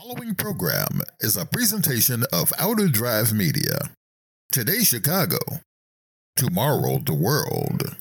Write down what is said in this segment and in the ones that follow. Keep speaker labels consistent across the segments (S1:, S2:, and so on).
S1: following program is a presentation of Outer Drive Media. Today, Chicago. Tomorrow, the world.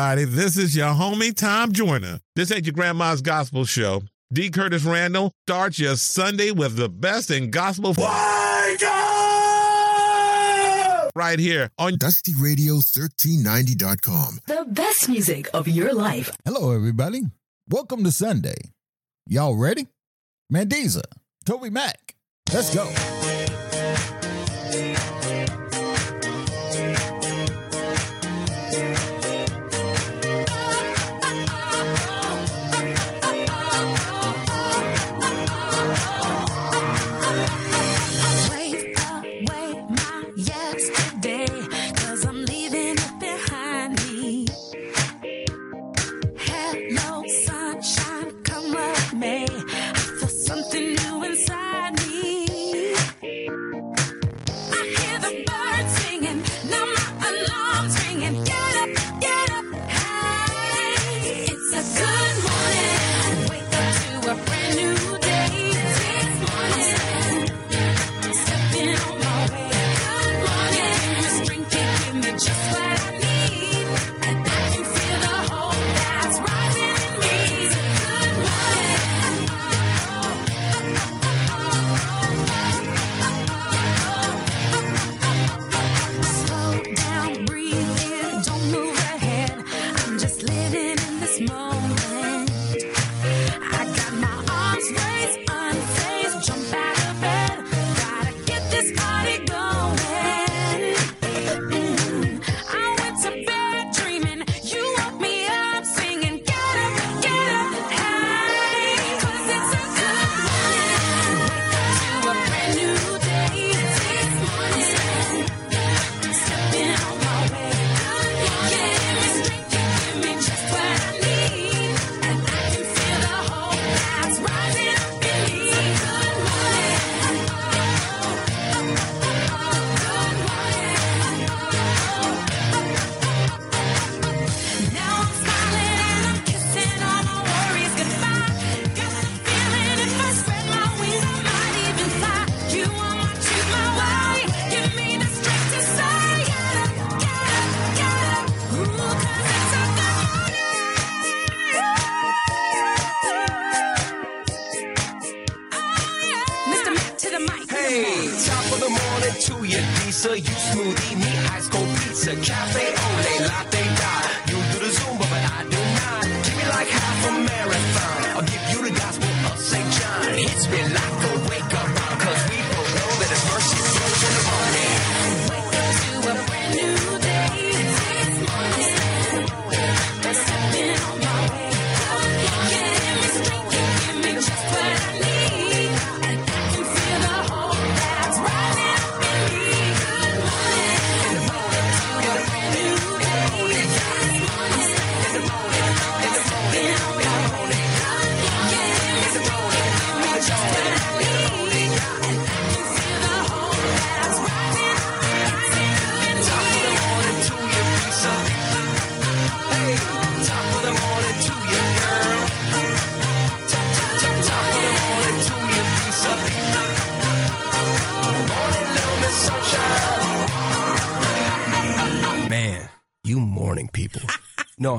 S2: everybody. This is your homie, Tom Joyner. This ain't your grandma's gospel show. D. Curtis Randle starts your Sunday with the best in gospel. Wake up! Right here on
S1: DustyRadio1390.com.
S3: The best music of your life.
S4: Hello, everybody. Welcome to Sunday. Y'all ready? Mandisa, Toby Mack, let's go.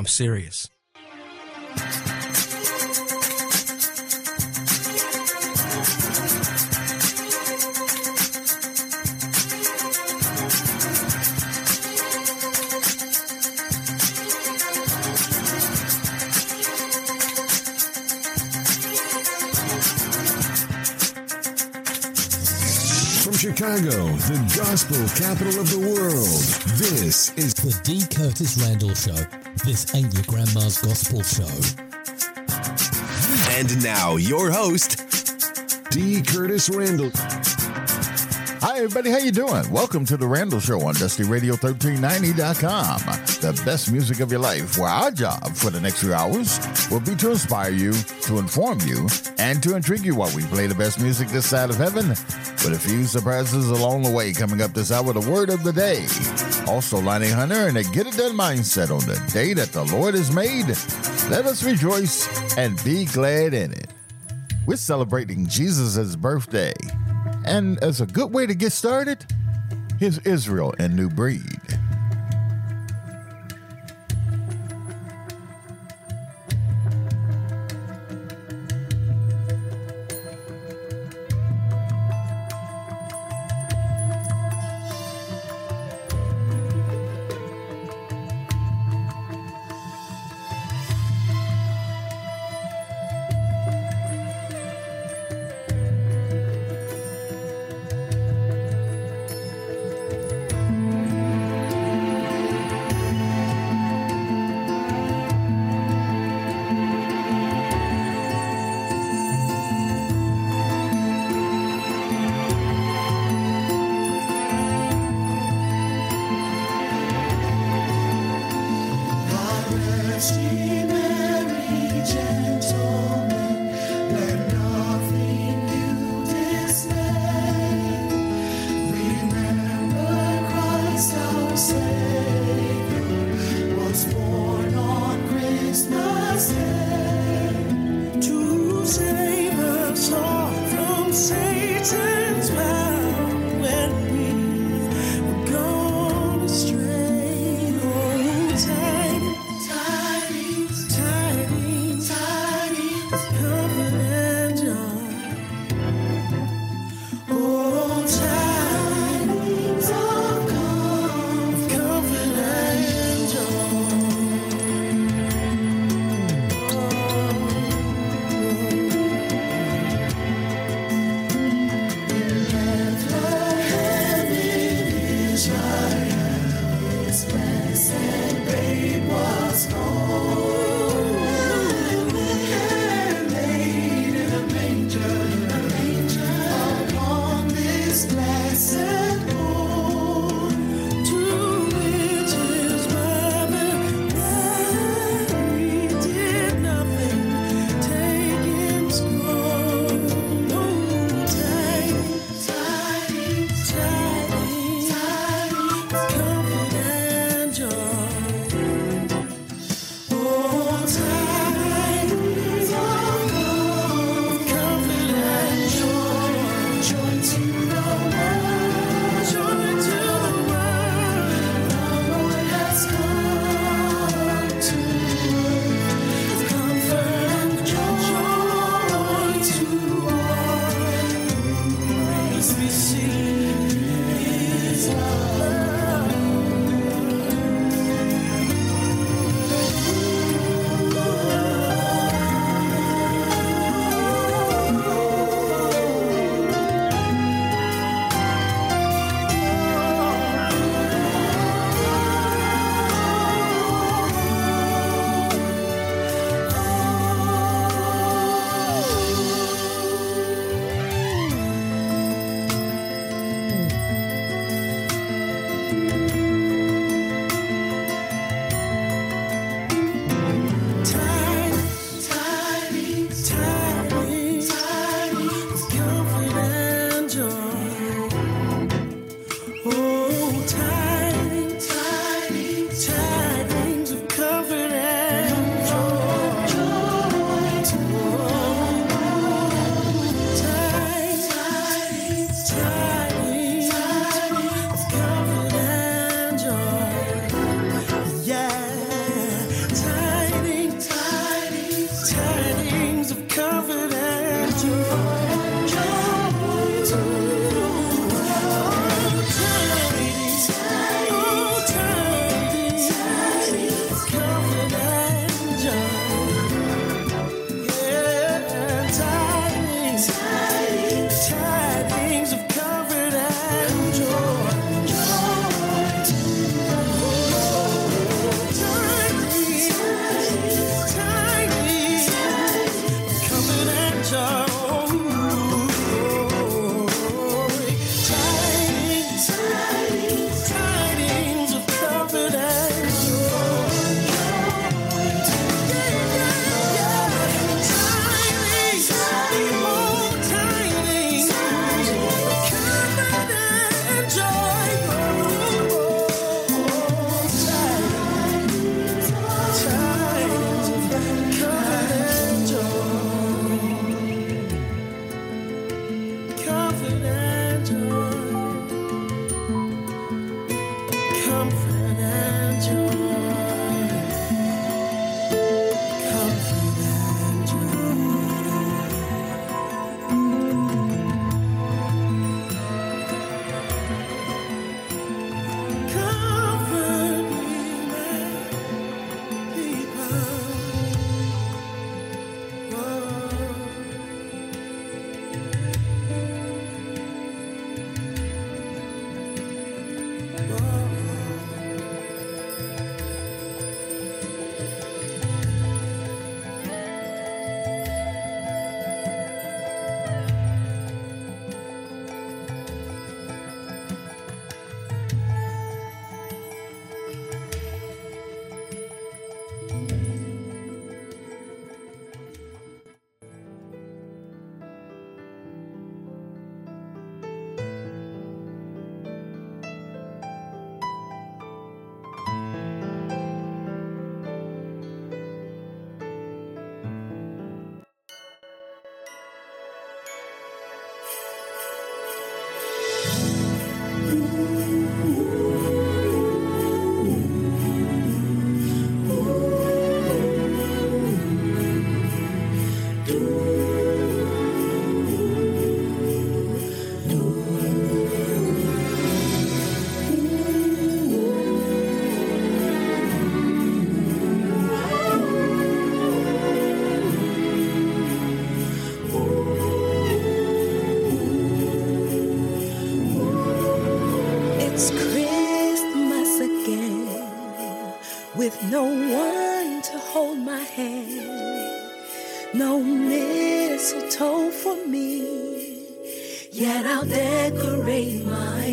S5: I'm
S6: serious.
S7: From Chicago, the gospel capital of the world, this is
S8: The D. Curtis Randle Show. This ain't your grandma's gospel show.
S7: And now, your host, D. Curtis Randle.
S1: Hi, everybody. How you doing? Welcome to the Randle Show on DustyRadio1390.com. The best music of your life, where our job for the next few hours will be to inspire you, to inform you, and to intrigue you while we play the best music this side of heaven. With a few surprises along the way. Coming up this hour, the word of the day. Also, Lonnie Hunter and a get mindset on the day that the Lord has made. Let us rejoice and be glad in it. We're celebrating Jesus' birthday. And as a good way to get started, here's Israel and New Breed.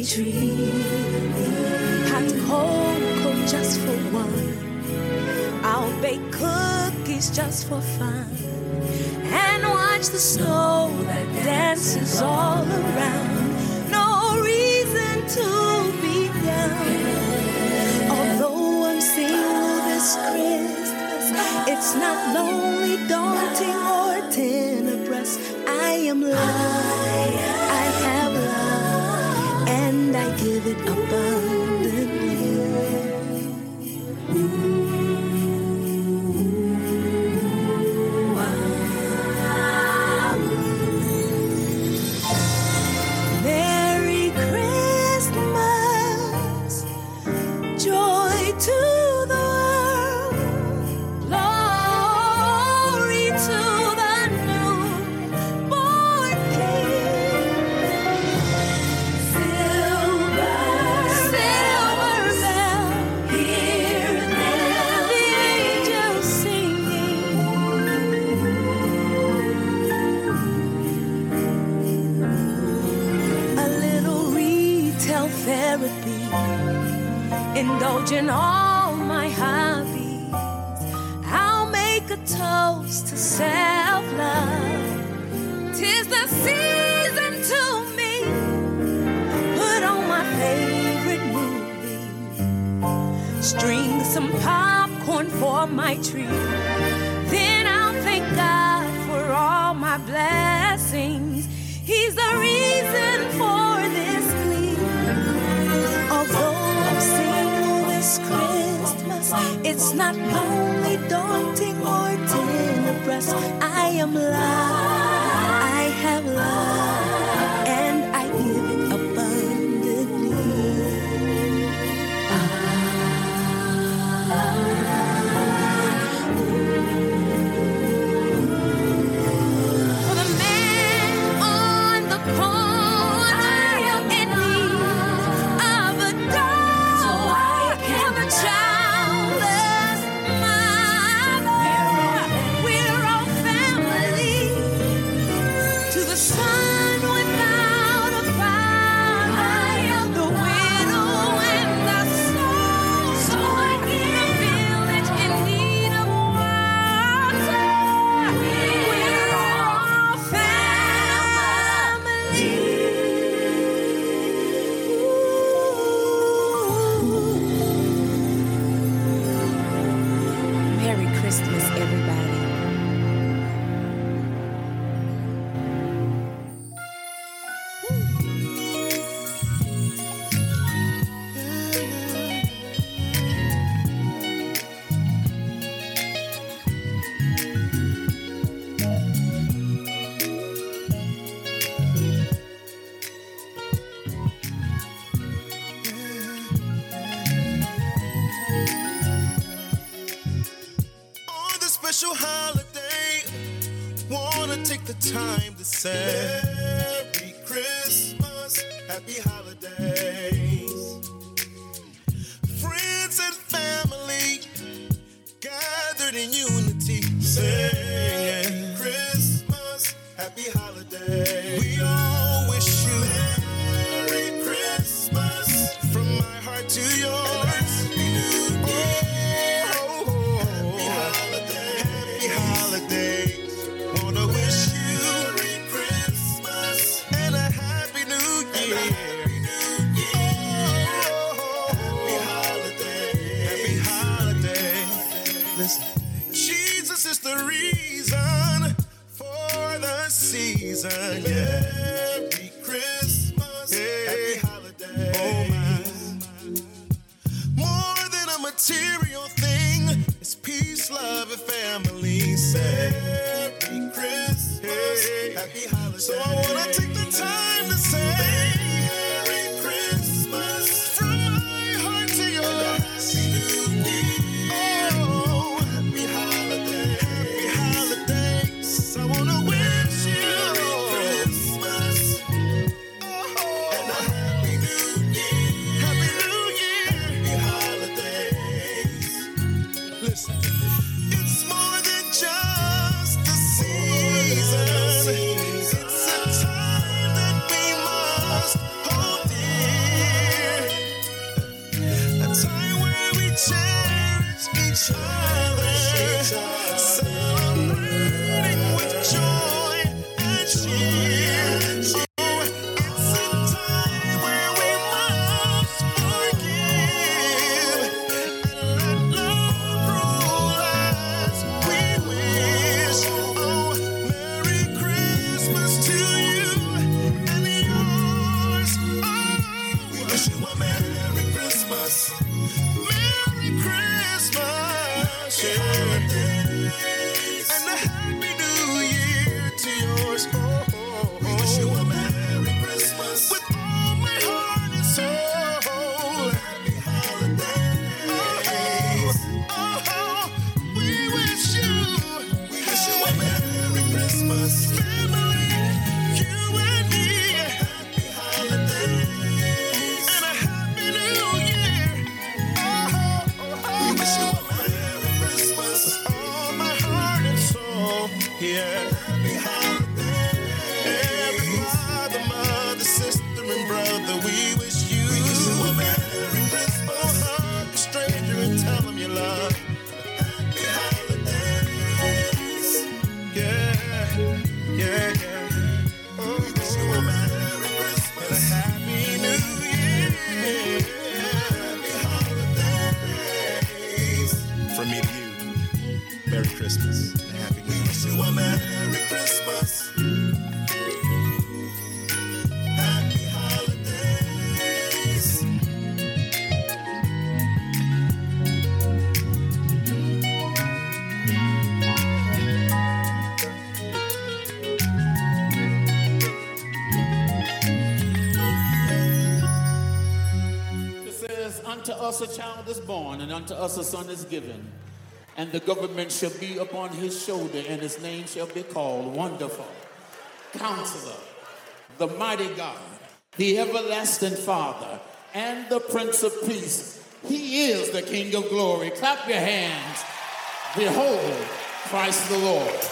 S9: dream. Hot cocoa just for one. I'll bake cookies just for fun and watch the snow.
S10: unto us a son is given, and the government shall be upon his shoulder, and his name shall be called Wonderful, Counselor, the Mighty God, the Everlasting Father, and the Prince of Peace. He is the King of Glory. Clap your hands. Behold, Christ the Lord.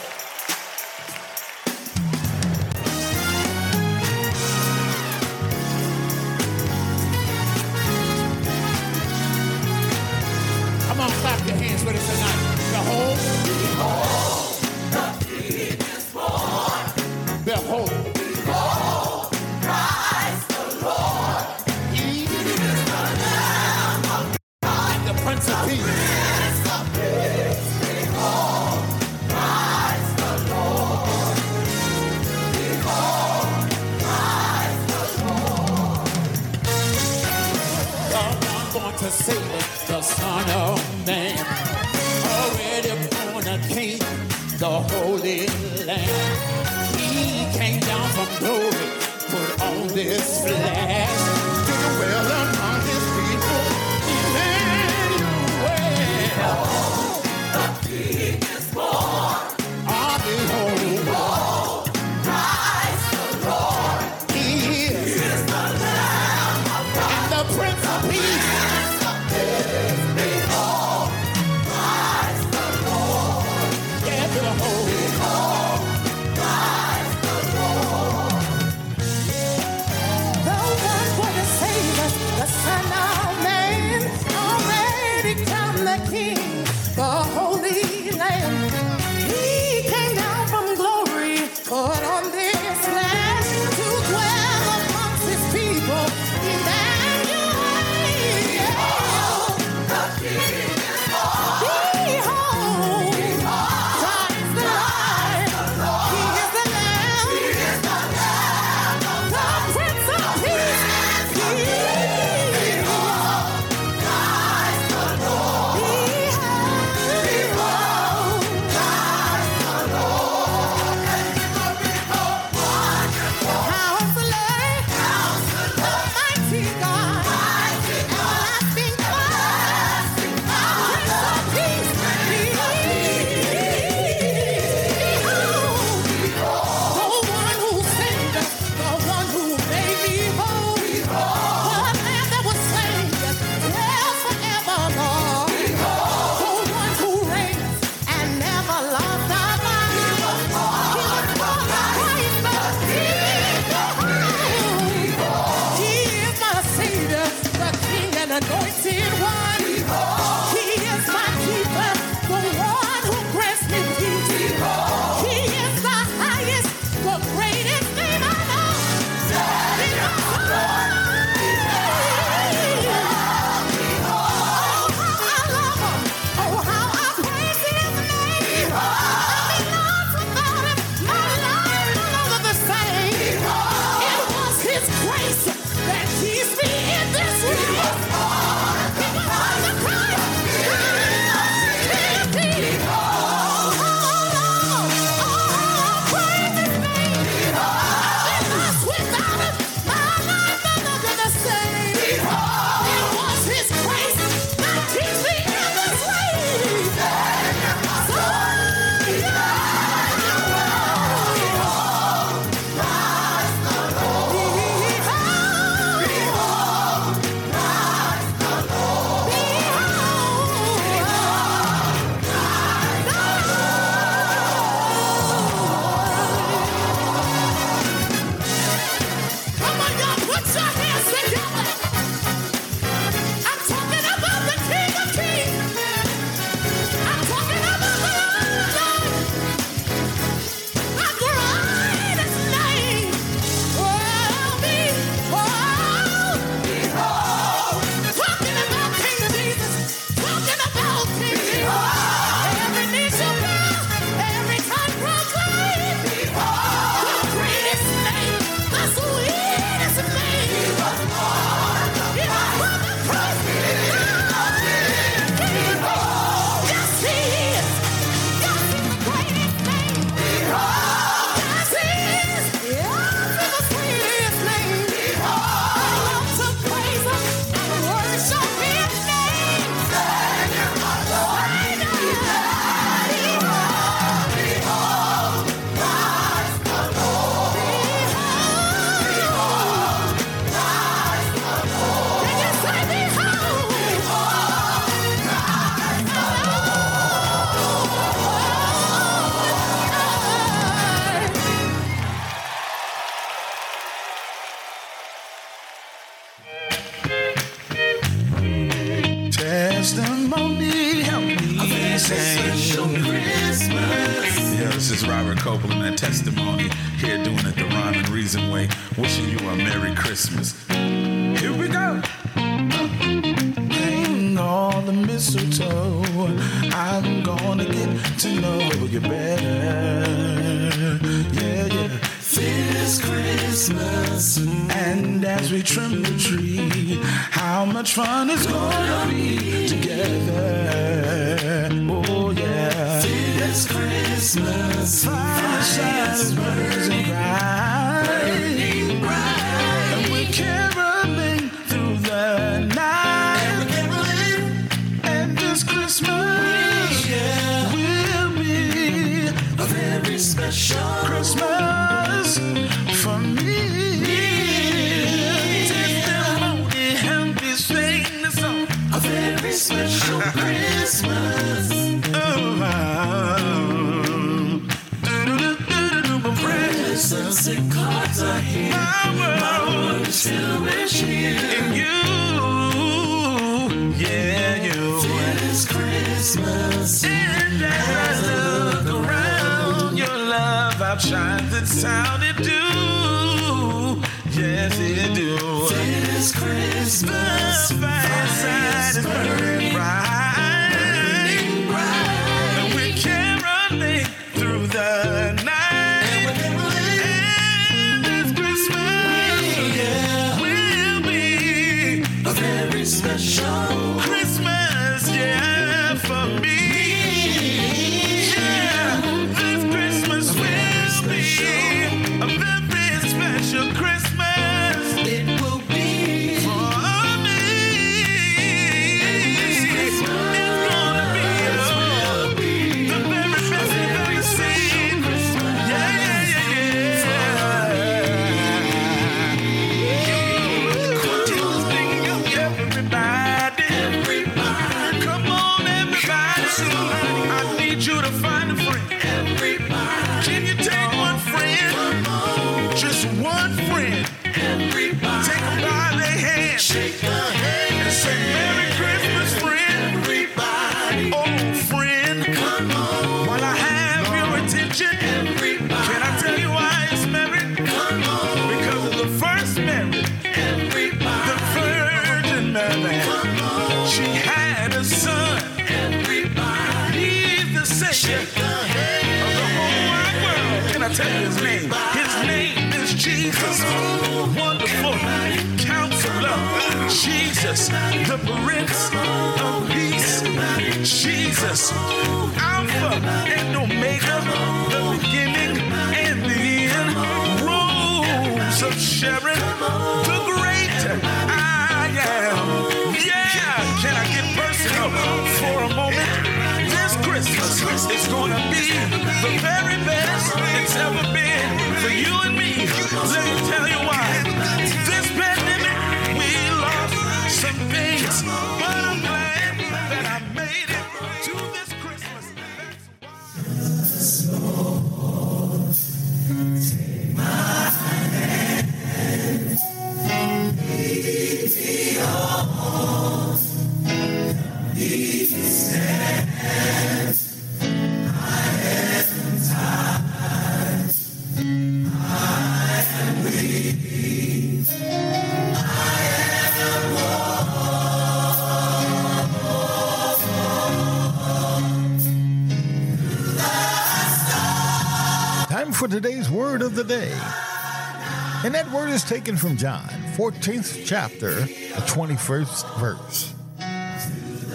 S1: taken from John, 14th chapter, the 21st verse.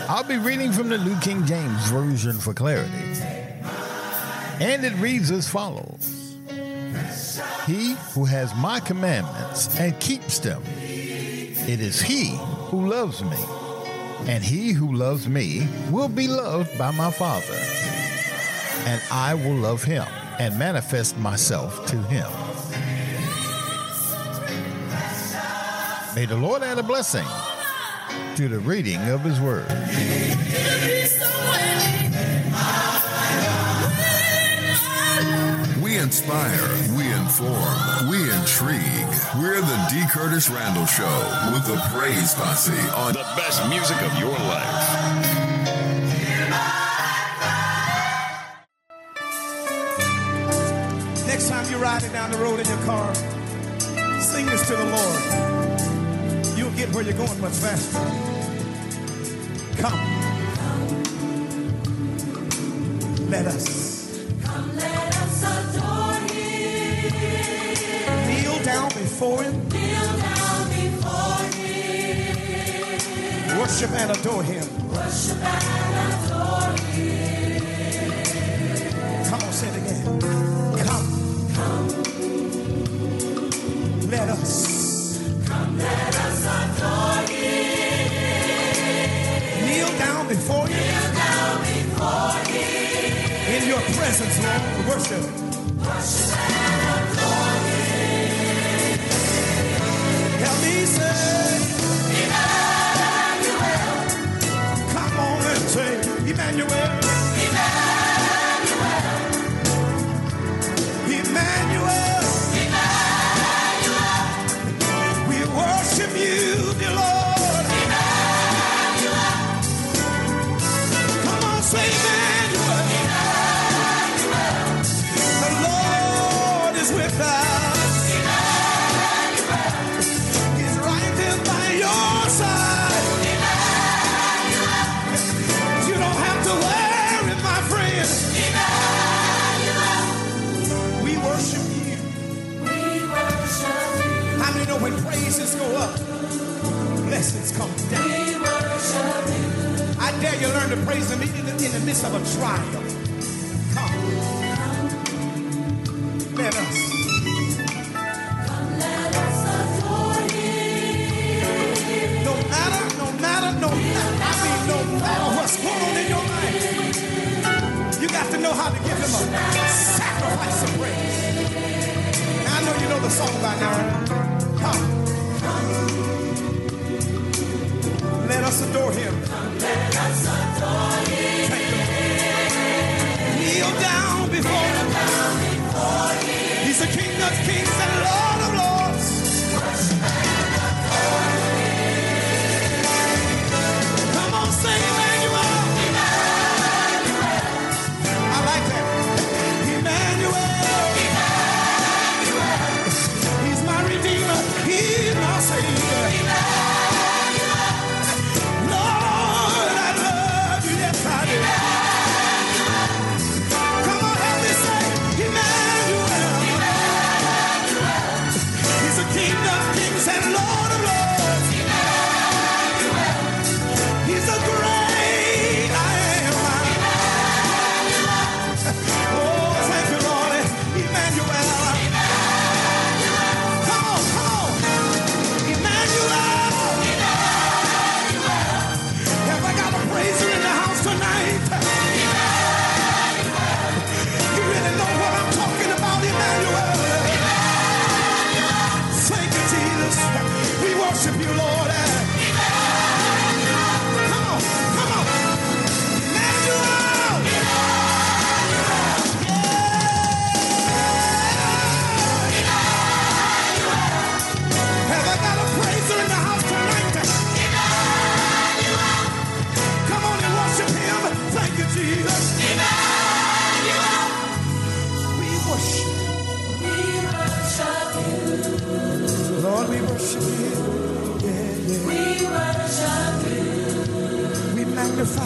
S1: I'll be reading from the New King James Version for clarity. And it reads as follows He who has my commandments and keeps them, it is he who loves me. And he who loves me will be loved by my Father, and I will love him and manifest myself to him. May the Lord add a blessing to the reading of his word.
S11: We inspire, we inform, we intrigue. We're the D. Curtis Randle Show with the Praise Posse on
S12: the best music of your life.
S13: much faster. Come. Let us.
S14: Come, let us adore him.
S13: Kneel down before
S15: him.
S8: Kneel down before him.
S15: Worship and adore him.
S8: Worship and
S15: magnify.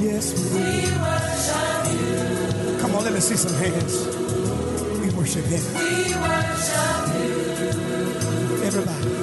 S15: Yes, we
S8: worship you.
S15: Come on, let me see some hands. We worship him.
S8: We worship
S16: you.
S17: Everybody.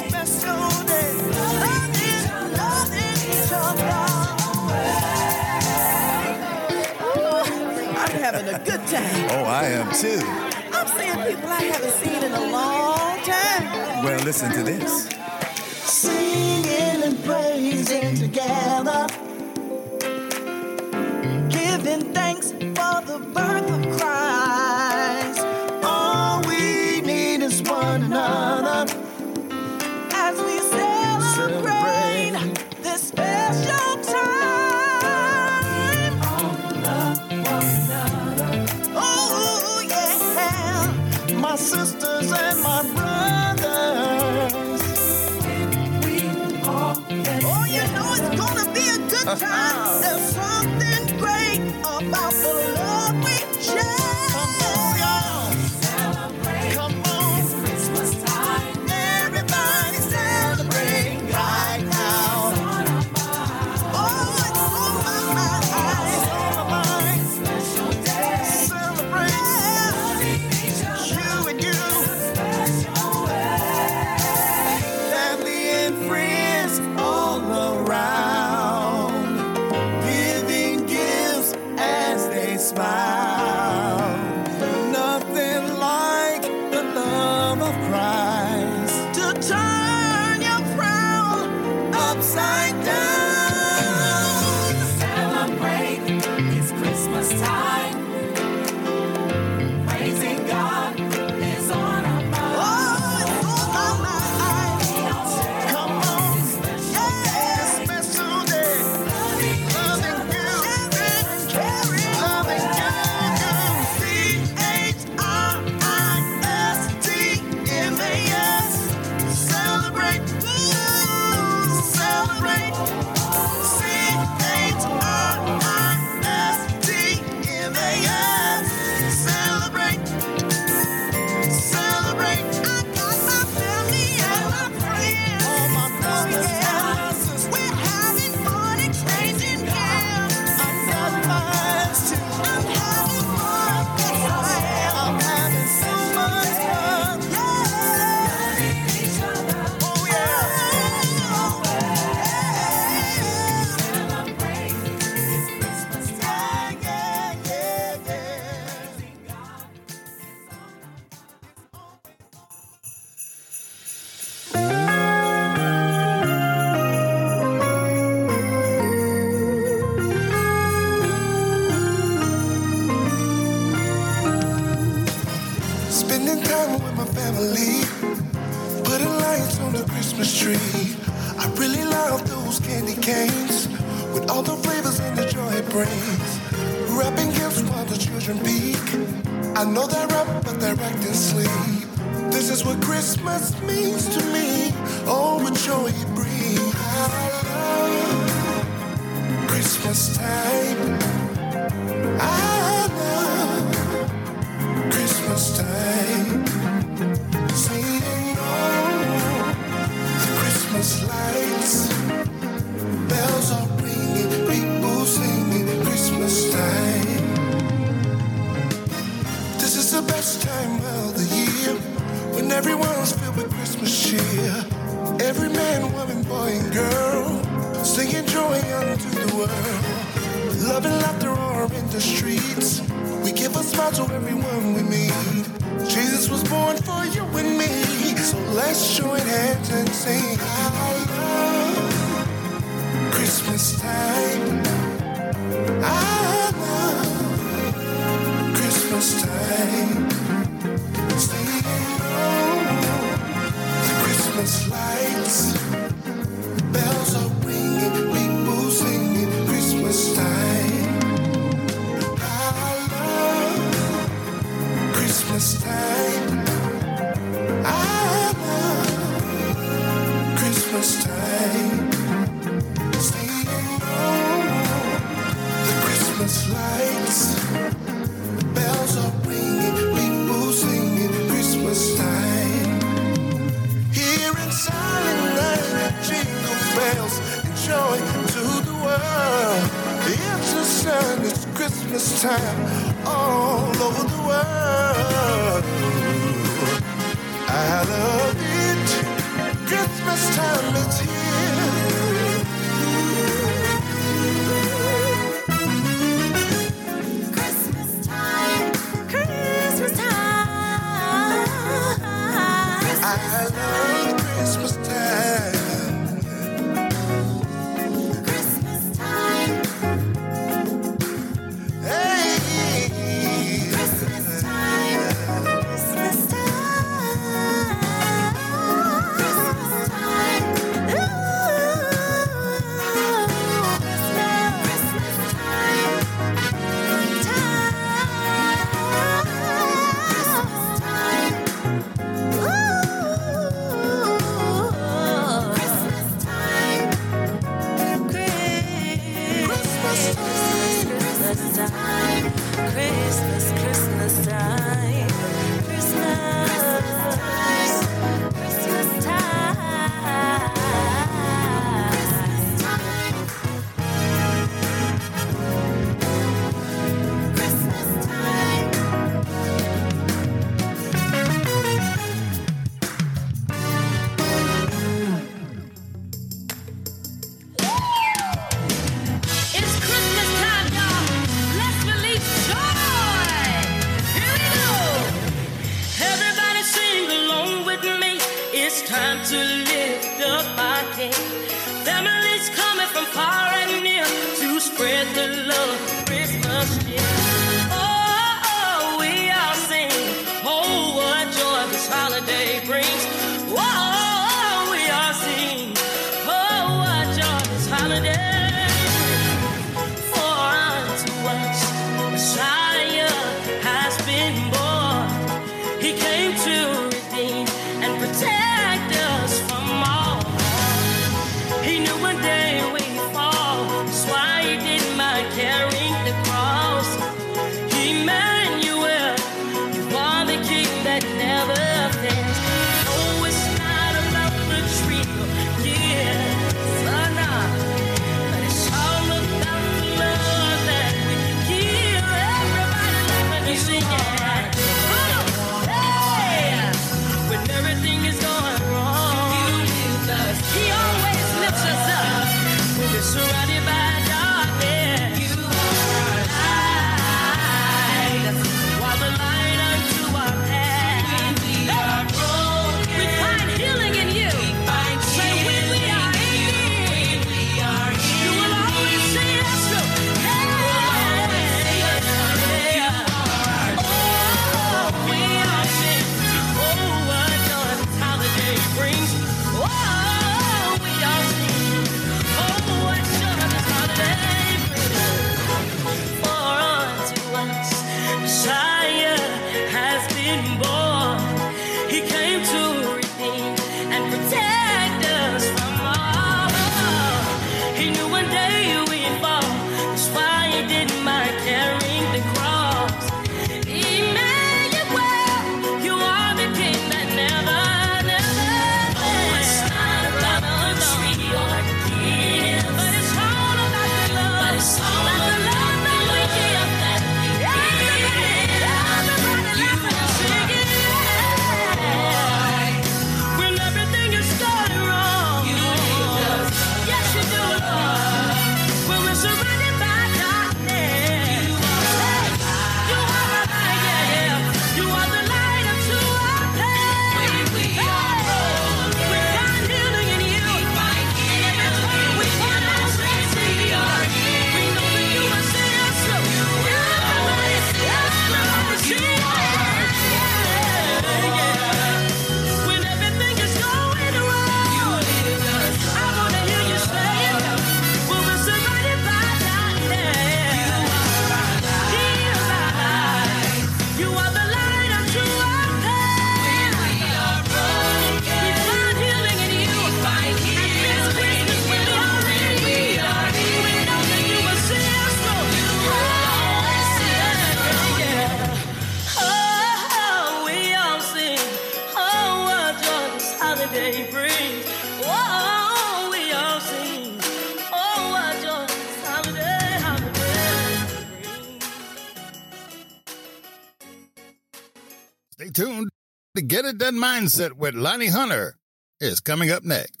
S13: Get It Done Mindset with Lonnie Hunter is coming up next.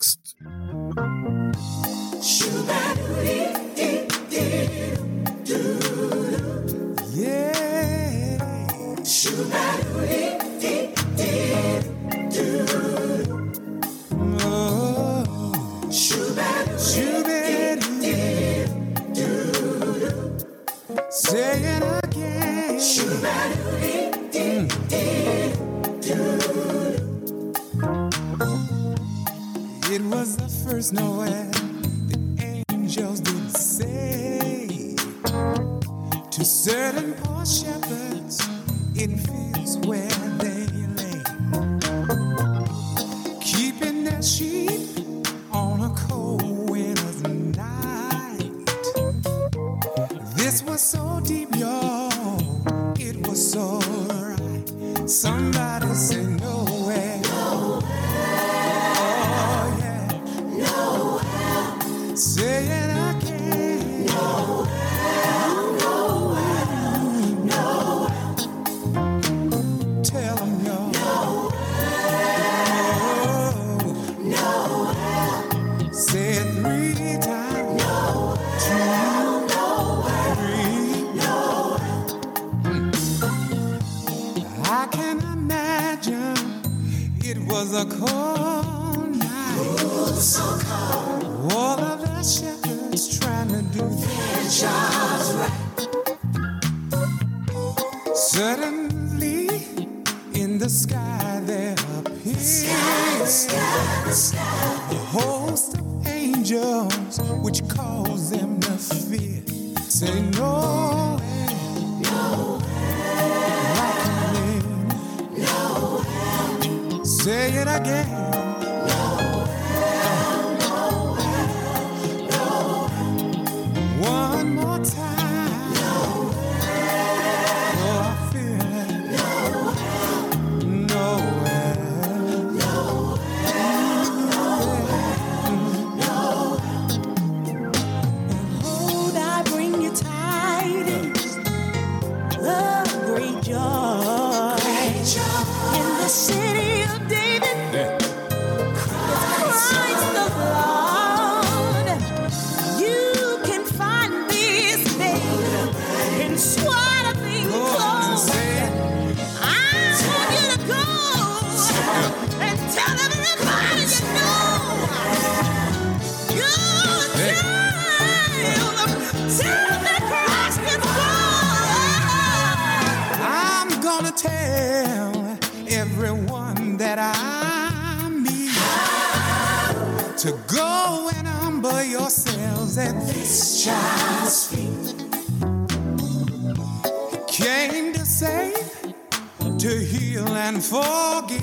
S16: and
S13: forgive.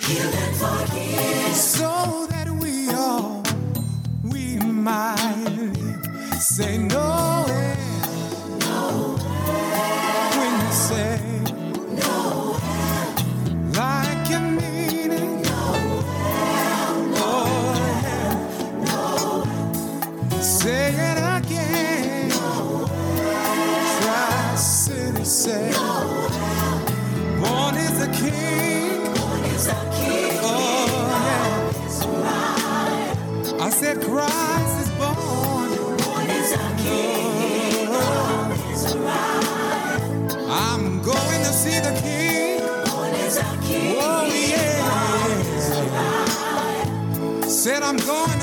S18: Heal and forgive.
S13: So that we all, we might live. Say no. I'm going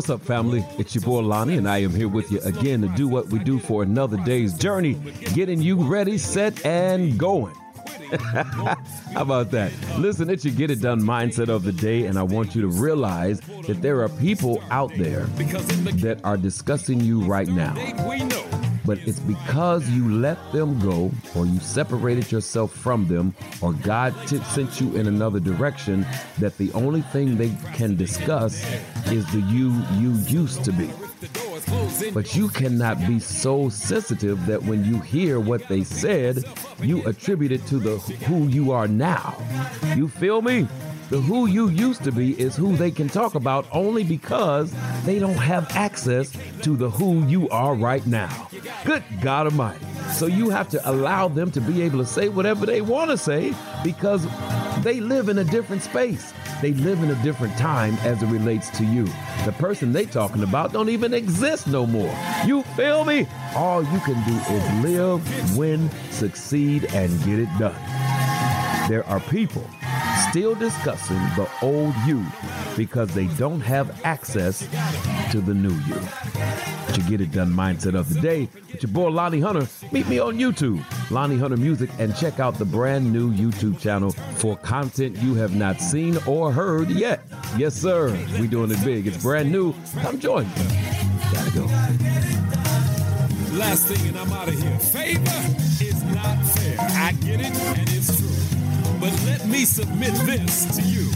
S19: What's up, family? It's your boy Lonnie, and I am here with you again to do what we do for another day's journey, getting you ready, set, and going. How about that? Listen, it's your get it done mindset of the day, and I want you to realize that there are people out there that are discussing you right now but it's because you let them go or you separated yourself from them or God t- sent you in another direction that the only thing they can discuss is the you you used to be. But you cannot be so sensitive that when you hear what they said, you attribute it to the who you are now. You feel me? The who you used to be is who they can talk about only because they don't have access to the who you are right now. Good God Almighty. So you have to allow them to be able to say whatever they want to say because they live in a different space. They live in a different time as it relates to you. The person they talking about don't even exist no more. You feel me? All you can do is live, win, succeed, and get it done. There are people still discussing the old you because they don't have access to the new you. You get it done mindset of the day with your boy Lonnie Hunter. Meet me on YouTube, Lonnie Hunter Music, and check out the brand new YouTube channel for content you have not seen or heard yet. Yes, sir. We doing it big. It's brand new. Come join me. Gotta go.
S20: Last thing, and I'm out of here. Favor is not fair. I get it, and it's true. But let me submit this to you.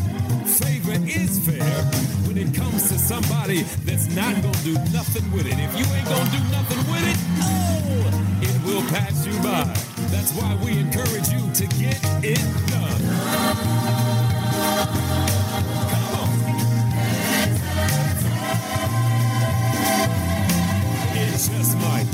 S20: Favor is fair when it comes to somebody that's not gonna do nothing with it. If you ain't gonna do nothing with it, oh, it will pass you by. That's why we encourage you to get it done. Come on. It just might.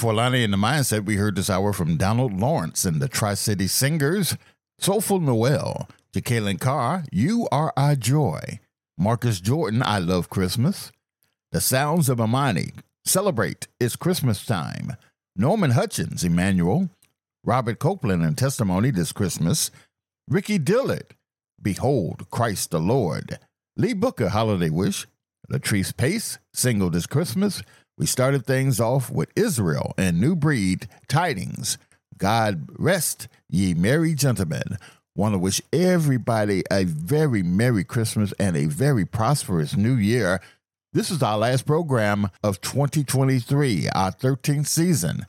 S1: Before Lonnie and the Mindset, we heard this hour from Donald Lawrence and the Tri City Singers, Soulful Noel, Jacqueline Carr, You Are Our Joy, Marcus Jordan, I Love Christmas, The Sounds of Amani, Celebrate, It's Christmas Time, Norman Hutchins, Emmanuel, Robert Copeland and Testimony This Christmas, Ricky Dillard, Behold Christ the Lord, Lee Booker, Holiday Wish, Latrice Pace, Single This Christmas. We started things off with Israel and New Breed Tidings. God rest ye merry gentlemen. Want to wish everybody a very Merry Christmas and a very prosperous New Year. This is our last program of 2023, our 13th season.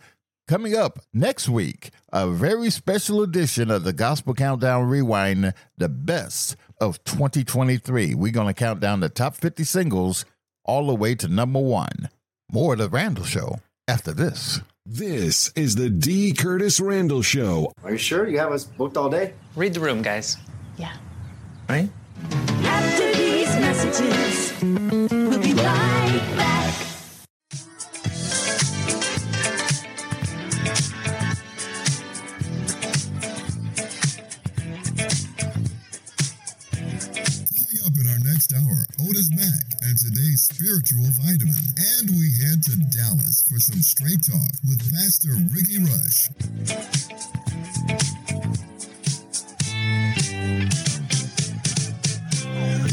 S1: Coming up next week, a very special edition of the Gospel Countdown Rewind, the best of 2023. We're going to count down the top 50 singles all the way to number one. More of the Randle Show after this.
S7: This is the D. Curtis Randle Show.
S21: Are you sure you have us booked all day?
S22: Read the room, guys.
S14: Yeah.
S22: Right?
S14: After these messages, we'll be right back.
S11: Coming up in our next hour, Otis Mack and today's spiritual vitamin. And we head to Dallas for some straight talk with Pastor Rickie Rush.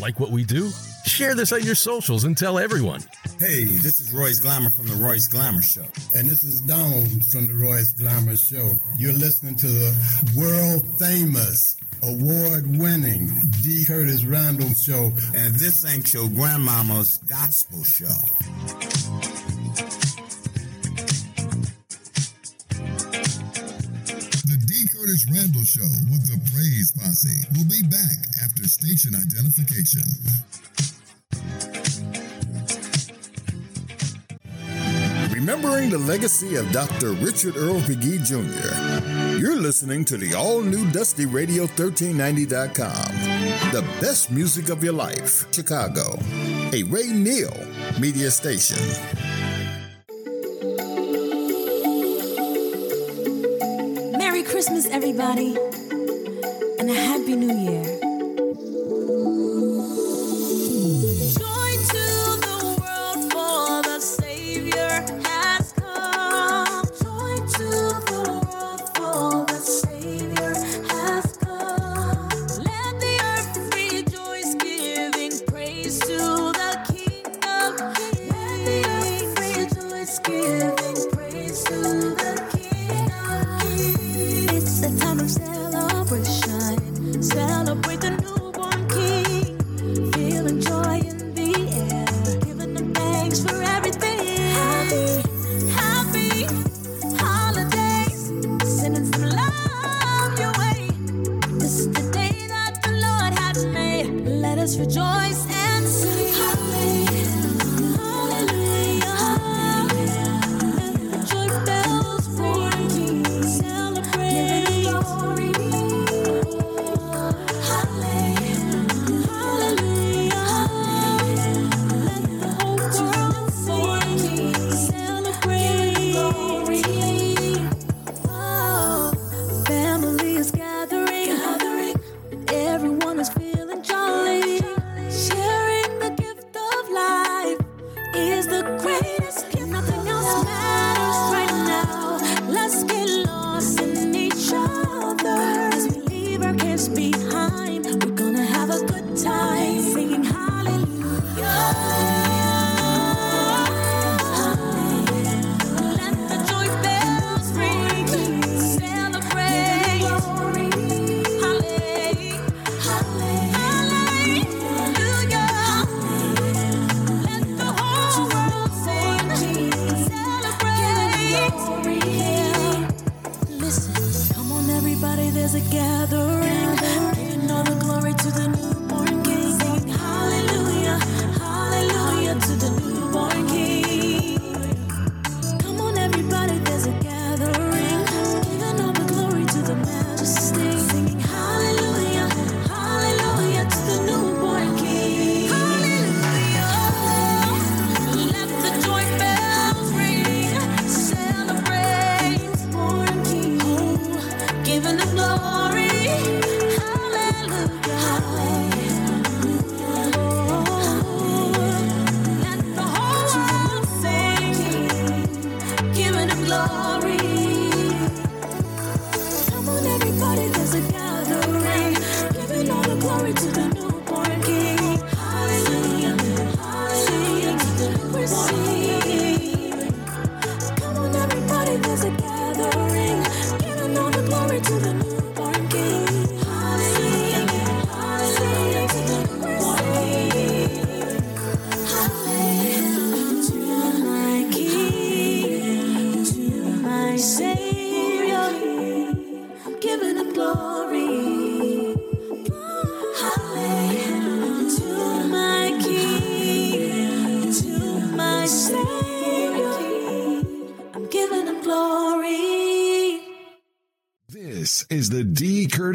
S23: Like what we do? Share this on your socials and tell everyone.
S24: Hey, this is Royce Glamour from the Royce Glamour Show. And this is Donald from the Royce Glamour Show. You're listening to the world famous, award winning D. Curtis Randle Show.
S25: And this ain't your grandmama's gospel show.
S11: The D. Curtis Randall Show with the Praise Posse will be back after station identification.
S1: Remembering the legacy of Dr. Richard Earl McGee Jr., you're listening to the all new Dusty Radio 1390.com. The best music of your life, Chicago. A Ray Neal media station.
S14: Merry Christmas, everybody, and a Happy New Year.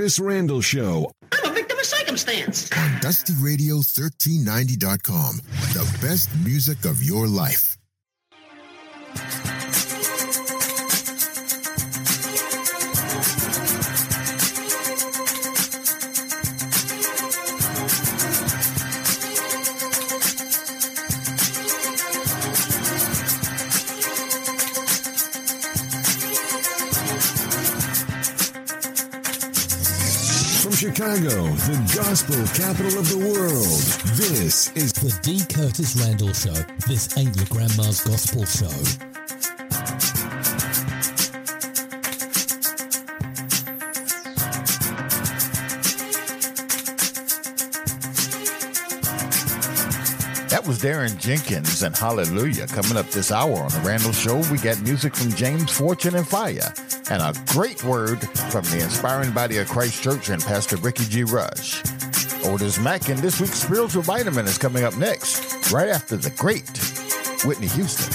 S26: Curtis Randle Show.
S27: I'm a victim of circumstance.
S7: On DustyRadio1390.com, the best music of your life.
S26: gospel capital of the world. This is
S28: the D. Curtis Randle Show. This ain't your grandma's gospel show.
S14: That was Darren Jenkins and Hallelujah. Coming up this hour on The Randle Show, we got music from James Fortune and Fire and a great word from the inspiring body of Christ Church and Pastor Rickie G. Rush. Otis Mack, and this week's spiritual vitamin is coming up next, right after the great Whitney Houston.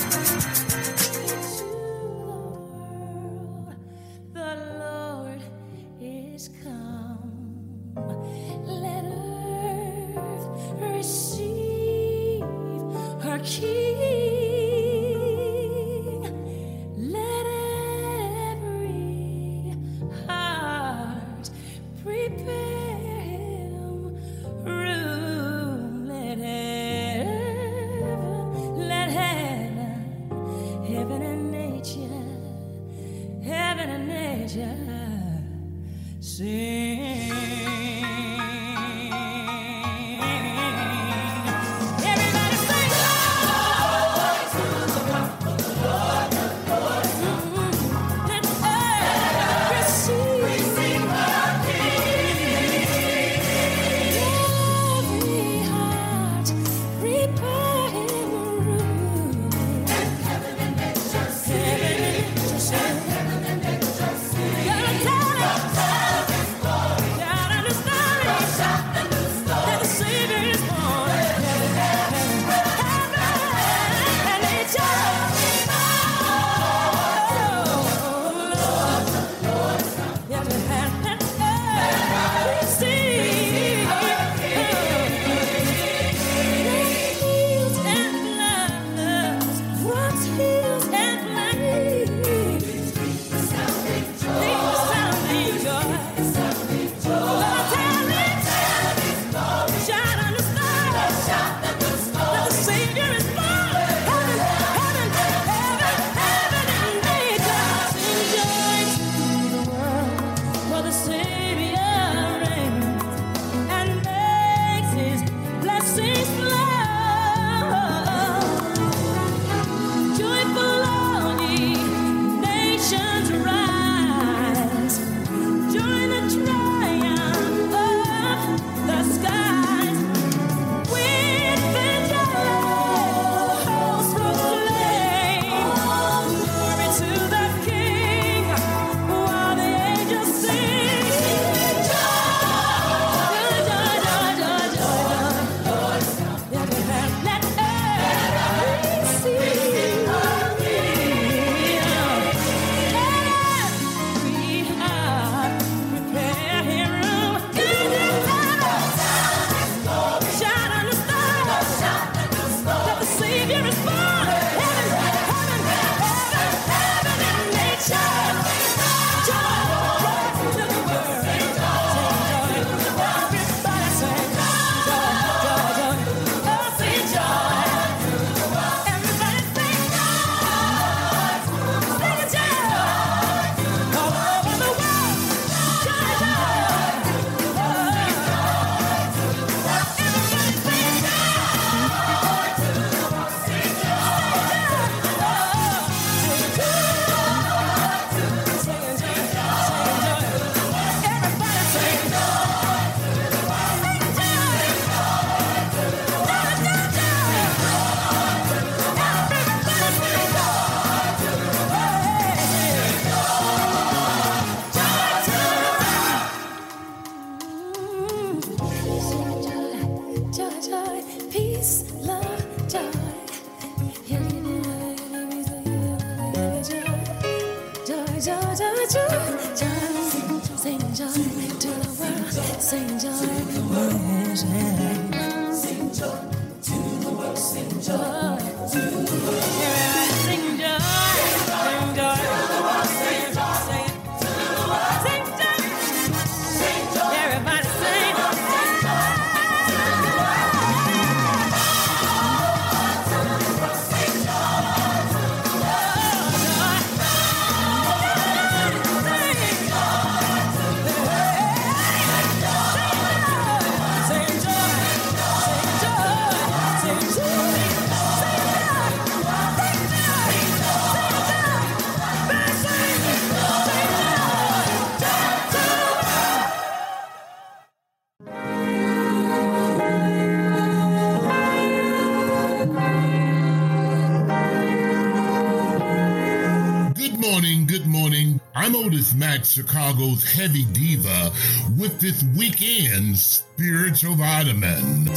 S29: Max, Chicago's heavy diva, with this weekend's spiritual vitamin.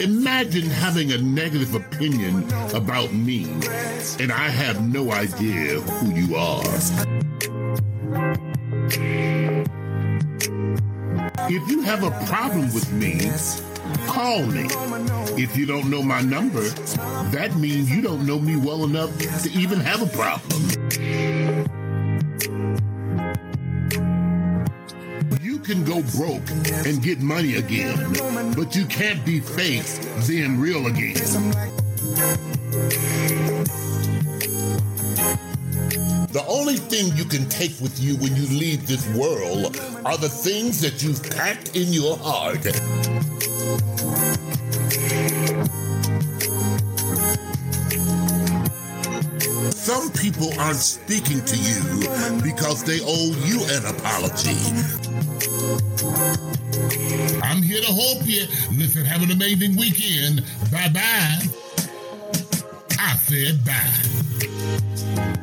S29: Imagine having a negative opinion about me, and I have no idea who you are. If you have a problem with me, call me. If you don't know my number, that means you don't know me well enough to even have a problem. You can go broke and get money again, but you can't be fake then real again. The only thing you can take with you when you leave this world are the things that you've packed in your heart. Some people aren't speaking to you because they owe you an apology. I'm here to help you. Listen, have an amazing weekend. Bye bye. I said bye.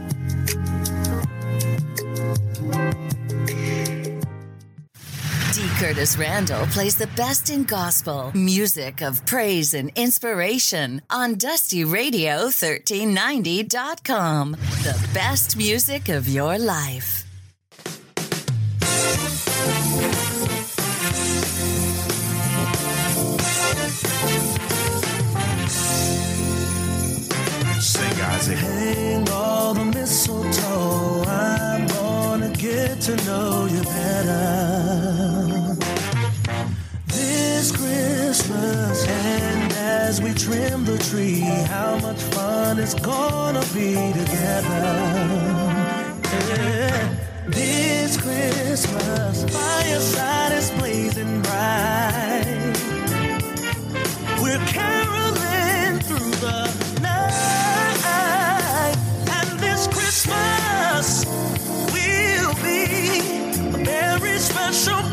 S22: Curtis Randle plays the best in gospel, music of praise and inspiration on DustyRadio1390.com. The best music of your life.
S30: Sing, Isaac.
S31: Hang all the mistletoe. I'm gonna get to know you better. This Christmas, and as we trim the tree, how much fun it's gonna be together. Yeah. This Christmas, fireside is blazing bright. We're caroling through the night, and this Christmas will be a very special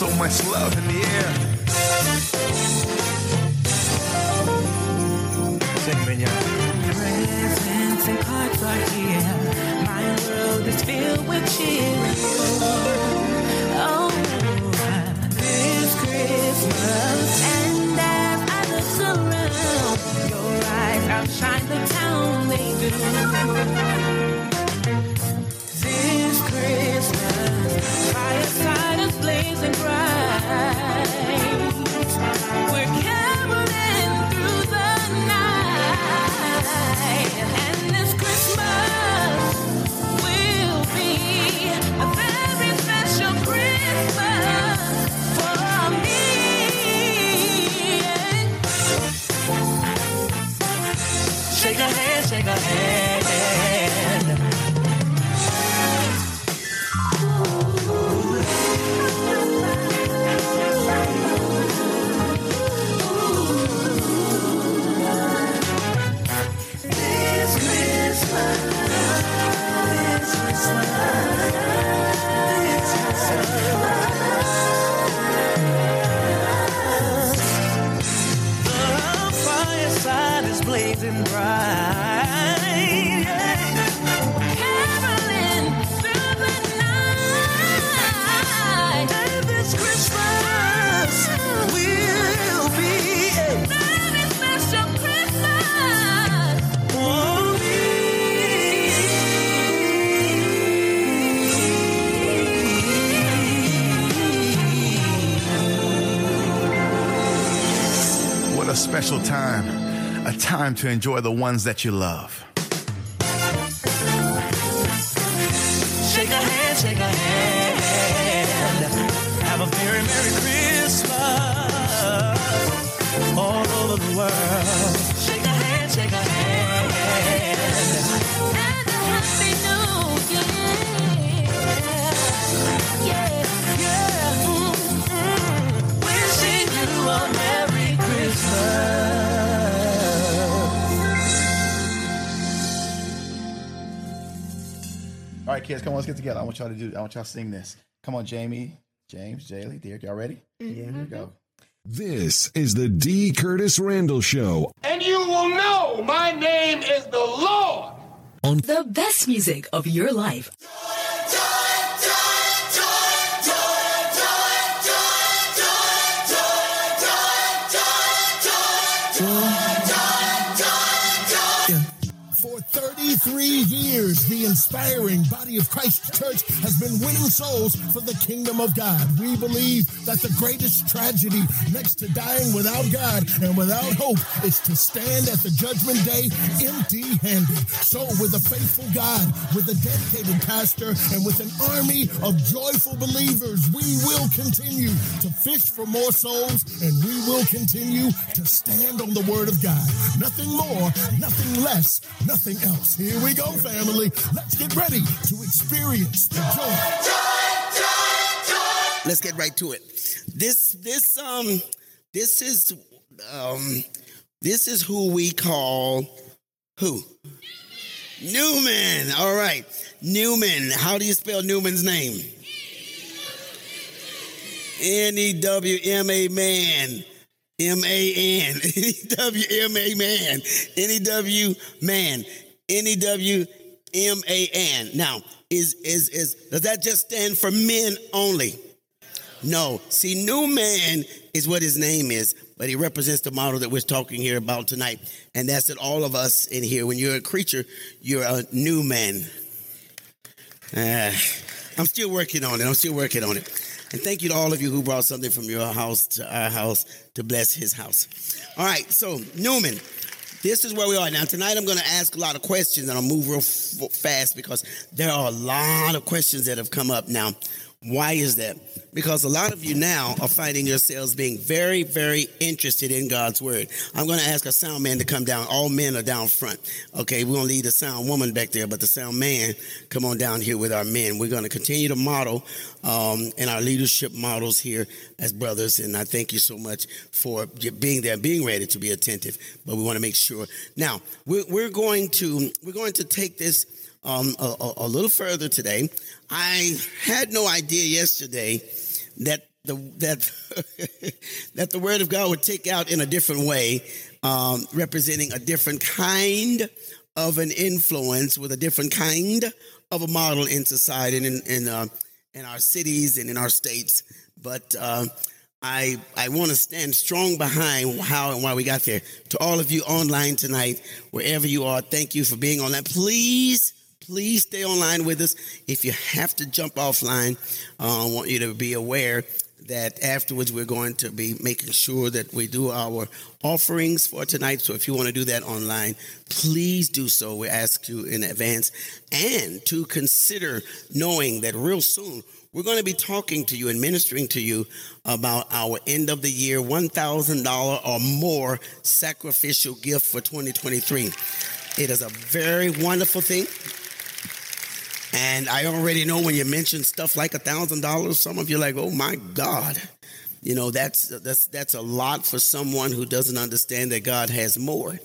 S30: so much love in the air. Sing, Mignonne.
S14: Presents and cards are here. My world is filled with cheer. Oh, this Christmas, and as I look around, your eyes outshine the town they do.
S31: Time to enjoy the ones that you love.
S32: Let's get together. I want y'all to do. I want y'all to sing this. Come on, Jamie, James, Jaylee, Derek, y'all ready? Yeah. Here we go.
S7: This is the D. Curtis Randle Show.
S33: And you will know my name is the Lord.
S8: On
S3: The best music of your life.
S34: 33 years, the inspiring body of Christ Church has been winning souls for the kingdom of God. We believe that the greatest tragedy next to dying without God and without hope is to stand at the judgment day empty handed. So, with a faithful God, with a dedicated pastor, and with an army of joyful believers, we will continue to fish for more souls and we will continue to stand on the word of God. Nothing more, nothing less, nothing else. We go, family. Let's get ready to experience the joy.
S35: Let's get right to it. This this um this is um this is who we call who? Newman. All right. Newman. How do you spell Newman's name? N E W M A man. M A N. N E W M A man. N E W man. N E W M A N. Now, is is is does that just stand for men only? No. See, new man is what his name is, but he represents the model that we're talking here about tonight. And that's that all of us in here, when you're a creature, you're a new man. Ah, I'm still working on it. I'm still working on it. And thank you to all of you who brought something from your house to our house to bless his house. All right, so Newman, this is where we are now. Tonight I'm going to ask a lot of questions and I'll move real f- fast because there are a lot of questions that have come up now. Why is that? Because a lot of you now are finding yourselves being very, very interested in God's word. I'm going to ask a sound man to come down. All men are down front. Okay, we're going to leave the sound woman back there, but the sound man, come on down here with our men. We're going to continue to model um, and our leadership models here as brothers. And I thank you so much for being there, being ready to be attentive. But we want to make sure. Now we're, we're going to we're going to take this um, a, a, a little further today. I had no idea yesterday that the that that the word of God would take out in a different way, um, representing a different kind of an influence with a different kind of a model in society and in in, uh, in our cities and in our states. But uh, I I want to stand strong behind how and why we got there. To all of you online tonight, wherever you are, thank you for being online. Please please stay online with us. If you have to jump offline, uh, I want you to be aware that afterwards we're going to be making sure that we do our offerings for tonight. So if you want to do that online, please do so. We ask you in advance and to consider knowing that real soon we're going to be talking to you and ministering to you about our end of the year $1,000 or more sacrificial gift for 2023. It is a very wonderful thing. And I already know when you mention stuff like a thousand dollars, some of you are like, oh my God. You know, that's that's that's a lot for someone who doesn't understand that God has more.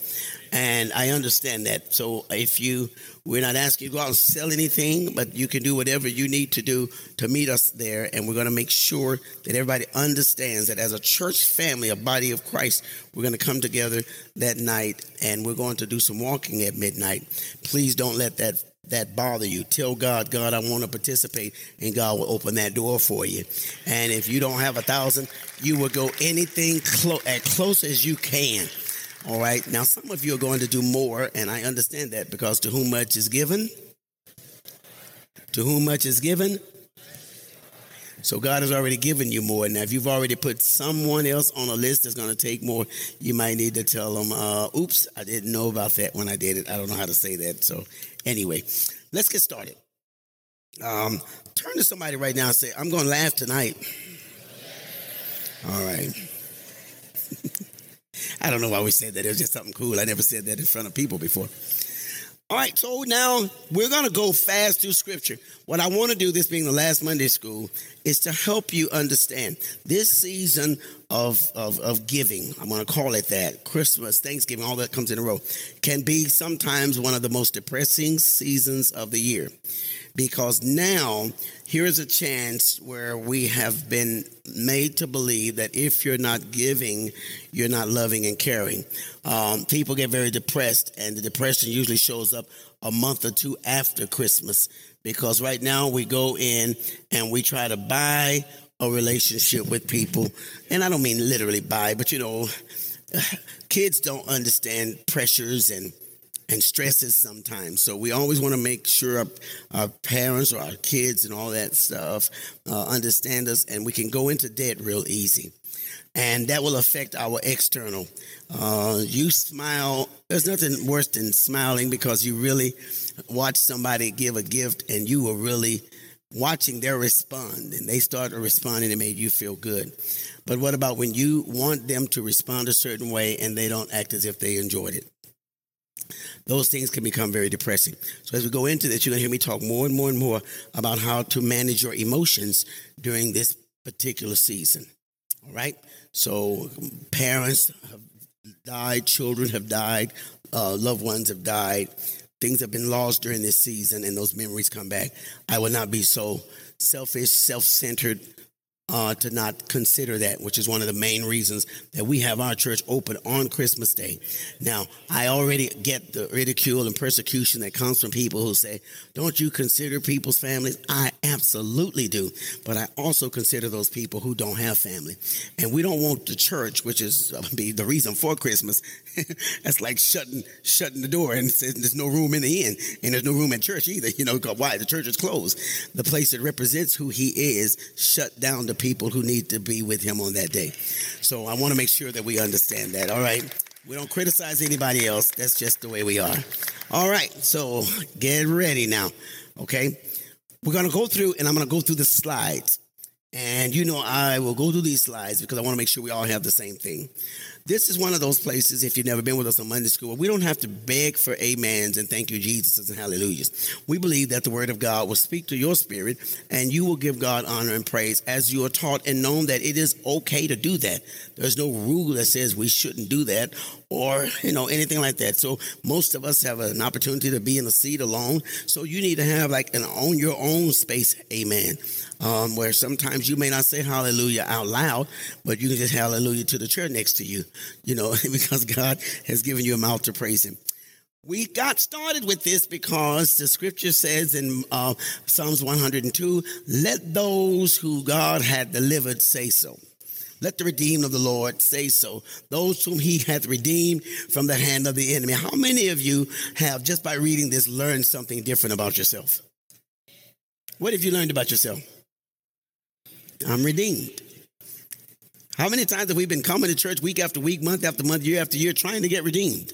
S35: And I understand that. So if you we're not asking you to go out and sell anything, but you can do whatever you need to do to meet us there. And we're going to make sure that everybody understands that as a church family, a body of Christ, we're going to come together that night and we're going to do some walking at midnight. Please don't let that that bother you. Tell God, God, I want to participate, and God will open that door for you. And if you don't have a thousand, you will go anything clo- as close as you can. All right. Now, some of you are going to do more, and I understand that because to whom much is given, to whom much is given, So God has already given you more. Now, if you've already put someone else on a list that's going to take more, you might need to tell them, uh, oops, I didn't know about that when I did it. I don't know how to say that. So, anyway, let's get started. Um, turn to somebody right now and say, I'm going to laugh tonight. All right. I don't know why we said that. It was just something cool. I never said that in front of people before. All right, so now we're going to go fast through scripture. What I want to do, this being the last Monday school, is to help you understand this season of, of, of giving. I'm going to call it that Christmas, Thanksgiving, all that comes in a row, can be sometimes one of the most depressing seasons of the year. Because now, here's a chance where we have been made to believe that if you're not giving, you're not loving and caring. Um, people get very depressed, and the depression usually shows up a month or two after Christmas. Because right now, we go in and we try to buy a relationship with people. And I don't mean literally buy, but you know, kids don't understand pressures and and stresses sometimes. So we always want to make sure our, our, parents or our kids and all that stuff uh, understand us, and we can go into debt real easy. And that will affect our external. Uh, you smile. There's nothing worse than smiling because you really watch somebody give a gift, and you were really watching their respond, and they started responding. And it made you feel good. But what about when you want them to respond a certain way and they don't act as if they enjoyed it? Those things can become very depressing. So as we go into this, you're going to hear me talk more and more and more about how to manage your emotions during this particular season. All right. So parents have died, children have died, uh, loved ones have died. Things have been lost during this season, and those memories come back. I will not be so selfish, self-centered, uh, to not consider that, which is one of the main reasons that we have our church open on Christmas Day. Now, I already get the ridicule and persecution that comes from people who say, Don't you consider people's families? I absolutely do. But I also consider those people who don't have family. And we don't want the church, which is uh, be the reason for Christmas, that's like shutting shutting the door and there's no room in the inn and there's no room in church either. You know, why? The church is closed. The place that represents who he is shut down the people who need to be with him on that day. So I want to make sure that we understand that. All right. We don't criticize anybody else. That's just the way we are. All right. So get ready now. Okay. We're going to go through and I'm going to go through the slides. And you know, I will go through these slides because I want to make sure we all have the same thing. This is one of those places, if you've never been with us on Monday School, we don't have to beg for amens and thank you, Jesus, and hallelujahs. We believe that the word of God will speak to your spirit and you will give God honor and praise as you are taught and known that it is okay to do that. There's no rule that says we shouldn't do that or, you know, anything like that. So most of us have an opportunity to be in a seat alone. So you need to have like an own your own space, amen. Um, where sometimes you may not say hallelujah out loud, but you can just hallelujah to the chair next to you, you know, because God has given you a mouth to praise Him. We got started with this because the scripture says in uh, Psalms 102 let those who God had delivered say so. Let the redeemed of the Lord say so. Those whom he hath redeemed from the hand of the enemy. How many of you have, just by reading this, learned something different about yourself? What have you learned about yourself? I'm redeemed. How many times have we been coming to church week after week, month after month, year after year, trying to get redeemed?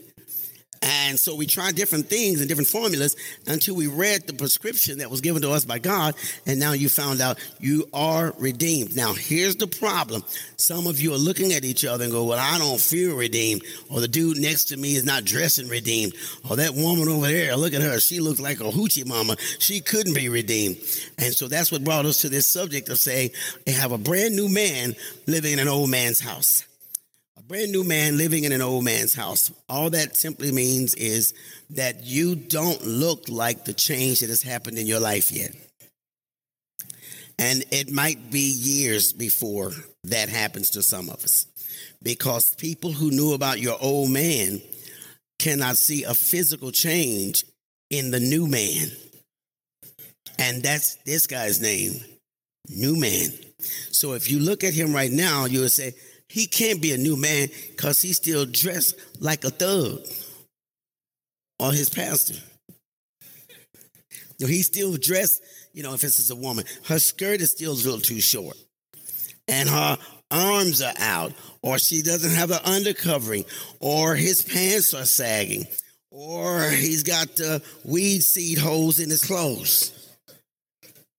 S35: And so we tried different things and different formulas until we read the prescription that was given to us by God. And now you found out you are redeemed. Now, here's the problem. Some of you are looking at each other and go, Well, I don't feel redeemed. Or the dude next to me is not dressing redeemed. Or that woman over there, look at her. She looks like a hoochie mama. She couldn't be redeemed. And so that's what brought us to this subject of saying, they have a brand new man living in an old man's house brand new man living in an old man's house. All that simply means is that you don't look like the change that has happened in your life yet. And it might be years before that happens to some of us because people who knew about your old man cannot see a physical change in the new man. And that's this guy's name, New Man. So if you look at him right now, you would say, he can't be a new man because he's still dressed like a thug or his pastor. No, he's still dressed, you know, if this is a woman, her skirt is still a little too short, and her arms are out, or she doesn't have an undercovering, or his pants are sagging, or he's got uh, weed seed holes in his clothes.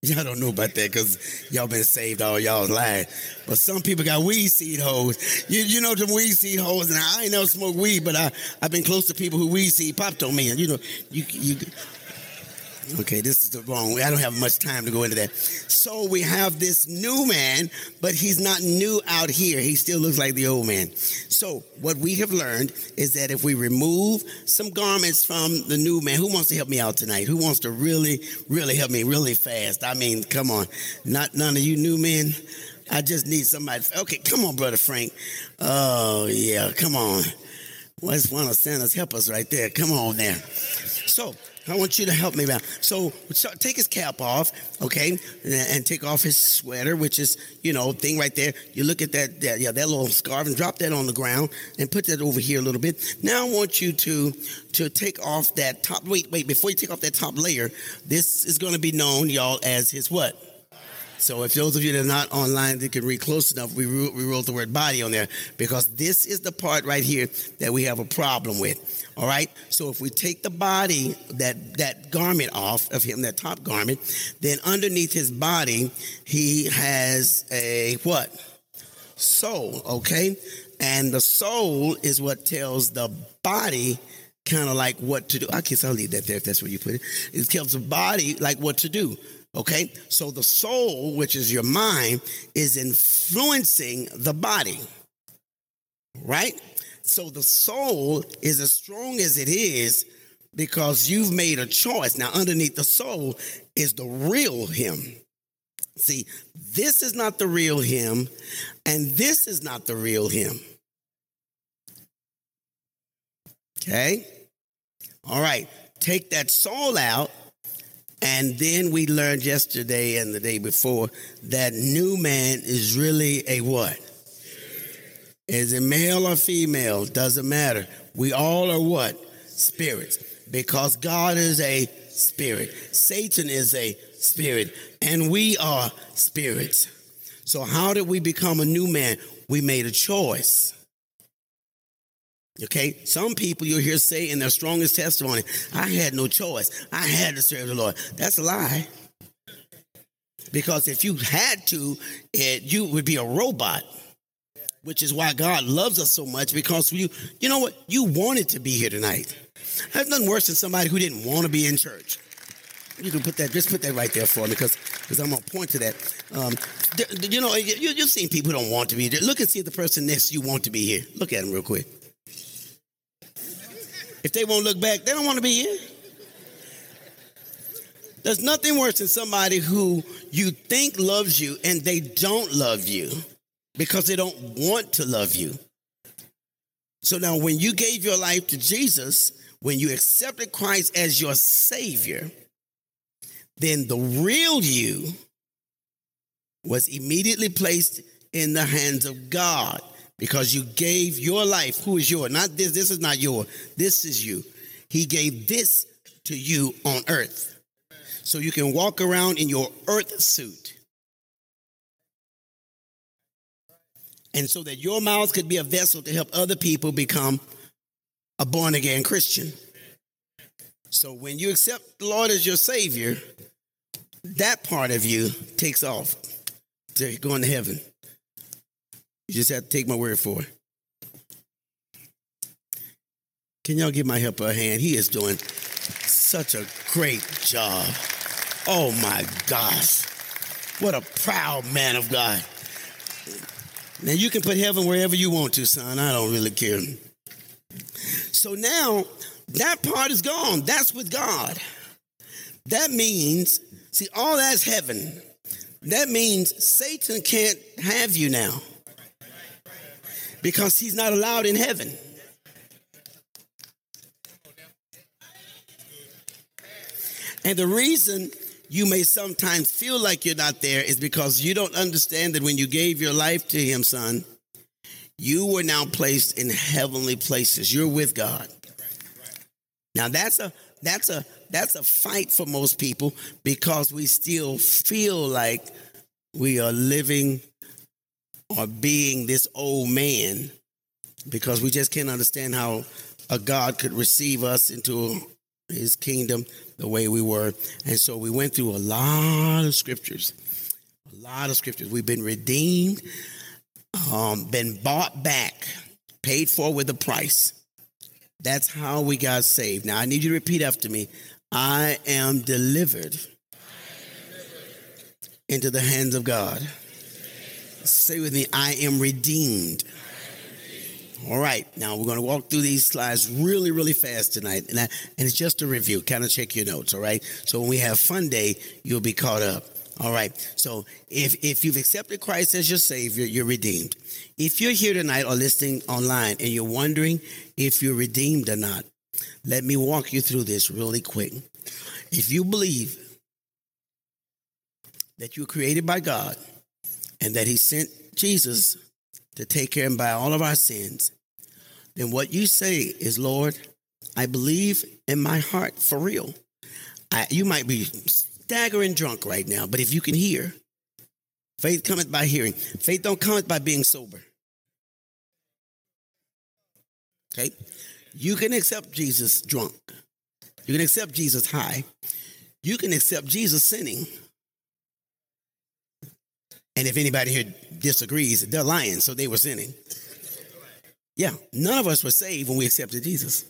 S35: Y'all don't know about that because y'all been saved all y'all's life. But some people got weed seed holes. You, you know them weed seed holes, and I ain't never smoked weed, but I I've been close to people who weed seed popped on me, and you know you you. Okay, this is the wrong way. I don't have much time to go into that. So we have this new man, but he's not new out here. He still looks like the old man. So what we have learned is that if we remove some garments from the new man, who wants to help me out tonight? Who wants to really, really help me really fast? I mean, come on. Not none of you new men. I just need somebody. Okay, come on, brother Frank. Oh yeah, come on. What's one of Santa's help us right there? Come on there. So I want you to help me out. So, so take his cap off, okay, and, and take off his sweater, which is you know thing right there. You look at that, that yeah, that little scarf, and drop that on the ground, and put that over here a little bit. Now I want you to to take off that top. Wait, wait. Before you take off that top layer, this is going to be known, y'all, as his what? So if those of you that are not online, they can read close enough, we wrote, we wrote the word body on there because this is the part right here that we have a problem with. All right. So if we take the body, that that garment off of him, that top garment, then underneath his body, he has a what? Soul. Okay. And the soul is what tells the body kind of like what to do. I guess I'll leave that there if that's where you put it. It tells the body like what to do. Okay, so the soul, which is your mind, is influencing the body, right? So the soul is as strong as it is because you've made a choice. Now, underneath the soul is the real him. See, this is not the real him, and this is not the real him. Okay? All right, take that soul out and then we learned yesterday and the day before that new man is really a what? Is it male or female? Doesn't matter. We all are what? Spirits. Because God is a spirit. Satan is a spirit. And we are spirits. So, how did we become a new man? We made a choice. Okay, some people you'll hear say in their strongest testimony, I had no choice. I had to serve the Lord. That's a lie. Because if you had to, it, you would be a robot, which is why God loves us so much because you, you know what? You wanted to be here tonight. There's nothing worse than somebody who didn't want to be in church. You can put that, just put that right there for me because because I'm going to point to that. Um, you know, you, you've seen people who don't want to be there. Look and see if the person next to you want to be here. Look at them real quick. If they won't look back, they don't want to be here. There's nothing worse than somebody who you think loves you and they don't love you because they don't want to love you. So now, when you gave your life to Jesus, when you accepted Christ as your Savior, then the real you was immediately placed in the hands of God because you gave your life. Who is yours? Not this. This is not yours. This is you. He gave this to you on earth. So you can walk around in your earth suit. And so that your mouth could be a vessel to help other people become a born again Christian. So when you accept the Lord as your Savior, that part of you takes off to going to heaven. You just have to take my word for it. Can y'all give my helper a hand? He is doing such a great job. Oh my gosh. What a proud man of God. Now you can put heaven wherever you want to, son. I don't really care. So now that part is gone. That's with God. That means, see, all that's heaven. That means Satan can't have you now because he's not allowed in heaven. And the reason you may sometimes feel like you're not there is because you don't understand that when you gave your life to him, son, you were now placed in heavenly places. You're with God. Now that's a that's a that's a fight for most people because we still feel like we are living or being this old man because we just can't understand how a God could receive us into his kingdom the way we were. And so we went through a lot of scriptures. A lot of scriptures. We've been redeemed, um, been bought back, paid for with a price. That's how we got saved. Now I need you to repeat after me. I am delivered into the hands of God. Say with me, I am redeemed. All right, now we're going to walk through these slides really, really fast tonight, and, I, and it's just a review. Kind of check your notes, all right? So when we have Fun Day, you'll be caught up. All right. So if if you've accepted Christ as your Savior, you're redeemed. If you're here tonight or listening online and you're wondering if you're redeemed or not, let me walk you through this really quick. If you believe that you were created by God and that He sent Jesus to take care and buy all of our sins, then what you say is, Lord, I believe in my heart for real. I, you might be staggering drunk right now, but if you can hear, faith cometh by hearing. Faith don't come by being sober. Okay? You can accept Jesus drunk. You can accept Jesus high. You can accept Jesus sinning. And if anybody here disagrees, they're lying, so they were sinning. Yeah, none of us were saved when we accepted Jesus.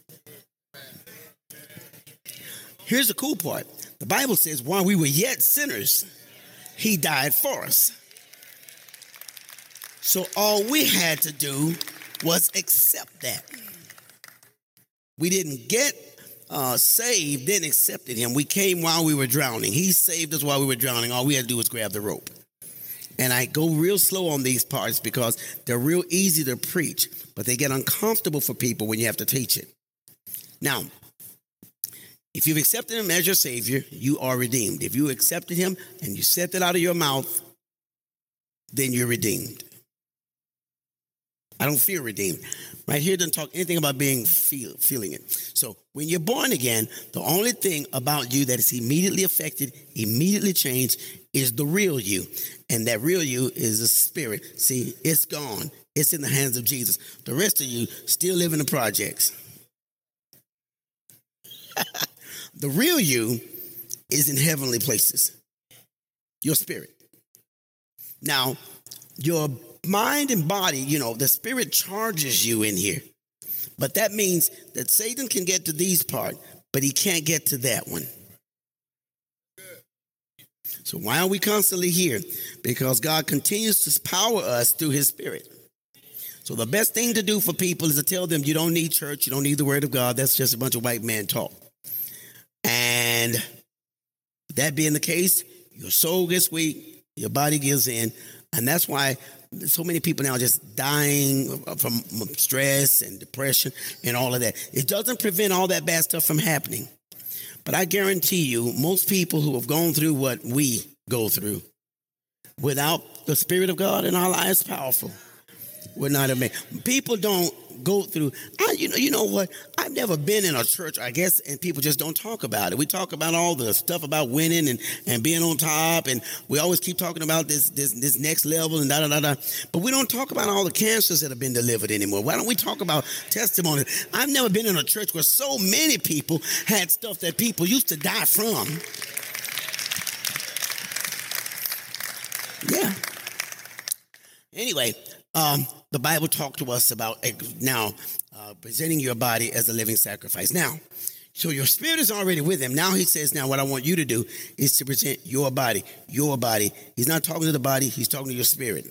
S35: Here's the cool part the Bible says, while we were yet sinners, he died for us. So all we had to do was accept that. We didn't get uh, saved, then accepted him. We came while we were drowning. He saved us while we were drowning. All we had to do was grab the rope. And I go real slow on these parts because they're real easy to preach, but they get uncomfortable for people when you have to teach it. Now, if you've accepted him as your Savior, you are redeemed. If you accepted him and you said that out of your mouth, then you're redeemed. I don't feel redeemed. Right here doesn't talk anything about being feel, feeling it. So when you're born again, the only thing about you that is immediately affected, immediately changed, is the real you. And that real you is the spirit. See, it's gone. It's in the hands of Jesus. The rest of you still live in the projects. the real you is in heavenly places. Your spirit. Now, your mind and body, you know, the spirit charges you in here. But that means that Satan can get to these part, but he can't get to that one. So why are we constantly here? Because God continues to power us through his spirit. So the best thing to do for people is to tell them you don't need church, you don't need the word of God. That's just a bunch of white man talk. And that being the case, your soul gets weak, your body gives in, and that's why so many people now are just dying from stress and depression and all of that. It doesn't prevent all that bad stuff from happening. But I guarantee you, most people who have gone through what we go through without the Spirit of God in our lives powerful, would not have made. People don't go through. I, you know, you know what? I've never been in a church, I guess, and people just don't talk about it. We talk about all the stuff about winning and, and being on top, and we always keep talking about this this this next level and da da da da. But we don't talk about all the cancers that have been delivered anymore. Why don't we talk about testimony? I've never been in a church where so many people had stuff that people used to die from. Yeah. Anyway, um, the Bible talked to us about uh, now uh, presenting your body as a living sacrifice. Now, so your spirit is already with him. Now he says, now what I want you to do is to present your body, your body. He's not talking to the body, he's talking to your spirit.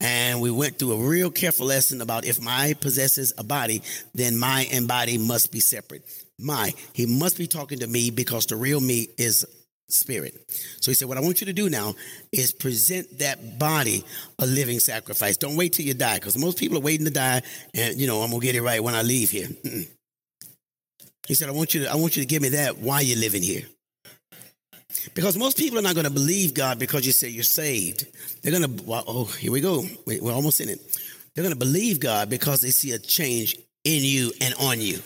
S35: And we went through a real careful lesson about if my possesses a body, then my and body must be separate. My, he must be talking to me because the real me is spirit. So he said, What I want you to do now is present that body a living sacrifice. Don't wait till you die, because most people are waiting to die, and you know, I'm gonna get it right when I leave here. He said, I want you to I want you to give me that while you're living here. Because most people are not going to believe God because you say you're saved. They're going to, well, oh, here we go. We're almost in it. They're going to believe God because they see a change in you and on you.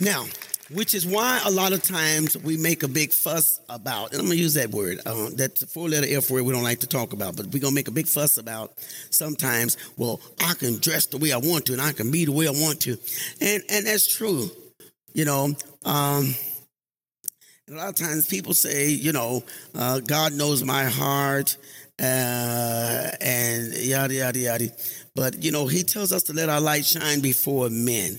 S35: Now, which is why a lot of times we make a big fuss about, and I'm gonna use that word, uh, that's a four letter F word we don't like to talk about, but we're gonna make a big fuss about sometimes, well, I can dress the way I want to and I can be the way I want to. And and that's true. You know, um, a lot of times people say, you know, uh, God knows my heart, uh, and yada yada yada. But you know, He tells us to let our light shine before men.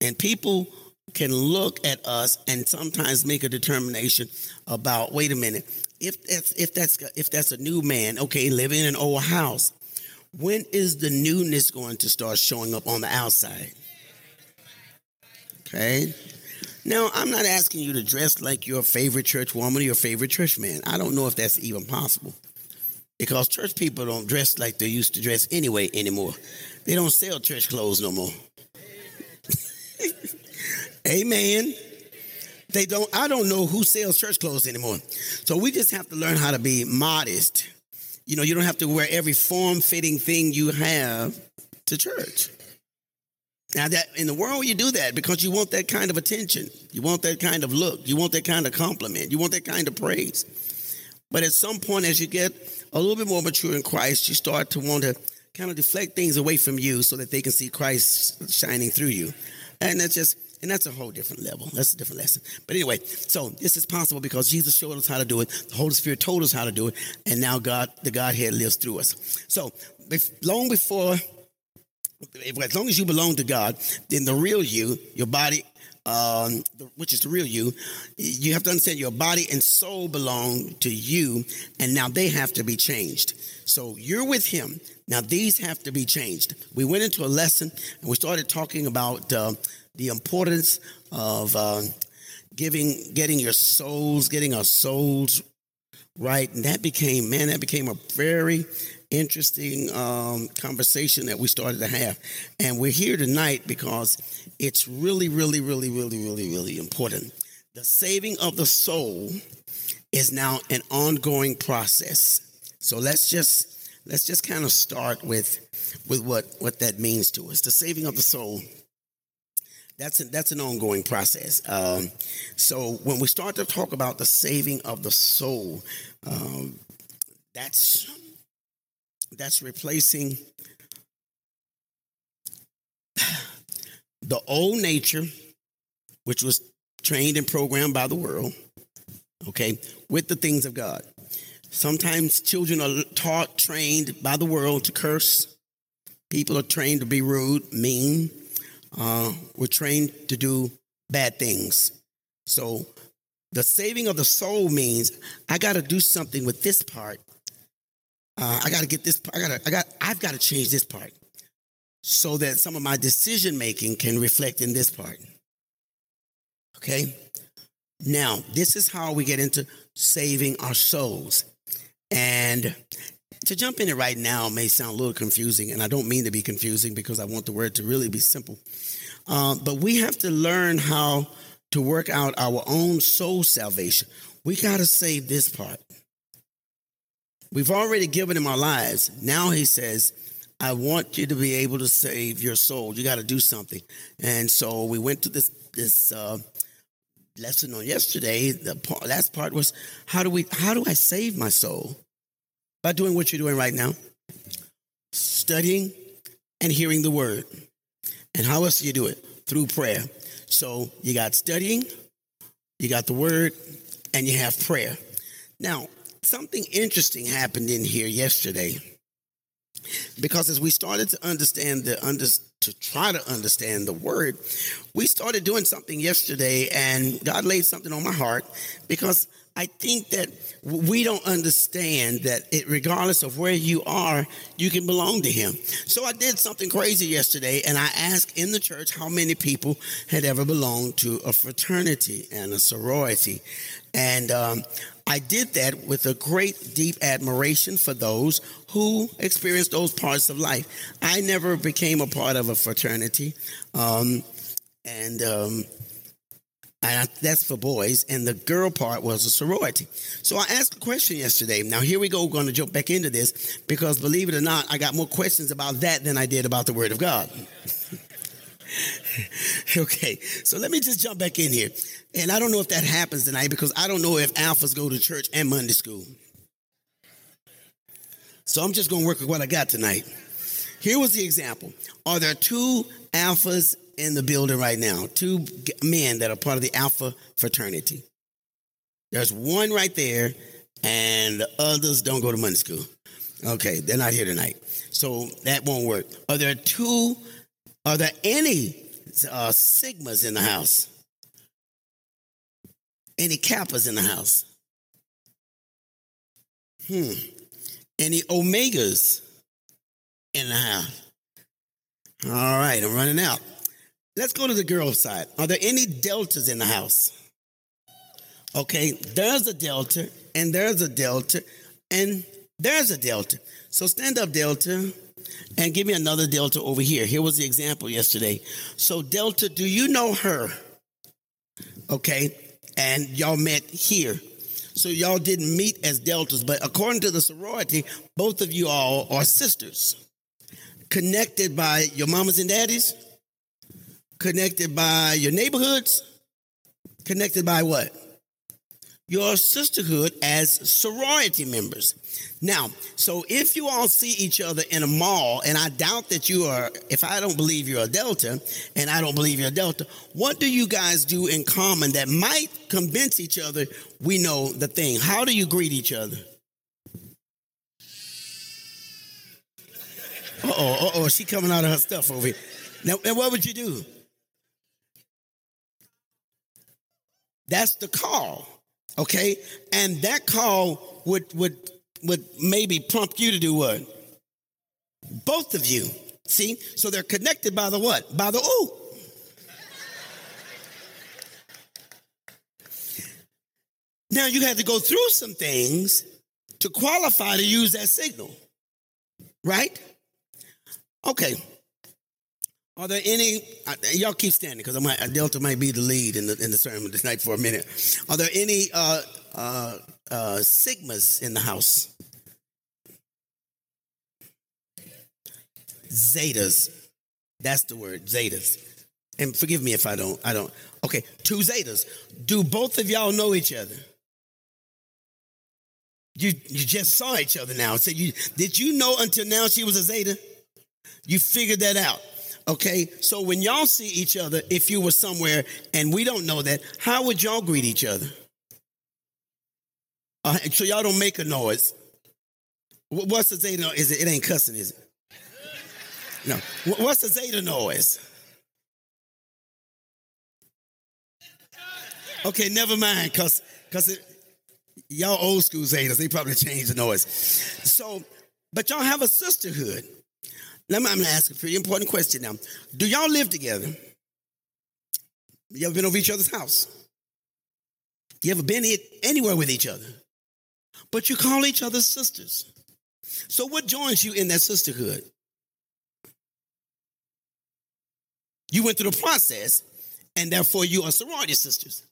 S35: And people can look at us and sometimes make a determination about, wait a minute, if that's if that's if that's a new man, okay, living in an old house, when is the newness going to start showing up on the outside? Okay. Now, I'm not asking you to dress like your favorite church woman or your favorite church man. I don't know if that's even possible. Because church people don't dress like they used to dress anyway anymore. They don't sell church clothes no more. Amen. They don't I don't know who sells church clothes anymore. So we just have to learn how to be modest. You know, you don't have to wear every form-fitting thing you have to church. Now that in the world you do that because you want that kind of attention. You want that kind of look. You want that kind of compliment. You want that kind of praise. But at some point as you get a little bit more mature in Christ, you start to want to kind of deflect things away from you so that they can see Christ shining through you. And that's just and that's a whole different level. That's a different lesson. But anyway, so this is possible because Jesus showed us how to do it. The Holy Spirit told us how to do it, and now God, the Godhead, lives through us. So bef- long before if- as long as you belong to God, then the real you, your body, um, which is the real you, you have to understand your body and soul belong to you, and now they have to be changed. So you're with Him. Now these have to be changed. We went into a lesson and we started talking about uh, the importance of uh, giving, getting your souls, getting our souls right, and that became man, that became a very interesting um, conversation that we started to have. And we're here tonight because it's really, really, really, really, really, really important. The saving of the soul is now an ongoing process. So let's just let's just kind of start with with what what that means to us. The saving of the soul. That's a, that's an ongoing process. Um, so when we start to talk about the saving of the soul, um, that's that's replacing the old nature, which was trained and programmed by the world, okay, with the things of God. Sometimes children are taught, trained by the world to curse. People are trained to be rude, mean. Uh, we're trained to do bad things. So the saving of the soul means I got to do something with this part. Uh, I got to get this. I got. I got. I've got to change this part so that some of my decision making can reflect in this part. Okay. Now, this is how we get into saving our souls. And to jump in it right now may sound a little confusing, and I don't mean to be confusing because I want the word to really be simple. Uh, but we have to learn how to work out our own soul salvation. We got to save this part. We've already given him our lives. Now he says, I want you to be able to save your soul. You got to do something. And so we went to this this uh, lesson on yesterday. The last part was how do we how do I save my soul? By doing what you're doing right now, studying and hearing the word. And how else do you do it? Through prayer. So you got studying, you got the word, and you have prayer. Now, something interesting happened in here yesterday because as we started to understand the under, to try to understand the word we started doing something yesterday and god laid something on my heart because i think that we don't understand that it regardless of where you are you can belong to him. So i did something crazy yesterday and i asked in the church how many people had ever belonged to a fraternity and a sorority. And um, I did that with a great deep admiration for those who experienced those parts of life. I never became a part of a fraternity, um, and um, and that's for boys. And the girl part was a sorority. So I asked a question yesterday. Now here we go. We're going to jump back into this because believe it or not, I got more questions about that than I did about the Word of God. okay, so let me just jump back in here. And I don't know if that happens tonight because I don't know if alphas go to church and Monday school. So I'm just going to work with what I got tonight. Here was the example. Are there two alphas in the building right now? Two men that are part of the alpha fraternity. There's one right there, and the others don't go to Monday school. Okay, they're not here tonight. So that won't work. Are there two, are there any uh, Sigmas in the house? Any Kappas in the house? Hmm. Any Omegas in the house? All right, I'm running out. Let's go to the girls' side. Are there any Deltas in the house? Okay, there's a Delta, and there's a Delta, and there's a Delta. So stand up, Delta, and give me another Delta over here. Here was the example yesterday. So, Delta, do you know her? Okay, and y'all met here. So, y'all didn't meet as Deltas, but according to the sorority, both of you all are sisters. Connected by your mamas and daddies? Connected by your neighborhoods? Connected by what? Your sisterhood as sorority members. Now, so if you all see each other in a mall, and I doubt that you are, if I don't believe you're a Delta, and I don't believe you're a Delta, what do you guys do in common that might convince each other we know the thing? How do you greet each other? Uh oh, uh oh, she coming out of her stuff over here. Now, and what would you do? That's the call, okay? And that call would would would maybe prompt you to do what? Both of you. See? So they're connected by the what? By the ooh. Now you had to go through some things to qualify to use that signal. Right? Okay. Are there any? uh, Y'all keep standing because I might uh, Delta might be the lead in the in the sermon tonight for a minute. Are there any uh, uh, uh, sigmas in the house? Zetas. That's the word. Zetas. And forgive me if I don't. I don't. Okay, two zetas. Do both of y'all know each other? You you just saw each other now. So you did you know until now she was a zeta? You figured that out. Okay, so when y'all see each other, if you were somewhere and we don't know that, how would y'all greet each other? Uh, so y'all don't make a noise. What's the zeta? Is it? It ain't cussing, is it? No. What's the zeta noise? Okay, never mind, cause cause it, y'all old school zetas, they probably changed the noise. So, but y'all have a sisterhood. Me, I'm gonna ask a pretty important question now. Do y'all live together? You ever been over each other's house? You ever been anywhere with each other? But you call each other sisters. So what joins you in that sisterhood? You went through the process, and therefore you are sorority sisters.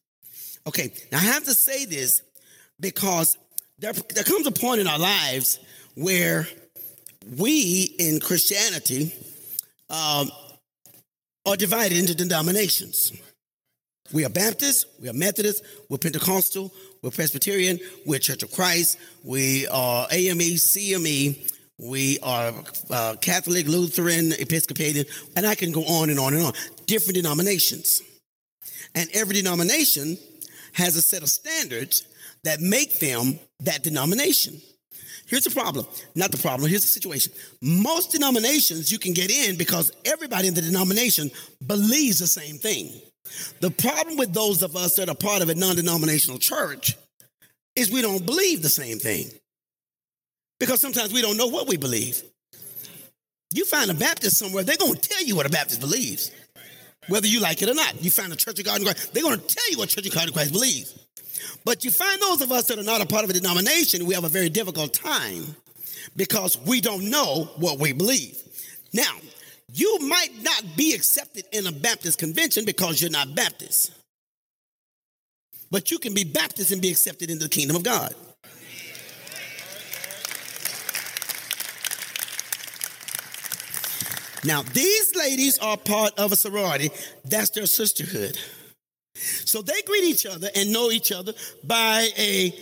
S35: Okay, now I have to say this because there, there comes a point in our lives where we in Christianity um, are divided into denominations. We are Baptist, we are Methodist, we're Pentecostal, we're Presbyterian, we're Church of Christ, we are AME, CME, we are uh, Catholic, Lutheran, Episcopalian, and I can go on and on and on. Different denominations. And every denomination has a set of standards that make them that denomination. Here's the problem. Not the problem. Here's the situation. Most denominations you can get in because everybody in the denomination believes the same thing. The problem with those of us that are part of a non denominational church is we don't believe the same thing because sometimes we don't know what we believe. You find a Baptist somewhere, they're going to tell you what a Baptist believes, whether you like it or not. You find a Church of God in Christ, they're going to tell you what Church of God in Christ believes. But you find those of us that are not a part of a denomination, we have a very difficult time because we don't know what we believe. Now, you might not be accepted in a Baptist convention because you're not Baptist. But you can be Baptist and be accepted into the kingdom of God. Now, these ladies are part of a sorority. That's their sisterhood. So they greet each other and know each other by a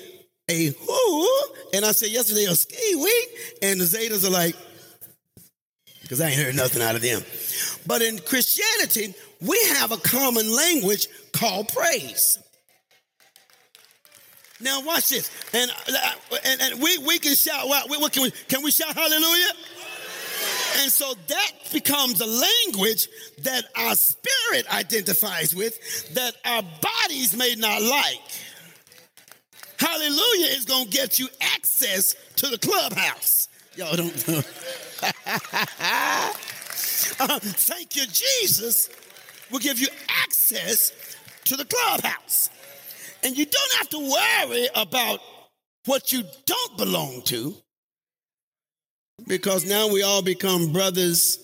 S35: a whoo. And I said yesterday a ski week, and the Zetas are like, because I ain't heard nothing out of them. But in Christianity, we have a common language called praise. Now watch this, and and, and we we can shout. What, what can we can we shout hallelujah? And so that becomes a language that our spirit identifies with, that our bodies may not like. Hallelujah is going to get you access to the clubhouse. Y'all don't know. Uh, thank you, Jesus, will give you access to the clubhouse. And you don't have to worry about what you don't belong to because now we all become brothers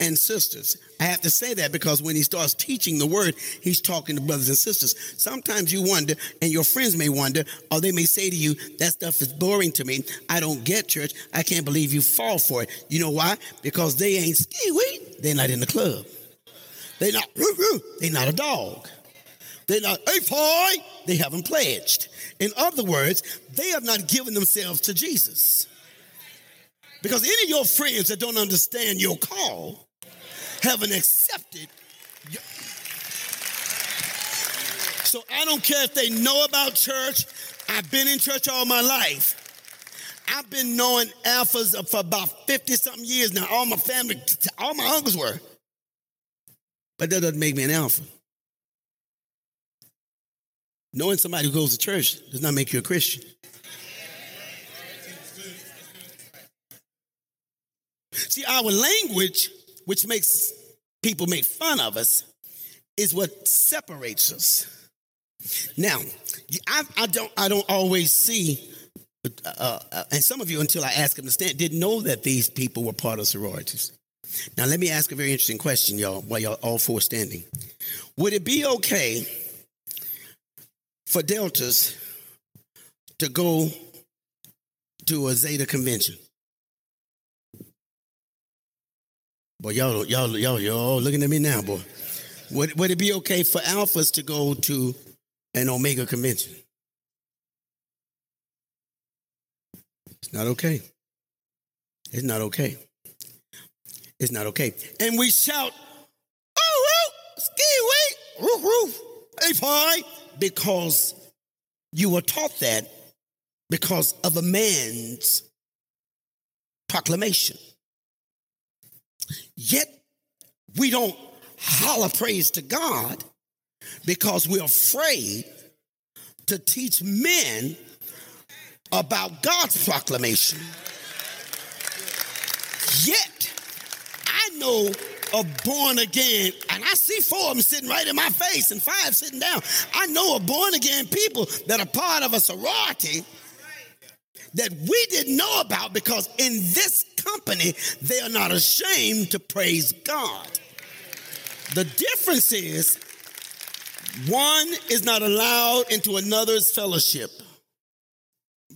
S35: and sisters. I have to say that because when he starts teaching the word, he's talking to brothers and sisters. Sometimes you wonder, and your friends may wonder, or they may say to you, That stuff is boring to me. I don't get church. I can't believe you fall for it. You know why? Because they ain't ski They're not in the club. They're not, mm, mm, they're not a dog. They're not a boy. They haven't pledged. In other words, they have not given themselves to Jesus. Because any of your friends that don't understand your call haven't accepted. Your... So I don't care if they know about church. I've been in church all my life. I've been knowing alphas for about 50 something years now. All my family, all my uncles were. But that doesn't make me an alpha. Knowing somebody who goes to church does not make you a Christian. See, our language, which makes people make fun of us, is what separates us. Now, I, I don't, I don't always see, uh, uh, and some of you, until I ask them to stand, didn't know that these people were part of sororities. Now, let me ask a very interesting question, y'all, while y'all all four standing. Would it be okay for Deltas to go to a Zeta convention? Boy, y'all, y'all, y'all, y'all looking at me now, boy. Would, would it be okay for alphas to go to an Omega convention? It's not okay. It's not okay. It's not okay. And we shout, oh, woo, ski wee, roof, roof, hey, fine, because you were taught that because of a man's proclamation. Yet we don't holler praise to God because we're afraid to teach men about God's proclamation. Yet I know a born again, and I see four of them sitting right in my face and five sitting down. I know a born again people that are part of a sorority that we didn't know about because in this company, they are not ashamed to praise God. The difference is one is not allowed into another's fellowship,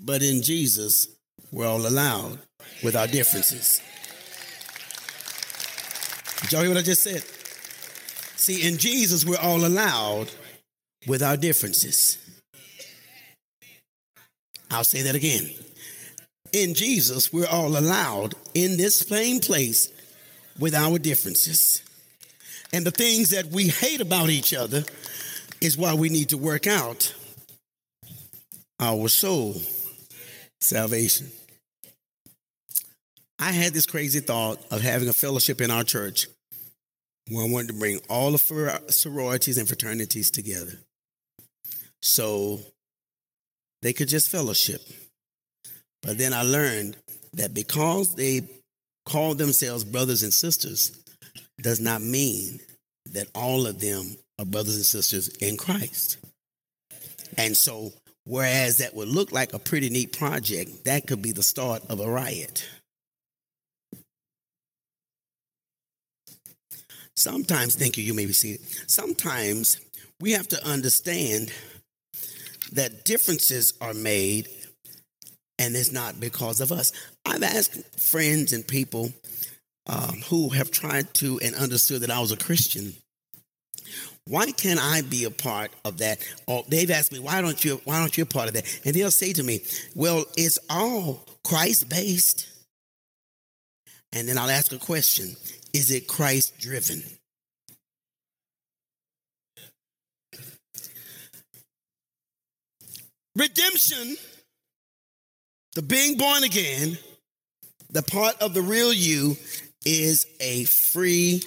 S35: but in Jesus, we're all allowed with our differences. Did y'all hear what I just said? See, in Jesus, we're all allowed with our differences. I'll say that again. In Jesus, we're all allowed in this same place with our differences. And the things that we hate about each other is why we need to work out our soul salvation. I had this crazy thought of having a fellowship in our church where I wanted to bring all the sororities and fraternities together so they could just fellowship. But then I learned that because they call themselves brothers and sisters, does not mean that all of them are brothers and sisters in Christ. And so, whereas that would look like a pretty neat project, that could be the start of a riot. Sometimes, thank you, you may be seated. Sometimes we have to understand that differences are made and it's not because of us. I've asked friends and people, um, who have tried to and understood that I was a Christian. Why can't I be a part of that? Or they've asked me, why don't you? Why don't you a part of that? And they'll say to me, well, it's all Christ based. And then I'll ask a question: Is it Christ driven? Redemption, the being born again, the part of the real you is a free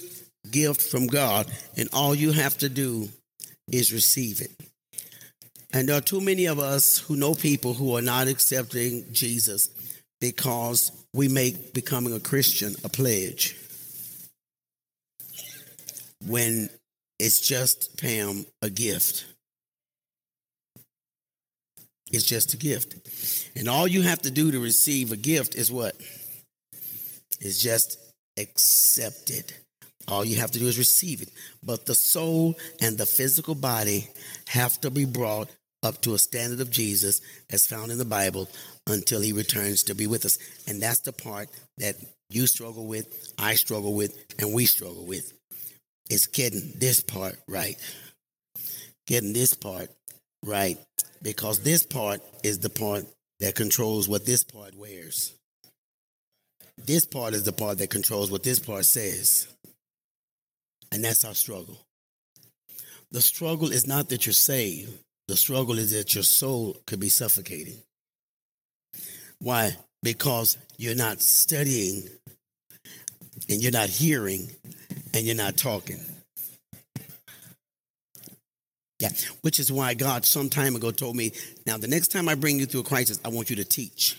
S35: gift from God, and all you have to do is receive it. And there are too many of us who know people who are not accepting Jesus because we make becoming a Christian a pledge. When it's just, Pam, a gift. It's just a gift. And all you have to do to receive a gift is what? Is just accept it. All you have to do is receive it. But the soul and the physical body have to be brought up to a standard of Jesus as found in the Bible until he returns to be with us. And that's the part that you struggle with, I struggle with, and we struggle with. It's getting this part right. Getting this part right. Because this part is the part that controls what this part wears. This part is the part that controls what this part says. And that's our struggle. The struggle is not that you're saved, the struggle is that your soul could be suffocating. Why? Because you're not studying and you're not hearing and you're not talking. Yeah, which is why God some time ago told me, now the next time I bring you through a crisis, I want you to teach.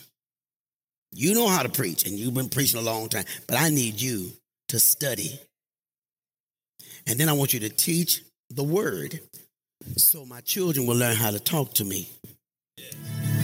S35: You know how to preach, and you've been preaching a long time, but I need you to study. And then I want you to teach the word so my children will learn how to talk to me.
S18: Your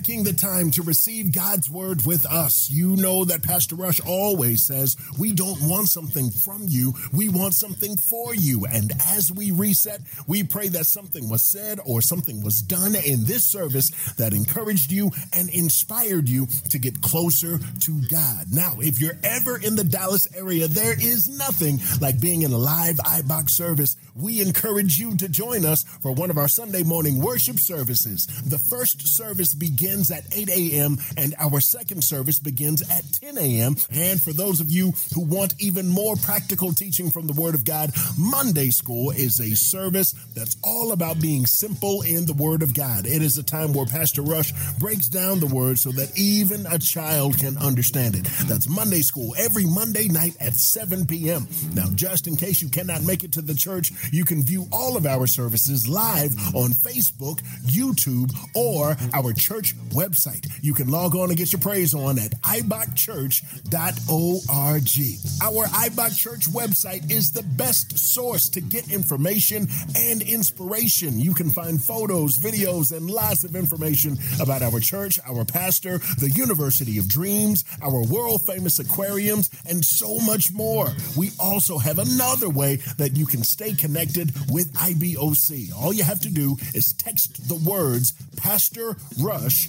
S34: taking the time to receive God's word with us. You know that Pastor Rush always says we don't want something from you, we want something for you. And as we reset, we pray that something was said or something was done in this service that encouraged you and inspired you to get closer to God. Now, if you're ever in the Dallas area, there is nothing like being in a live IBOC service. We encourage you to join us for one of our Sunday morning worship services. The first service begins at 8 a.m. and our second service begins at 10 a.m. And for those of you who want even more practical teaching from the Word of God, Monday School is a service that's all about being simple in the Word of God. It is a time where Pastor Rush breaks down the Word so that even a child can understand it. That's Monday School every Monday night at 7 p.m. Now, just in case you cannot make it to the church, you can view all of our services live on Facebook, YouTube, or our church website. You can log on and get your praise on at ibocchurch.org. Our IBOC Church website is the best source to get information and inspiration. You can find photos, videos, and lots of information about our church, our pastor, the University of Dreams, our world famous aquariums, and so much more. We also have another way that you can stay connected with IBOC. All you have to do is text the words Pastor Rush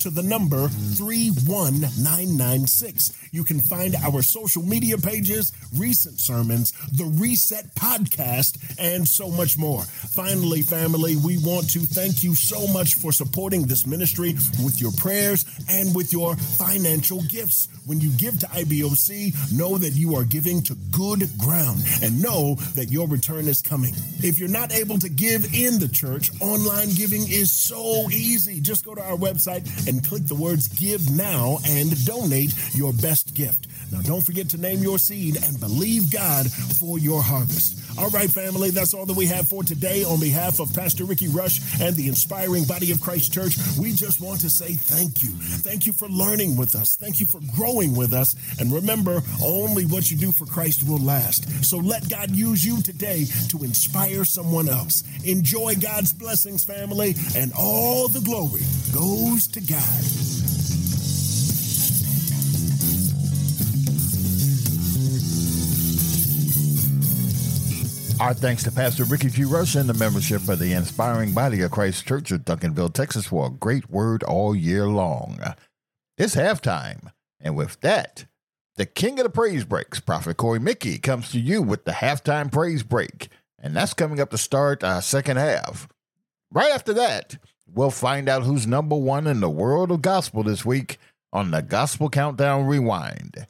S34: to the number 31996. You can find our social media pages, recent sermons, the Reset podcast, and so much more. Finally, family, we want to thank you so much for supporting this ministry with your prayers and with your financial gifts. When you give to IBOC, know that you are giving to good ground and know that your return is coming. If you're not able to give in the church, online giving is so easy. Just go to our website and click the words give now and donate your best gift. Now, don't forget to name your seed and believe God for your harvest. All right, family, that's all that we have for today. On behalf of Pastor Rickie Rush and the inspiring body of Christ Church, we just want to say thank you. Thank you for learning with us. Thank you for growing with us. And remember, only what you do for Christ will last. So let God use you today to inspire someone else. Enjoy God's blessings, family, and all the glory goes to God.
S1: Our thanks to Pastor Rickie G. Rush and the membership of the Inspiring Body of Christ Church of Duncanville, Texas, for a great word all year long. It's halftime, and with that, the king of the praise breaks, Prophet Korey Mickie, comes to you with the halftime praise break, and that's coming up to start our second half. Right after that, we'll find out who's number one in the world of gospel this week on the Gospel Countdown Rewind.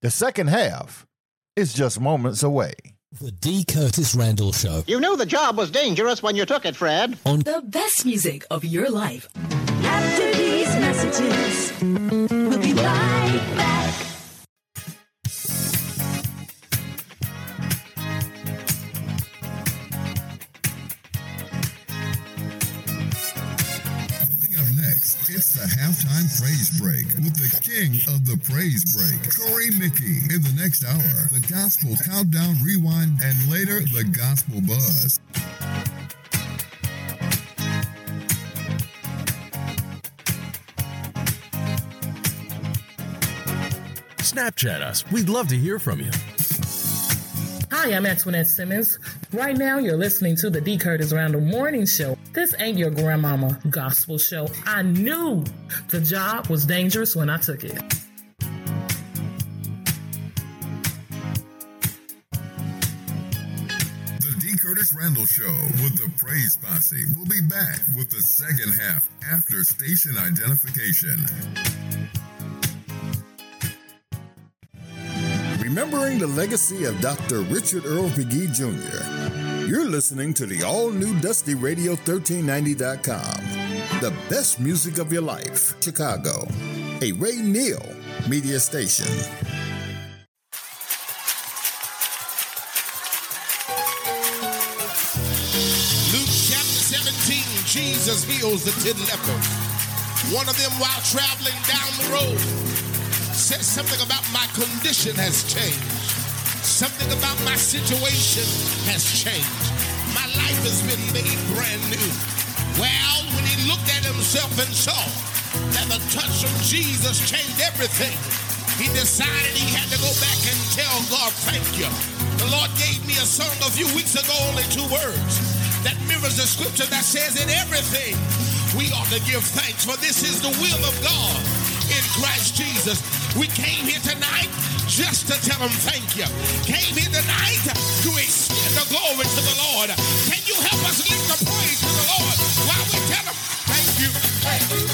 S1: The second half is just moments away.
S8: The D. Curtis Randle Show.
S36: You knew the job was dangerous when you took it, Fred.
S8: On
S3: The best music of your life. After these messages, we'll be back.
S11: King of the praise break, Korey Mickie. In the next hour, the gospel countdown rewind, and later, the gospel buzz.
S23: Snapchat us. We'd love to hear from you.
S37: Hi, I'm Antoinette Simmons. Right now, you're listening to the D. Curtis Randle Morning Show. This ain't your grandmama gospel show. I knew the job was dangerous when I took it.
S11: The D. Curtis Randle Show with the Praise Posse will be back with the second half after station identification.
S7: Remembering the legacy of Dr. Richard Earl McGee Jr., you're listening to the all new Dusty Radio 1390.com. The best music of your life, Chicago. A Ray Neal media station.
S10: Luke chapter 17, Jesus heals the ten lepers. One of them, while traveling down the road, says something about my condition has changed. Something about my situation has changed. My life has been made brand new. Well, when he looked at himself and saw that the touch of Jesus changed everything, he decided he had to go back and tell God, thank you. The Lord gave me a song a few weeks ago, only two words, that mirrors the scripture that says, in everything we ought to give thanks, for this is the will of God in Christ Jesus. We came here tonight just to tell him thank you. Came here tonight to extend the glory to the Lord. Can you help us lift the praise to the Lord while we tell him thank you, thank you,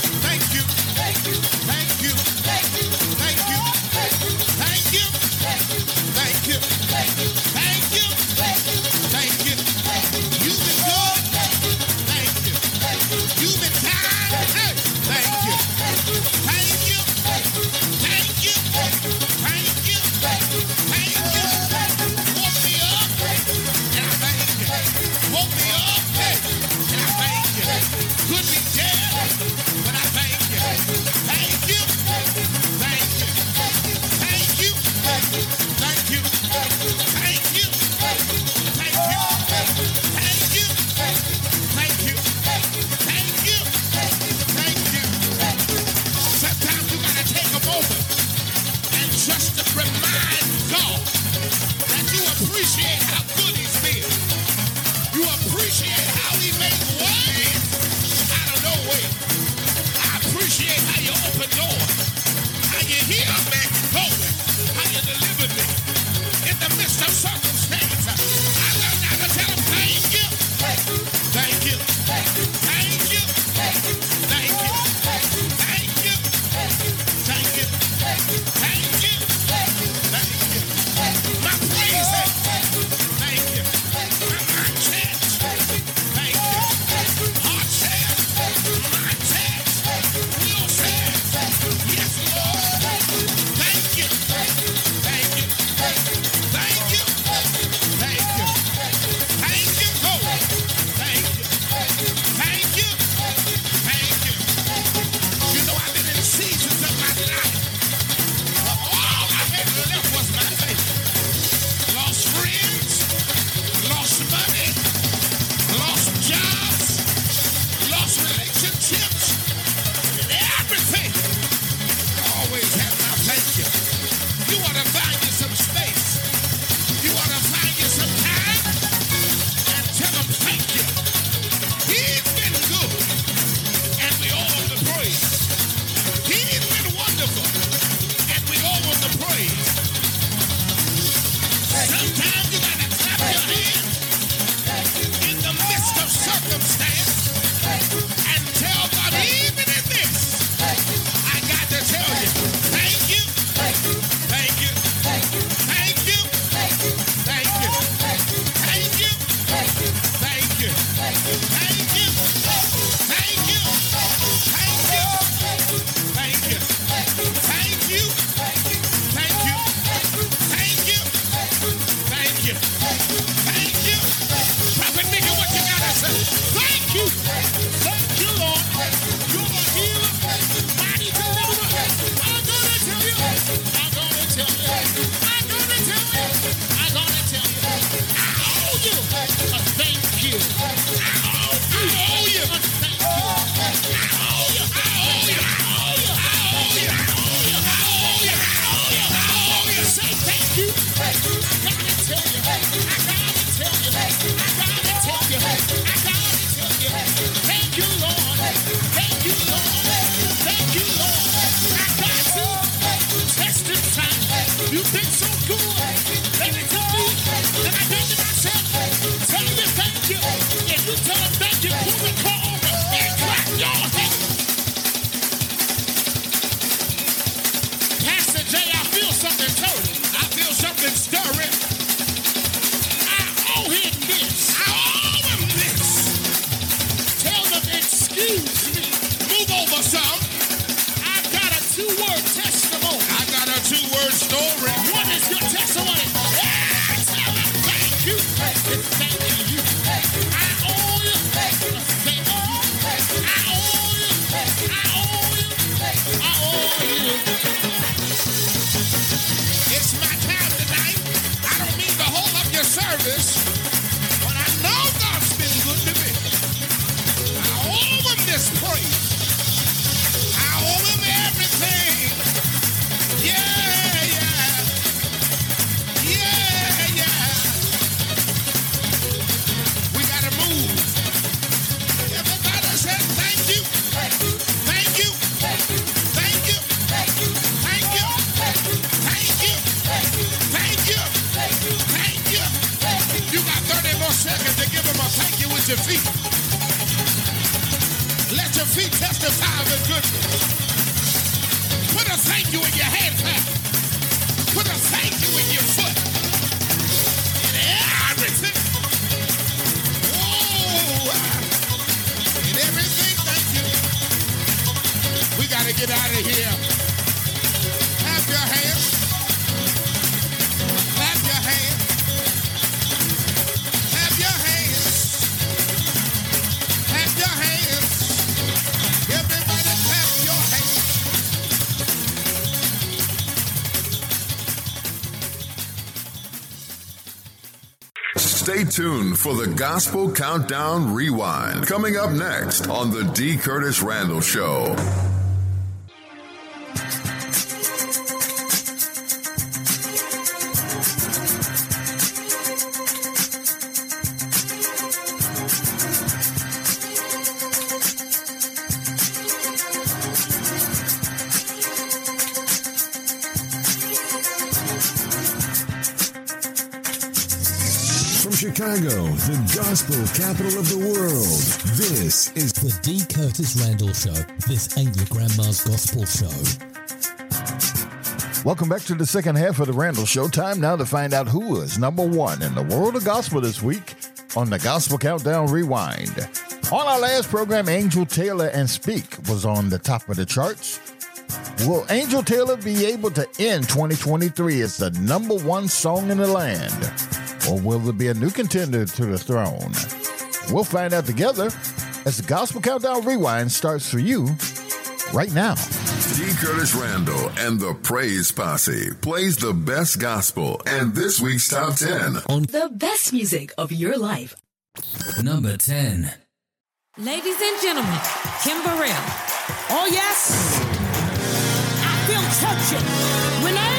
S10: Let your feet testify of his goodness. Put a thank you get out of here. Clap your hands. Clap your hands. Clap your hands. Clap your hands. Everybody clap your hands.
S11: Stay tuned for the Gospel Countdown Rewind. Coming up next on The D. Curtis Randle Show.
S34: Gospel capital of the world, this is
S8: The D. Curtis Randle Show. This ain't your grandma's gospel show.
S1: Welcome back to the second half of the Randle Show. Time now to find out who is number one in the world of gospel this week on the Gospel Countdown Rewind. On our last program, Angel Taylor and Speak was on the top of the charts. Will Angel Taylor be able to end 2023 as the number one song in the land? Or will there be a new contender to the throne? We'll find out together as the Gospel Countdown Rewind starts for you right now.
S11: D. Curtis Randle and the Praise Posse plays the best gospel and this week's top 10.
S3: On the best music of your life.
S8: Number 10.
S38: Ladies and gentlemen, Kim Burrell. Oh, yes. I feel churchy. Renee? Uh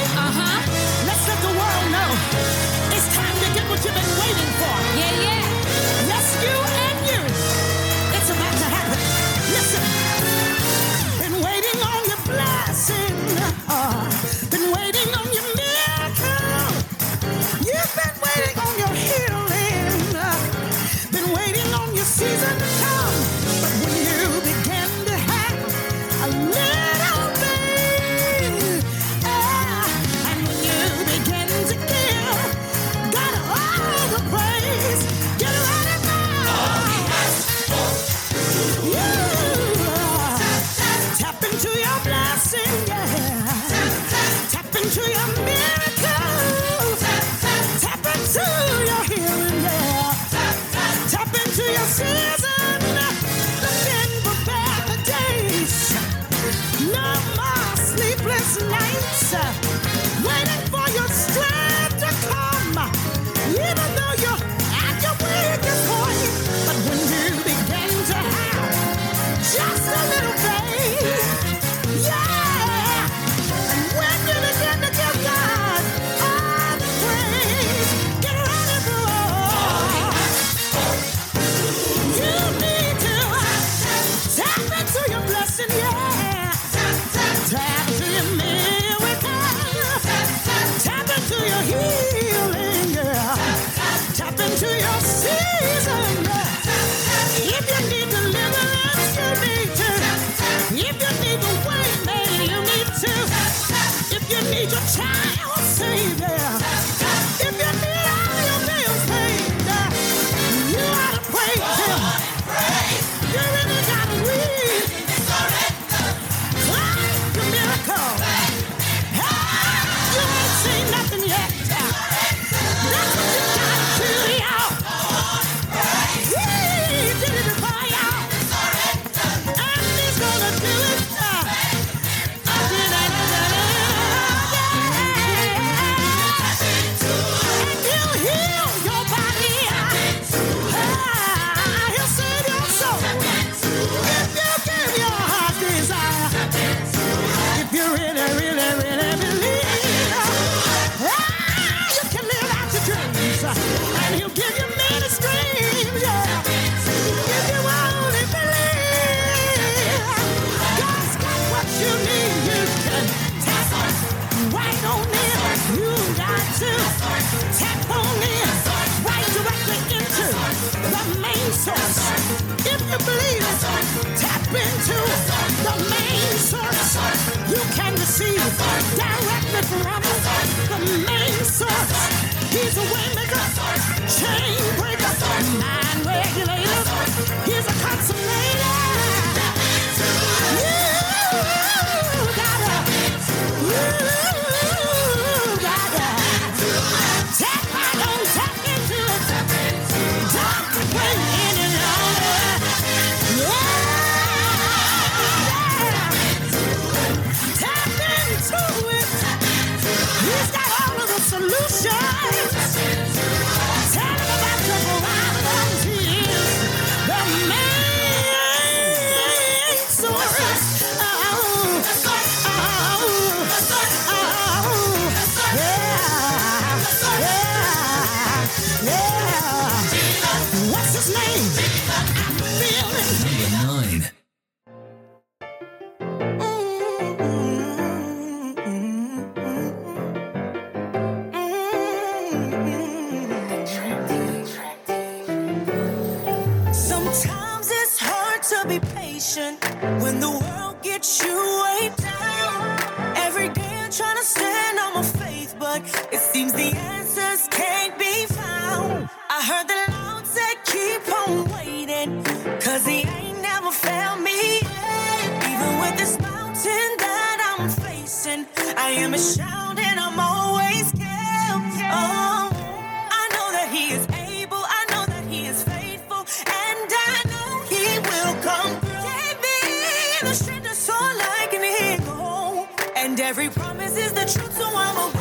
S38: And
S39: I can hear. And
S38: every promise is the truth, so I'm aware.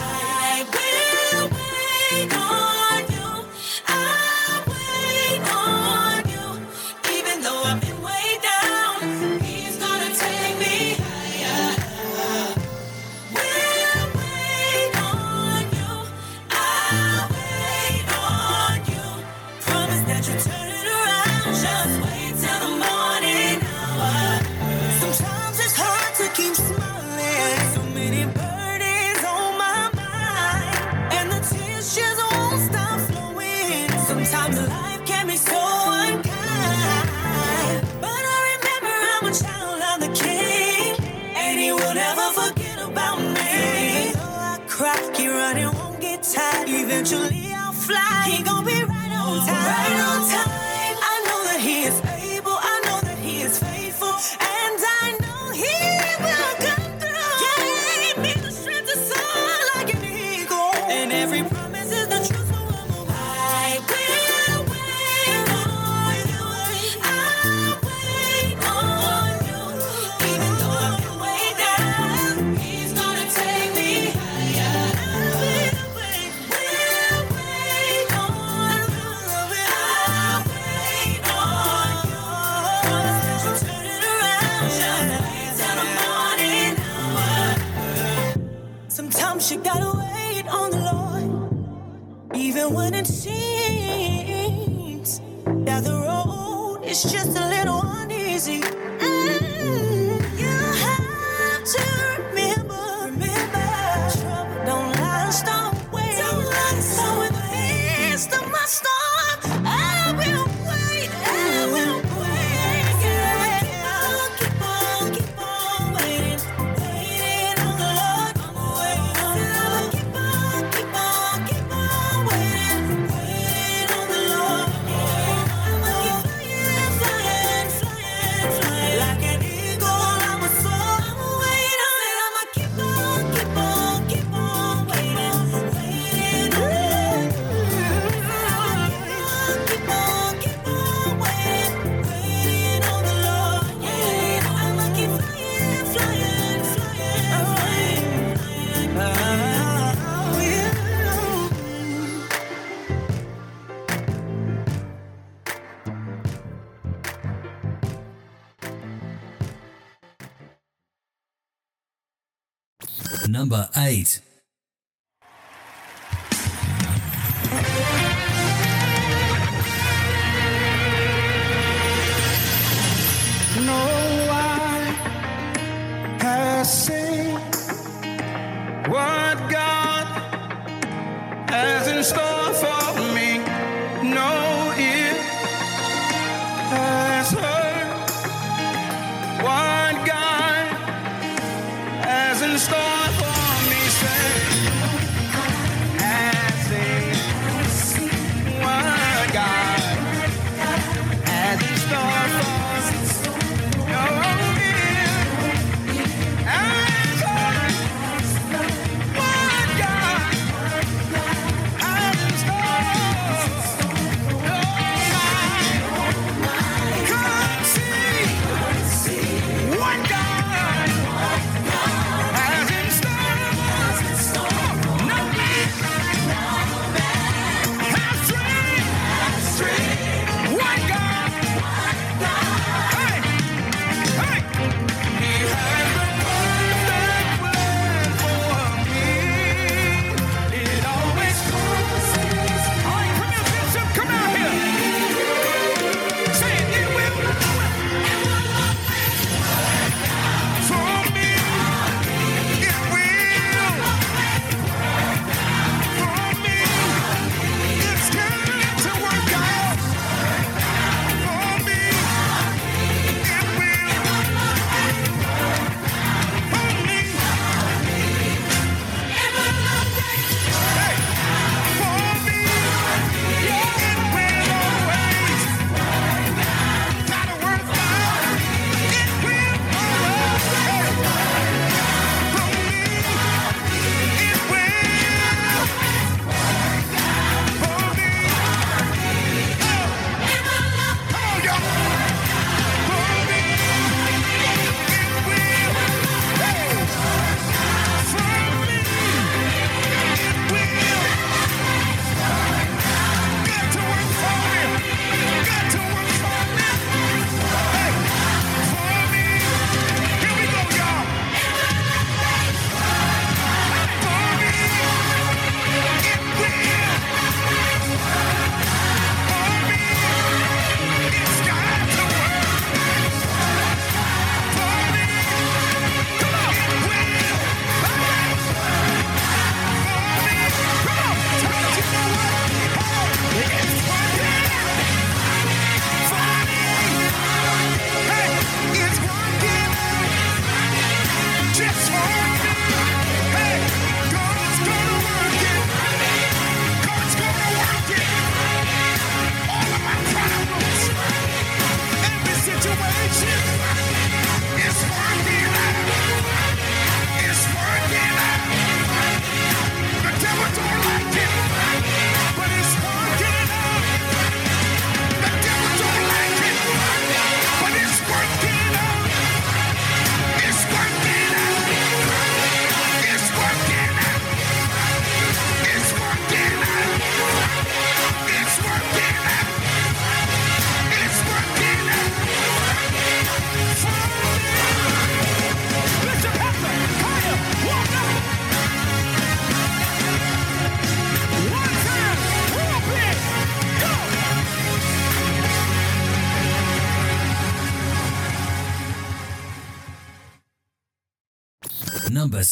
S38: eventually I'll fly. He gon' be right on time. Right on time.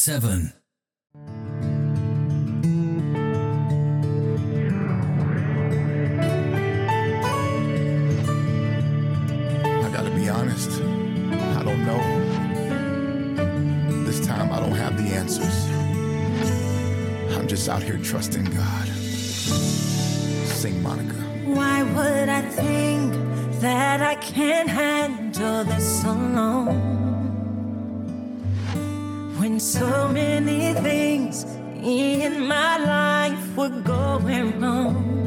S38: seven. I gotta
S40: be honest, I don't know. This time I don't have the answers. I'm just out here trusting God. Sing Monica.
S14: Why would I think that I can't handle this alone? so many things in my life were going wrong.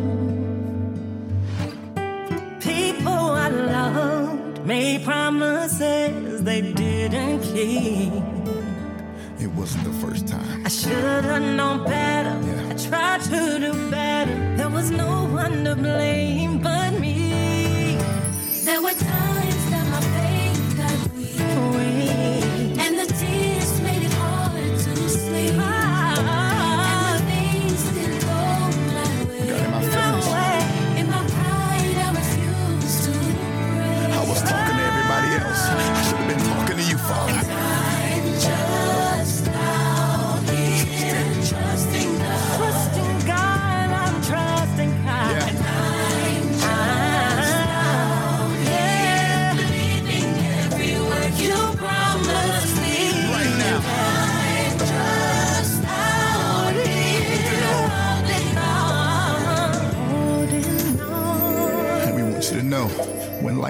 S14: People I loved made promises they didn't keep.
S40: It wasn't the first time.
S14: I should have known better. Yeah. I tried to do better. There was no one to blame but me.
S32: There were times.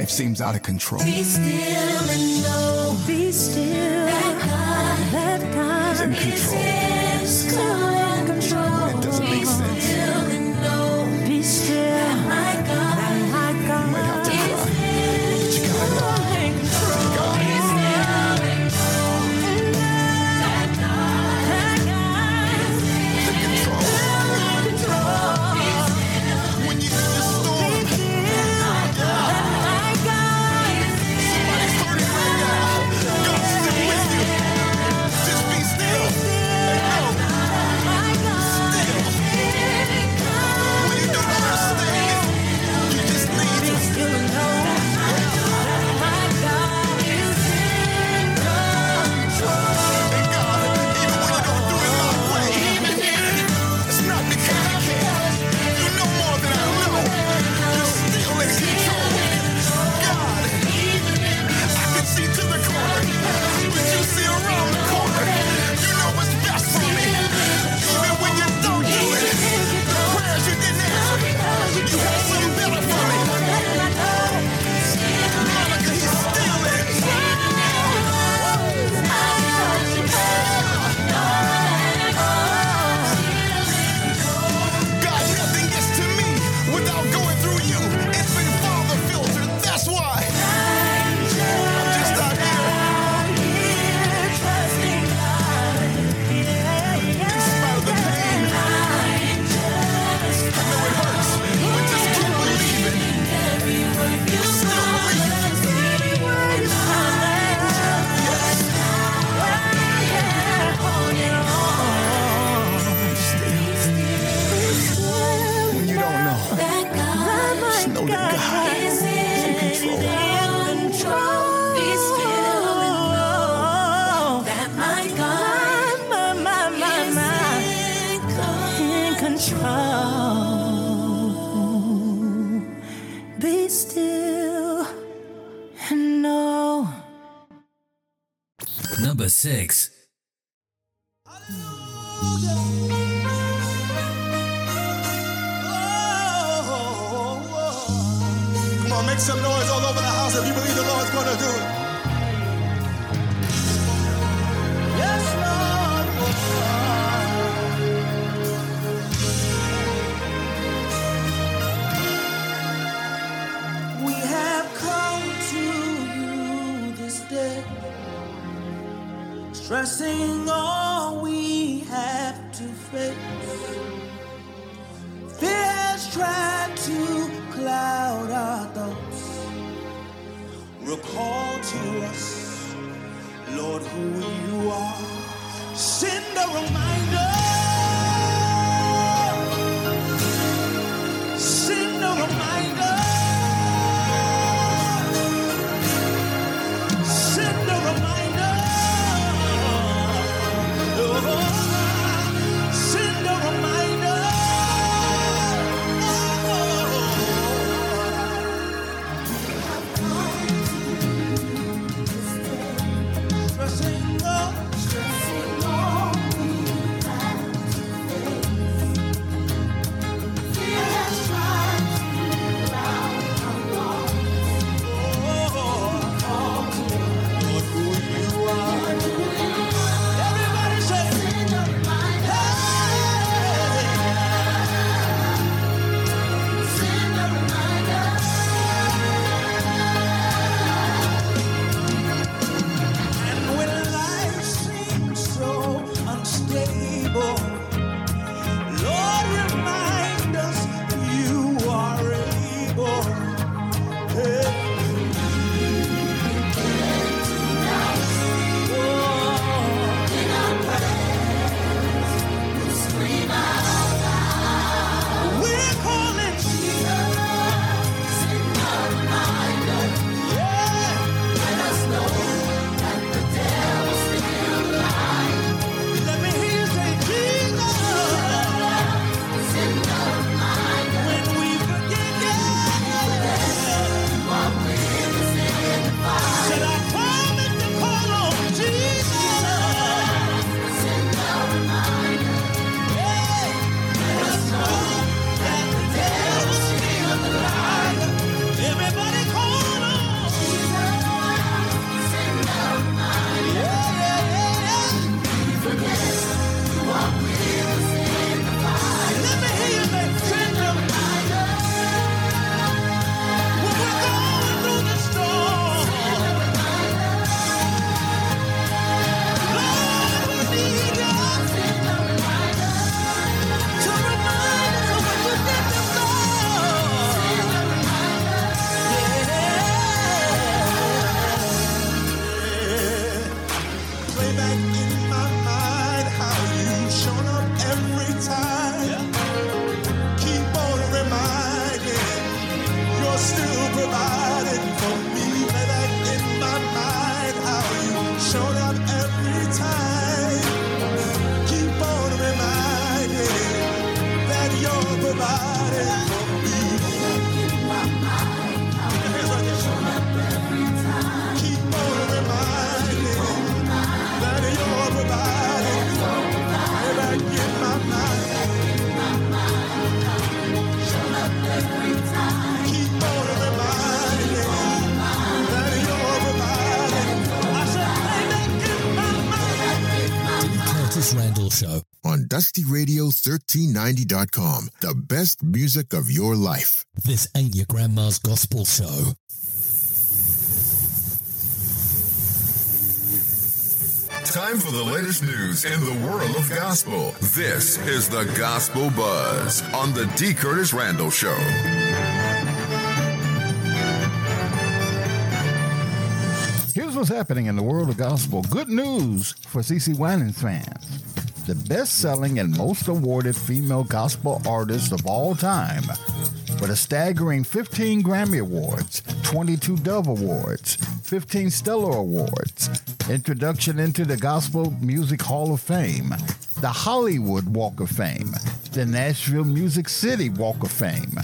S32: life seems out of control.
S14: Be still and know. Be still. That God, that God is in control.
S8: six.
S11: DustyRadio1390.com, the best music of your life.
S8: This ain't your grandma's gospel show.
S11: Time for the latest news in the world of gospel. This is the Gospel Buzz on the D. Curtis Randle Show.
S1: Here's what's happening in the world of gospel. Good news for CeCe Winans fans. The best selling and most awarded female gospel artist of all time, with a staggering 15 Grammy Awards, 22 Dove Awards, 15 Stellar Awards, introduction into the Gospel Music Hall of Fame, the Hollywood Walk of Fame, the Nashville Music City Walk of Fame,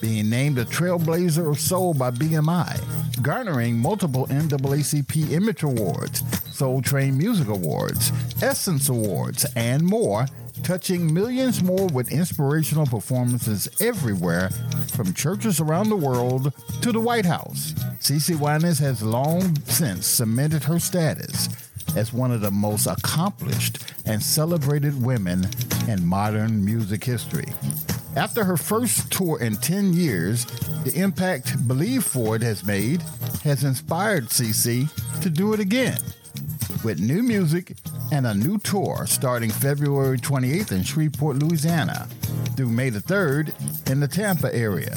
S1: being named a Trailblazer of Soul by BMI, garnering multiple NAACP Image Awards, Soul Train Music Awards, Essence Awards, and more, touching millions more with inspirational performances everywhere, from churches around the world to the White House. CeCe Winans has long since cemented her status as one of the most accomplished and celebrated women in modern music history. After her first tour in 10 years, the impact Believe For It has made has inspired CeCe to do it again with new music and a new tour starting February 28th in Shreveport, Louisiana through May the 3rd in the Tampa area.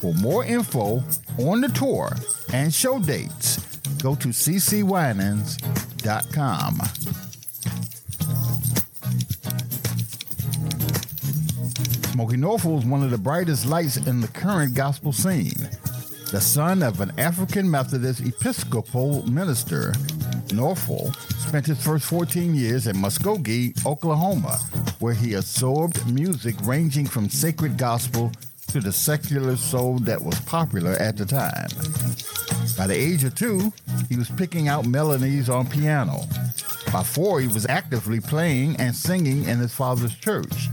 S1: For more info on the tour and show dates, go to cecewinans.com. Smokie Norful is one of the brightest lights in the current gospel scene. The son of an African Methodist Episcopal minister, Norful spent his first 14 years in Muskogee, Oklahoma, where he absorbed music ranging from sacred gospel to the secular soul that was popular at the time. By the age of two, he was picking out melodies on piano. By four, he was actively playing and singing in his father's church.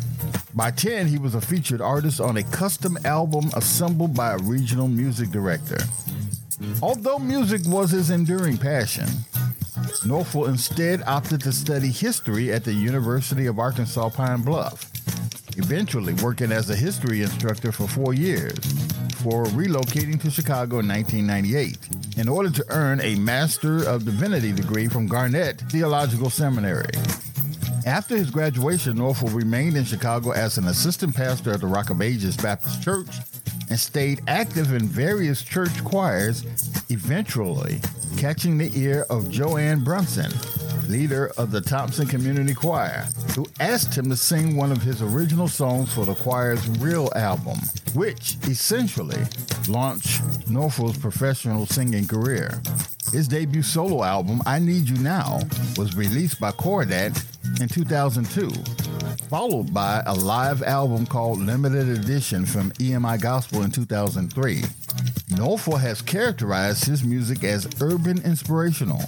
S1: By 10, he was a featured artist on a custom album assembled by a regional music director. Although music was his enduring passion, Norful instead opted to study history at the University of Arkansas Pine Bluff, eventually working as a history instructor for four years before relocating to Chicago in 1998 in order to earn a Master of Divinity degree from Garrett Theological Seminary. After his graduation, Norful remained in Chicago as an assistant pastor at the Rock of Ages Baptist Church and stayed active in various church choirs, eventually catching the ear of Joanne Brunson, leader of the Thompson Community Choir, who asked him to sing one of his original songs for the choir's Real album, which essentially launched Norful's professional singing career. His debut solo album, I Need You Now, was released by Cordat in 2002, followed by a live album called Limited Edition from EMI Gospel in 2003. Norful has characterized his music as urban inspirational,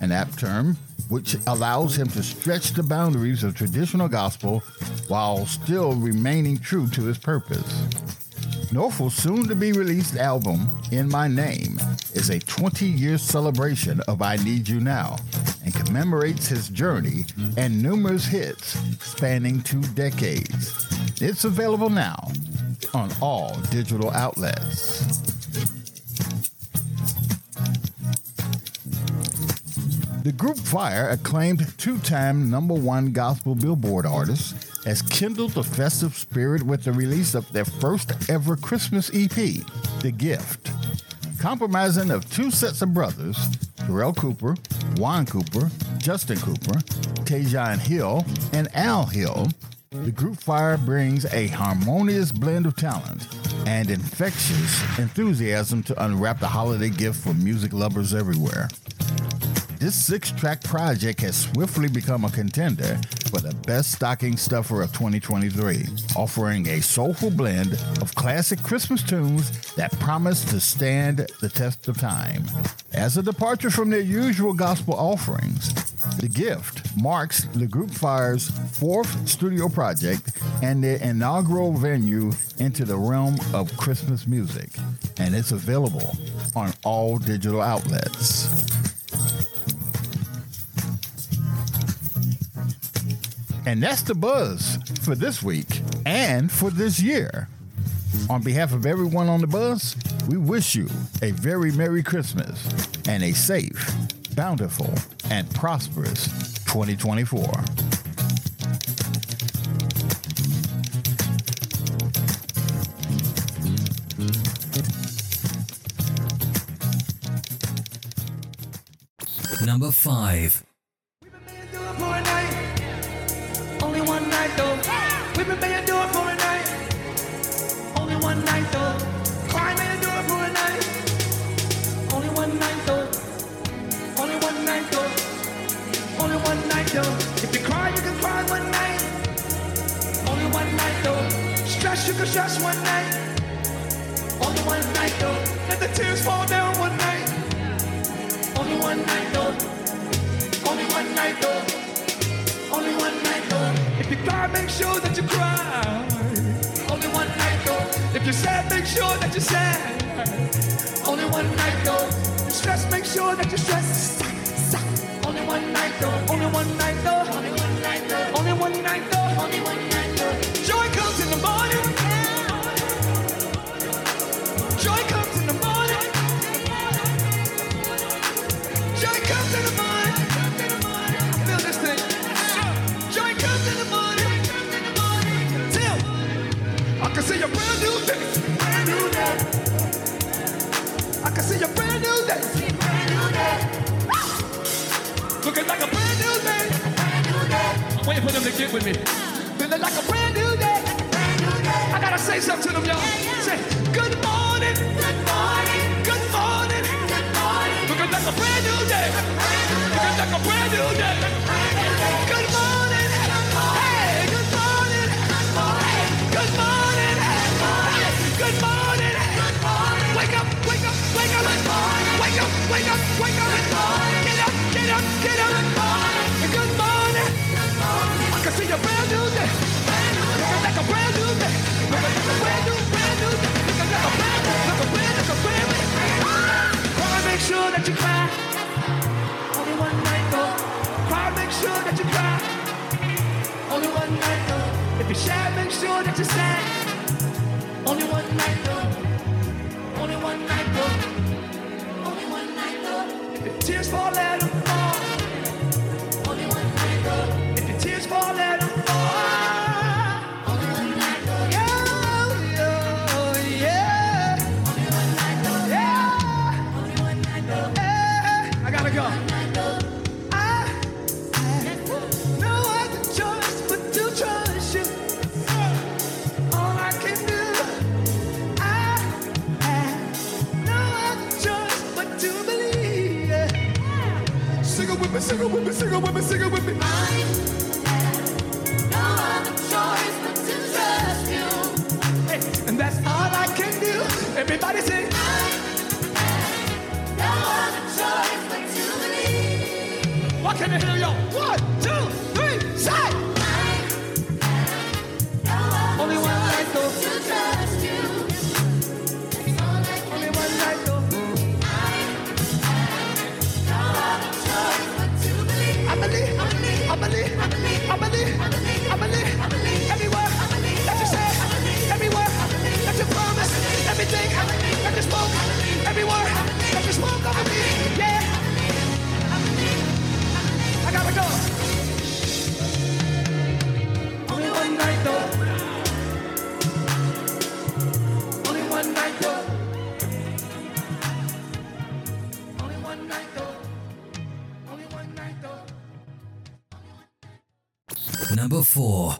S1: an apt term which allows him to stretch the boundaries of traditional gospel while still remaining true to his purpose. Norful's soon to be released album, In My Name, is a 20 year celebration of I Need You Now and commemorates his journey and numerous hits spanning two decades. It's available now on all digital outlets. The group Fire, acclaimed two time number one gospel billboard artist, has kindled the festive spirit with the release of their first ever Christmas EP, The Gift. Compromising of two sets of brothers, Terrell Cooper, Juan Cooper, Justin Cooper, Tajon Hill, and Al Hill, the group Fire brings a harmonious blend of talent and infectious enthusiasm to unwrap the holiday gift for music lovers everywhere. This six track project has swiftly become a contender for the best stocking stuffer of 2023, offering a soulful blend of classic Christmas tunes that promise to stand the test of time. As a departure from their usual gospel offerings, The Gift marks the Group Fire's fourth studio project and their inaugural venue into the realm of Christmas music, and it's available on all digital outlets. And that's the buzz for this week and for this year. On behalf of everyone on the bus, we wish you a very Merry Christmas and a safe, bountiful, and prosperous 2024.
S8: Number
S18: 5 Only one night though. Cry made do it for a night. Only one ninth of only one ninth of only one night though. If you cry, make sure that you cry. Only one night though. If you're sad, make sure that you're sad. Only one night though. If You stress, make sure that you stress. Only one night though. Only one night though. Only one night though. Only one night though. Only one night like a brand new day. Brand new day. I'm waiting for them to get with me. Feeling like a brand new day. Brand new day. I gotta say something to them, y'all. Say good morning. Good morning. Good morning. Good morning. Looking like a brand new day. Looking like a brand new day. Good morning. Hey, good morning. Good morning. Good morning. Wake up, wake up, wake up. Wake up, wake up, wake up. Get up, Good morning. I can see a brand new day. Like a brand new day. Brand new, brand new day. Like a brand new, like a brand, like a brand new. Make sure that you cry. Only one night though. Cry, make sure that you cry. Only one night though. If sad, make sure that you're sad. Only one night though. Only one night though. Only one night though. If your tears fall, let sing it with me, sing it with me, sing it with me. I, No other choice but to trust you. Hey, and that's all I can do. Everybody sing. I, No other choice but to believe. What can I hear y'all? One,
S8: four.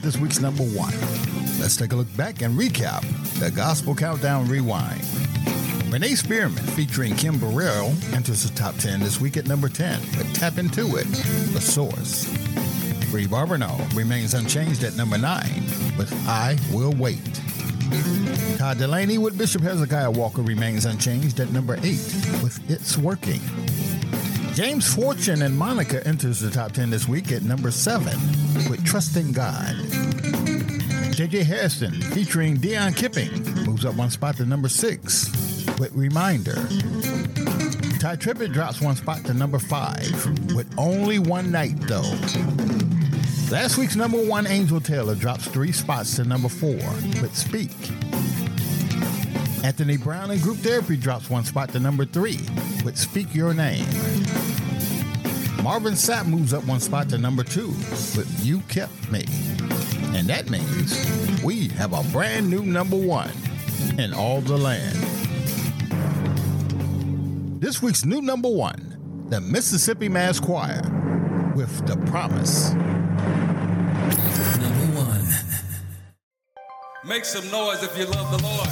S14: at this
S1: week's number one. Let's take a look back and recap the Gospel Countdown Rewind. Renee Spearman featuring Kim Burrell enters the top 10 this week at number 10 with Tap Into It, The Source. Free Barberno remains unchanged at number 9 with I Will Wait. Todd Dulaney with Bishop Hezekiah Walker remains unchanged at number 8 with It's Working. James Fortune and Monica enters the top 10 this week at number 7 with Trusting God. J.J. Hairston featuring Deon Kipping moves up one spot to number six with Reminder. Tye Tribbett drops one spot to number five with Only One Night Though. Last week's number one, Angel Taylor, drops three spots to number four with Speak. Anthony Brown and Group Therapy drops one spot to number three with Speak Your Name. Marvin Sapp moves up one spot to number two with You Kept Me. And that means we have a brand new number one in all the land. This week's new number one, the Mississippi Mass Choir with The Promise.
S8: Number one.
S41: Make some noise if you love the Lord.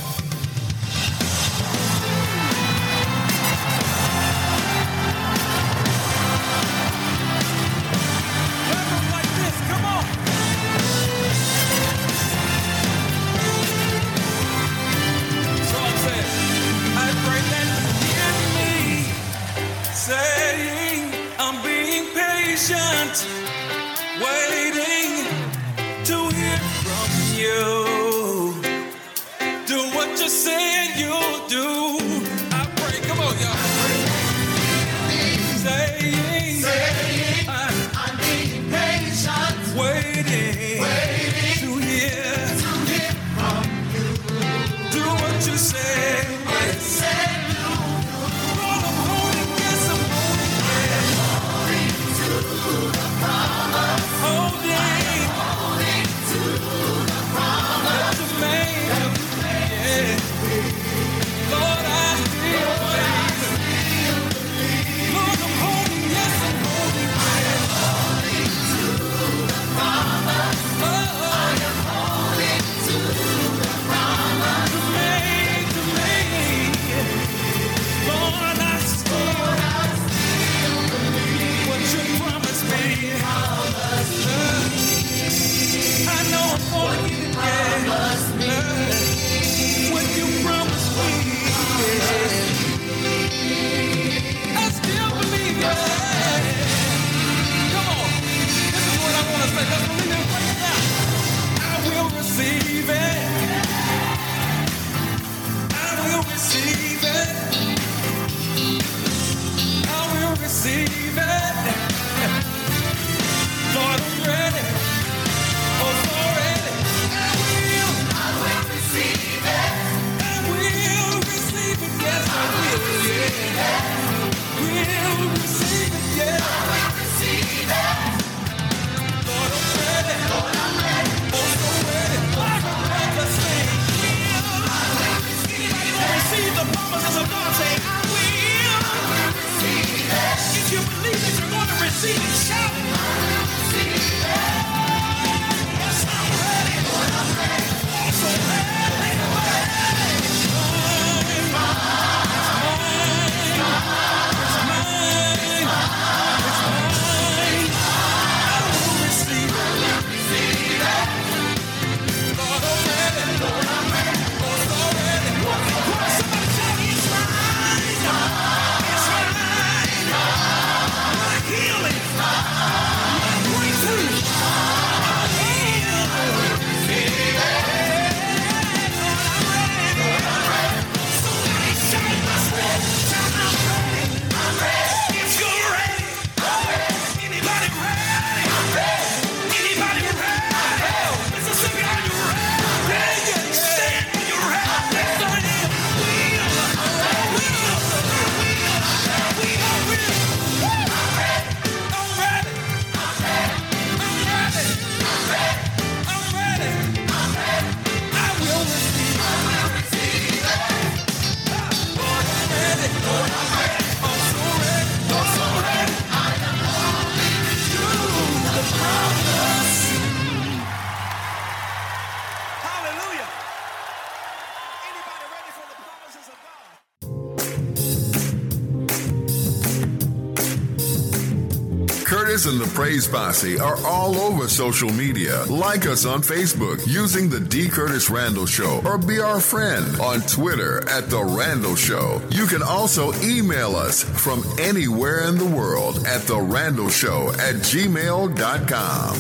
S11: Praise Posse are all over social media. Like us on Facebook using the D. Curtis Randle Show or be our friend on Twitter at The Randle Show. You can also email us from anywhere in the world at The Randle Show at gmail.com.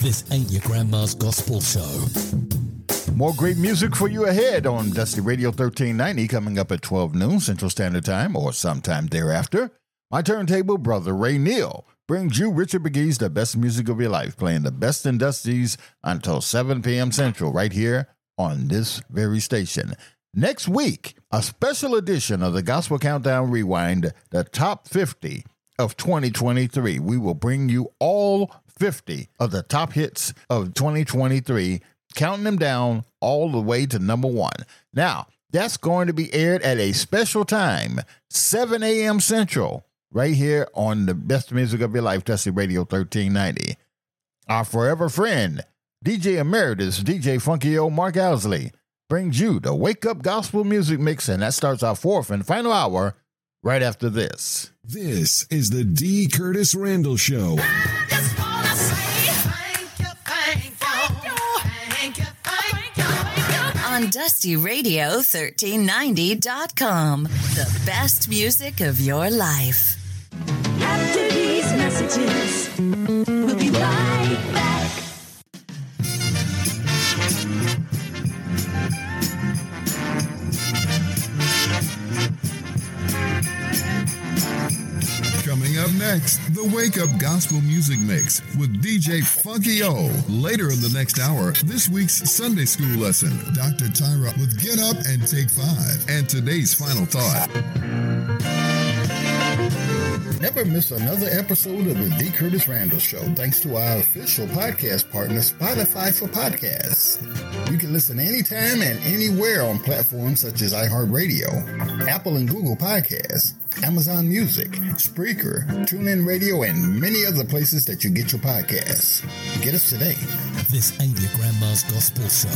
S8: This ain't your grandma's gospel show.
S1: More great music for you ahead on Dusty Radio 1390 coming up at 12 noon Central Standard Time or sometime thereafter. My turntable brother Ray Neal brings you Richard McGee's The Best Music of Your Life, playing the best in Dusties until 7 p.m. Central right here on this very station. Next week, a special edition of the Gospel Countdown Rewind, the top 50 of 2023. We will bring you all 50 of the top hits of 2023, counting them down all the way to number one. Now,
S42: That's going to be aired at a special time, 7 a.m. Central, right here on the best music of your life, Dusty Radio 1390. Our forever friend, DJ Emeritus, DJ Funky O Mark Ousley, brings you the Wake Up Gospel Music Mix, and that starts our fourth and final hour right after this.
S7: This is the D. Curtis Randle Show.
S22: On DustyRadio1390.com. The best music of your life.
S43: After these messages,
S11: Coming up next, the Wake Up Gospel Music Mix with DJ Funky O. Later in the next hour, this week's Sunday school lesson, Dr. Tyra with Get Up and Take Five, and today's final thought.
S1: Never miss another episode of the D. Curtis Randle Show thanks to our official podcast partner, Spotify for Podcasts. You can listen anytime and anywhere on platforms such as iHeartRadio, Apple and Google Podcasts, Amazon Music, Spreaker, TuneIn Radio, and many other places that you get your podcasts. Get us today.
S28: This ain't your grandma's gospel show.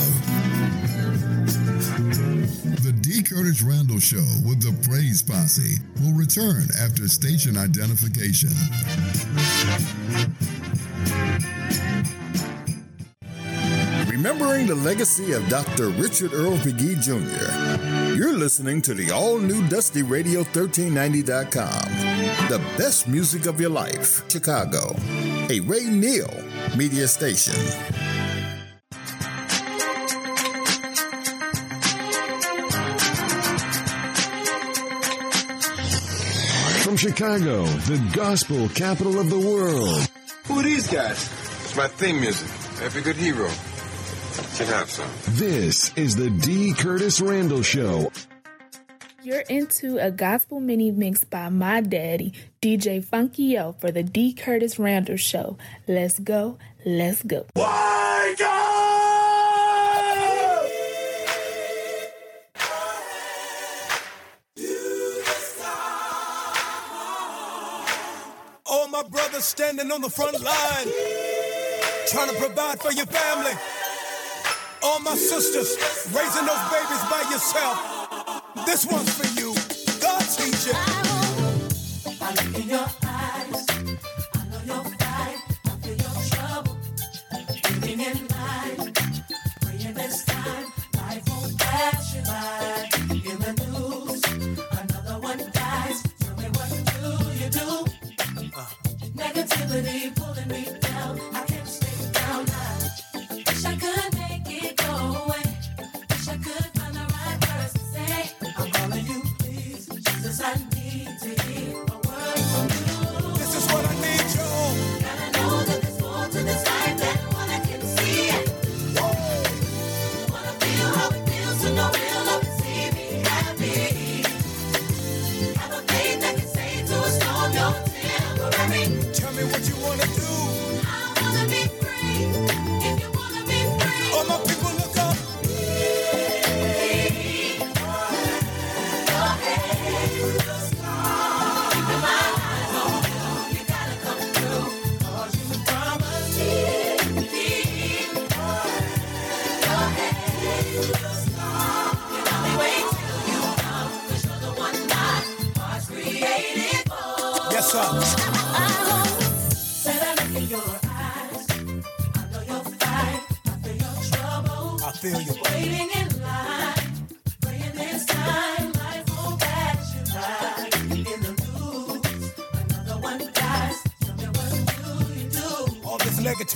S11: The D. Curtis Randle Show with the Praise Posse will return after station identification.
S44: Remembering the legacy of Dr. Richard Earl McGee Jr., you're listening to the all new Dusty Radio 1390.com. The best music of your life, Chicago. A Ray Neal media station.
S7: From Chicago, the gospel capital of the world.
S45: Who are these guys? It's my theme music. Every good hero should have some.
S7: This is the D. Curtis Randle Show.
S46: You're into a gospel mini mix by my daddy, DJ Funky O, for the D. Curtis Randle Show. Let's go, let's go.
S32: Wake up!
S8: My brothers standing on the front line, trying to provide for your family. All my sisters raising those babies by yourself. This one's for you. God sees you.
S32: I look in your eyes. I know your fight. I feel your trouble. Waiting in line. Praying this time. Life won't pass you by.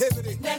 S8: This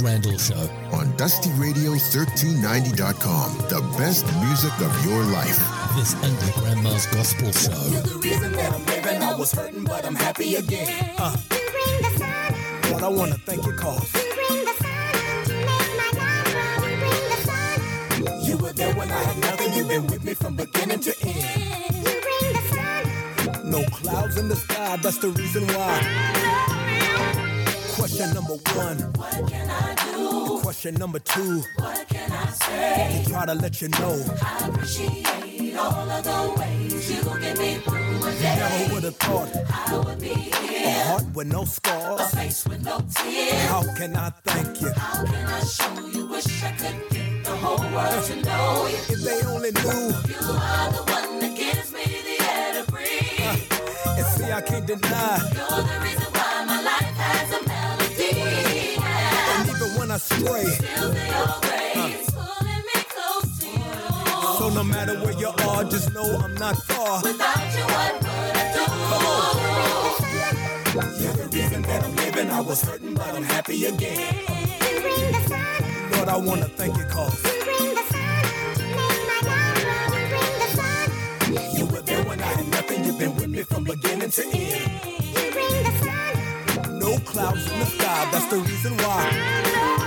S28: Curtis Randle Show.
S7: On DustyRadio1390.com, the best music of your life.
S28: This ain't your grandma's gospel show.
S8: The reason that I'm living, I was hurting, but I'm happy again. Uh. Lord, I want to thank you, cause you were there when I had nothing. You've been with me from beginning to end. You ring the sun. No clouds in the sky, that's the reason why. Question number one. What can I do? Question number two. What can I say? To try to let you know.
S32: I appreciate all of the ways you get me through a day.
S8: Never would have thought
S32: I would be here.
S8: a heart with no scars.
S32: A face with no tears.
S8: How can I thank you?
S32: How can I show you? Wish I could get the whole world to know you.
S8: If they only knew.
S32: You are the one that gives me the air to breathe.
S8: And see, I can't deny.
S32: You're the reason to you.
S8: so no matter where you are, just know I'm not far.
S32: Without you, what would I do?
S8: You're the reason that I'm living. I was hurting, but I'm happy again. Lord, I wanna thank you, cause you were there when I had nothing. You've been with me from beginning to end. No clouds in the sky, that's the reason why.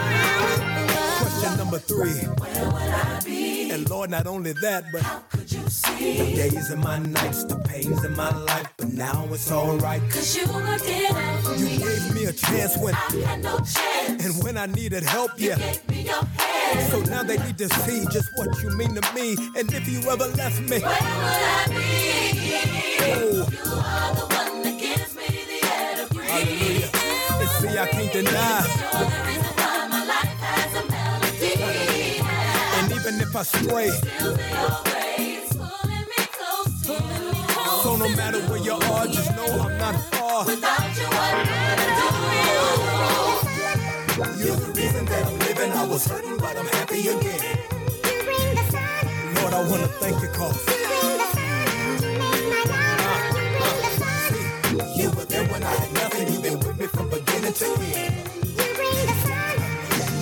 S8: Three.
S32: Where would I be?
S8: And Lord, not only that, but
S32: Could you see?
S8: the days and my nights, the pains in my life, but now it's alright.
S32: Cause you looked out for
S8: You
S32: me.
S8: gave me a chance when,
S32: I had no chance.
S8: and when I needed help, yeah.
S32: Gave me your hand.
S8: So now they need to see just what you mean to me. And if you ever left me,
S32: Where would I be?
S8: oh,
S32: You are the one that gives me the air to breathe.
S8: hallelujah. And see, I can't deny. If I stray, so no matter where you are, just know I'm not far. You're the reason that I'm living. I was hurting, but I'm happy again. Lord, I wanna thank you, cause you were there when I had nothing. You've been with me from beginning to end.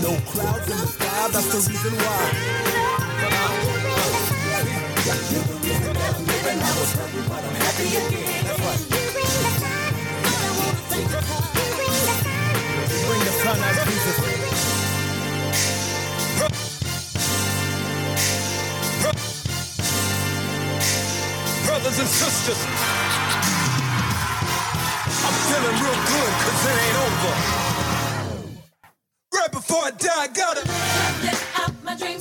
S8: No clouds in the sky, that's the reason why. I'm happy. Bring the. Brothers and sisters, I'm feeling real good cause it ain't over. Right before I die, I gotta
S32: Live out my dreams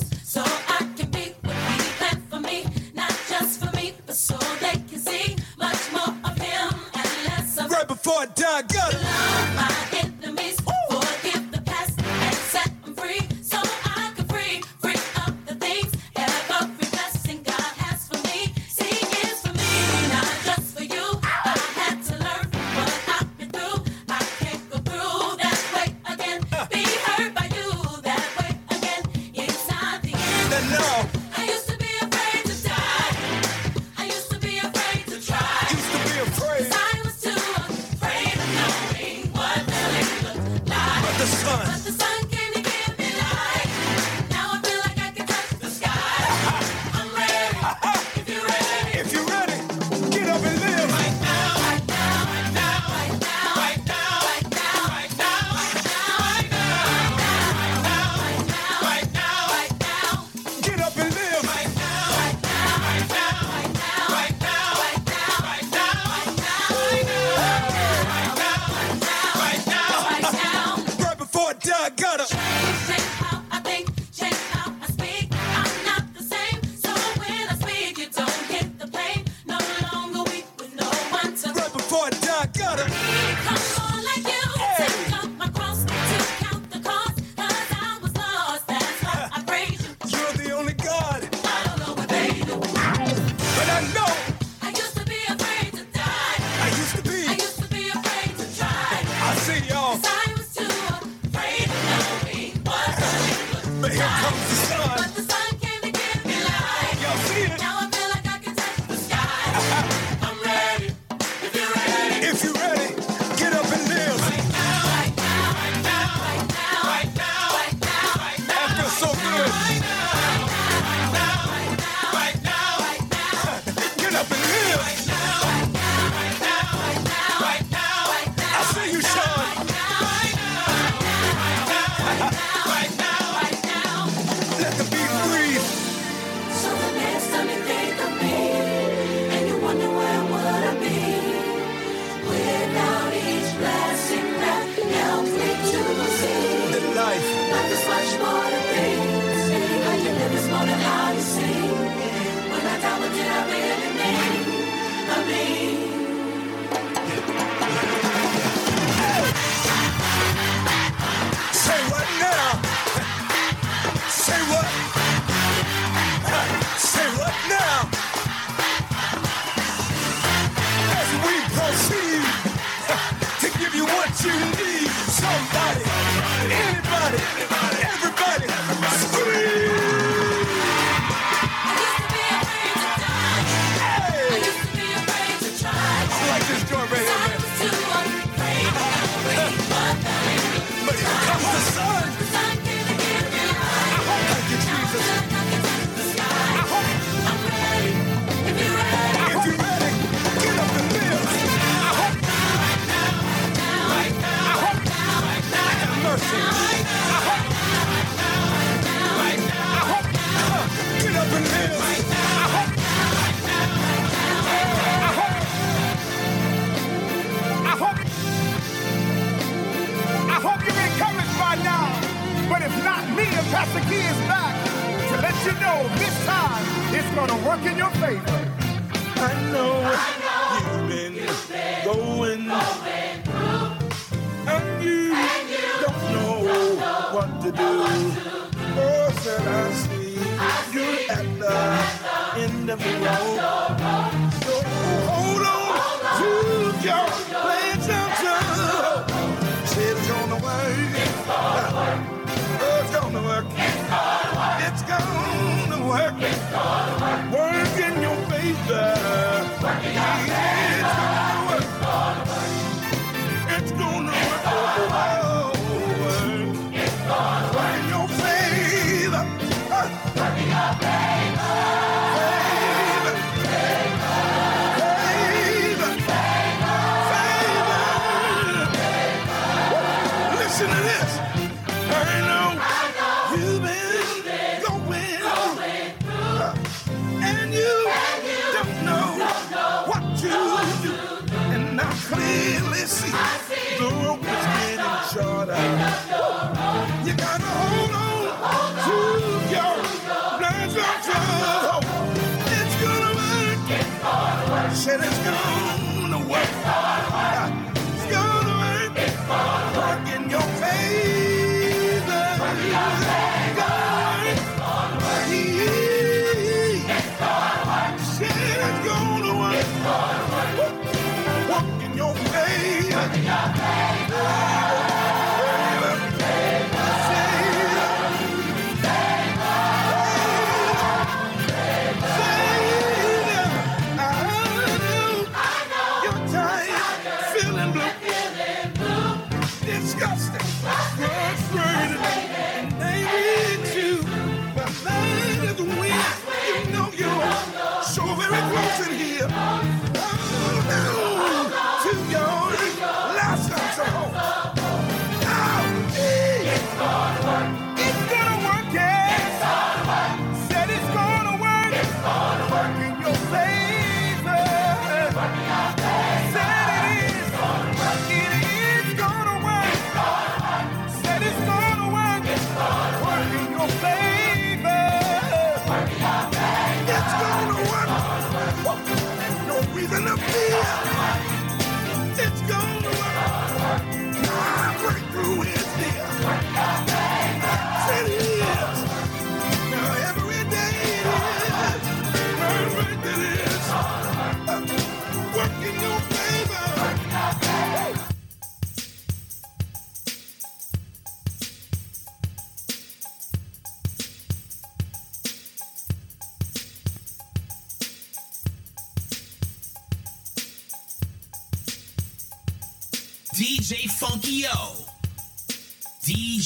S47: disgusting,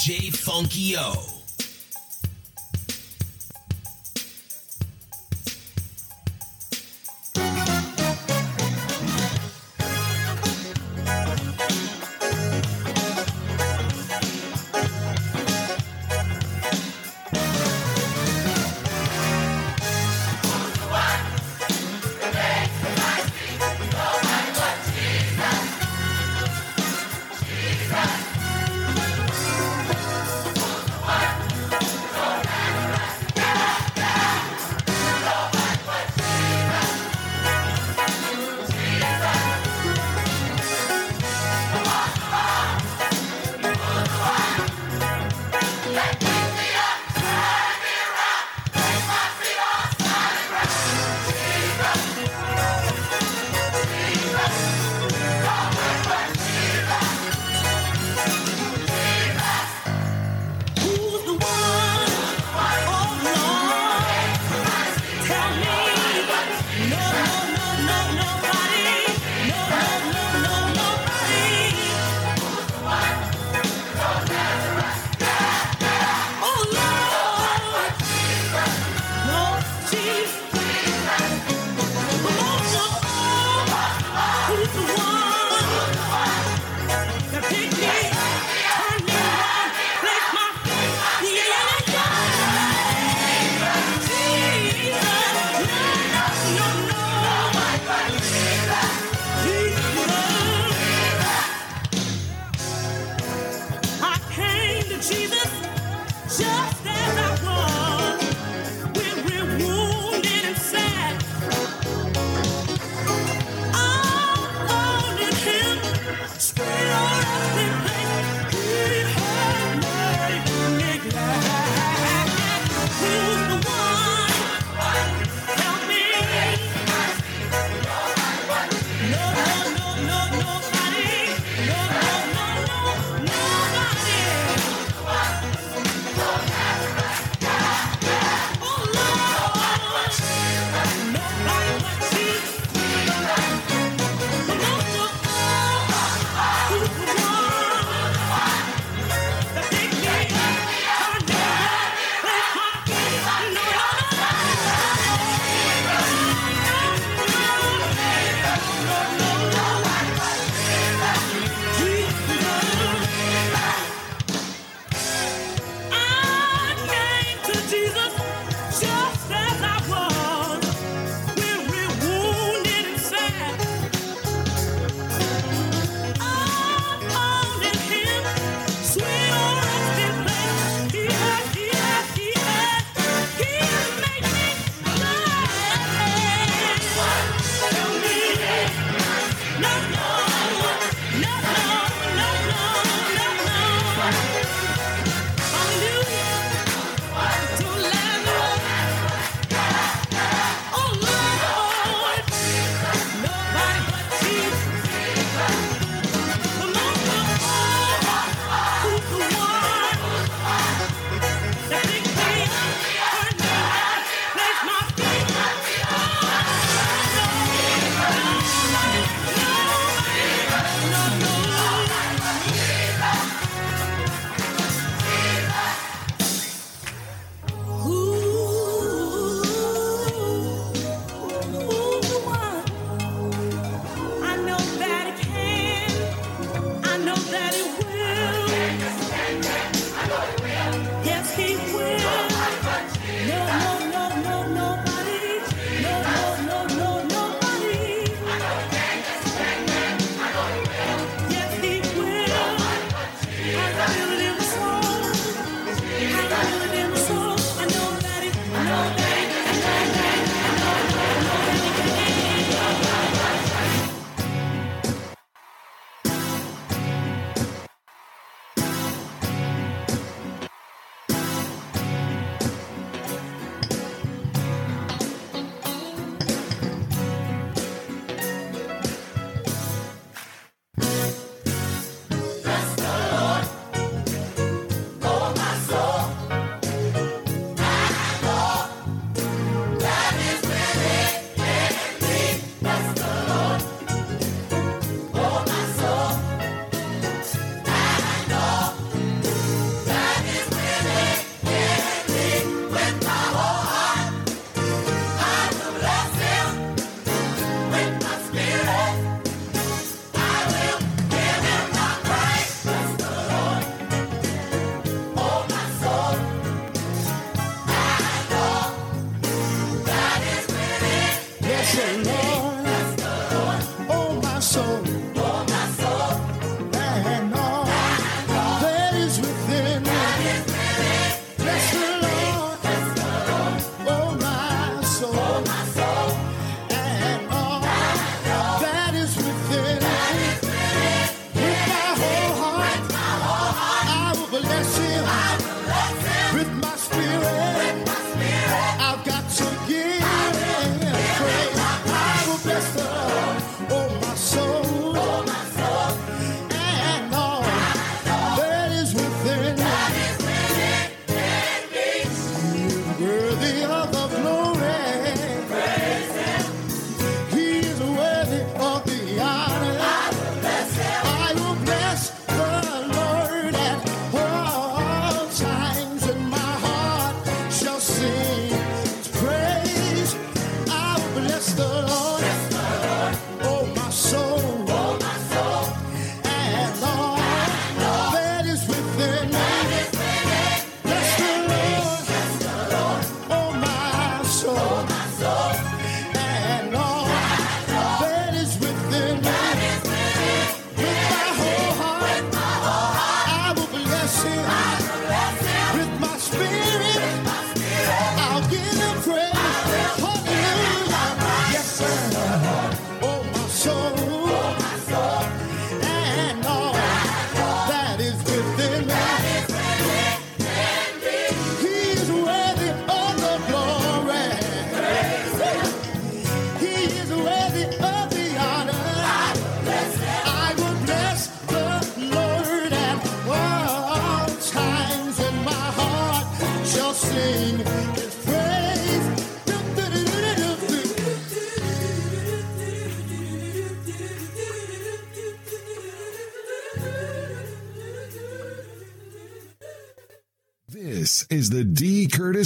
S48: DJ Funky O.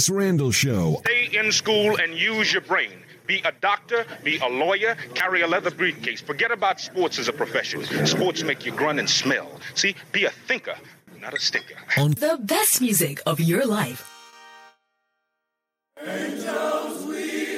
S7: Curtis Randle Show.
S49: Stay in school and use your brain. Be a doctor, be a lawyer, carry a leather briefcase. Forget about sports as a profession. Sports make you grunt and smell. See, be a thinker, not a stinker.
S50: On the best music of your life.
S16: Angels, we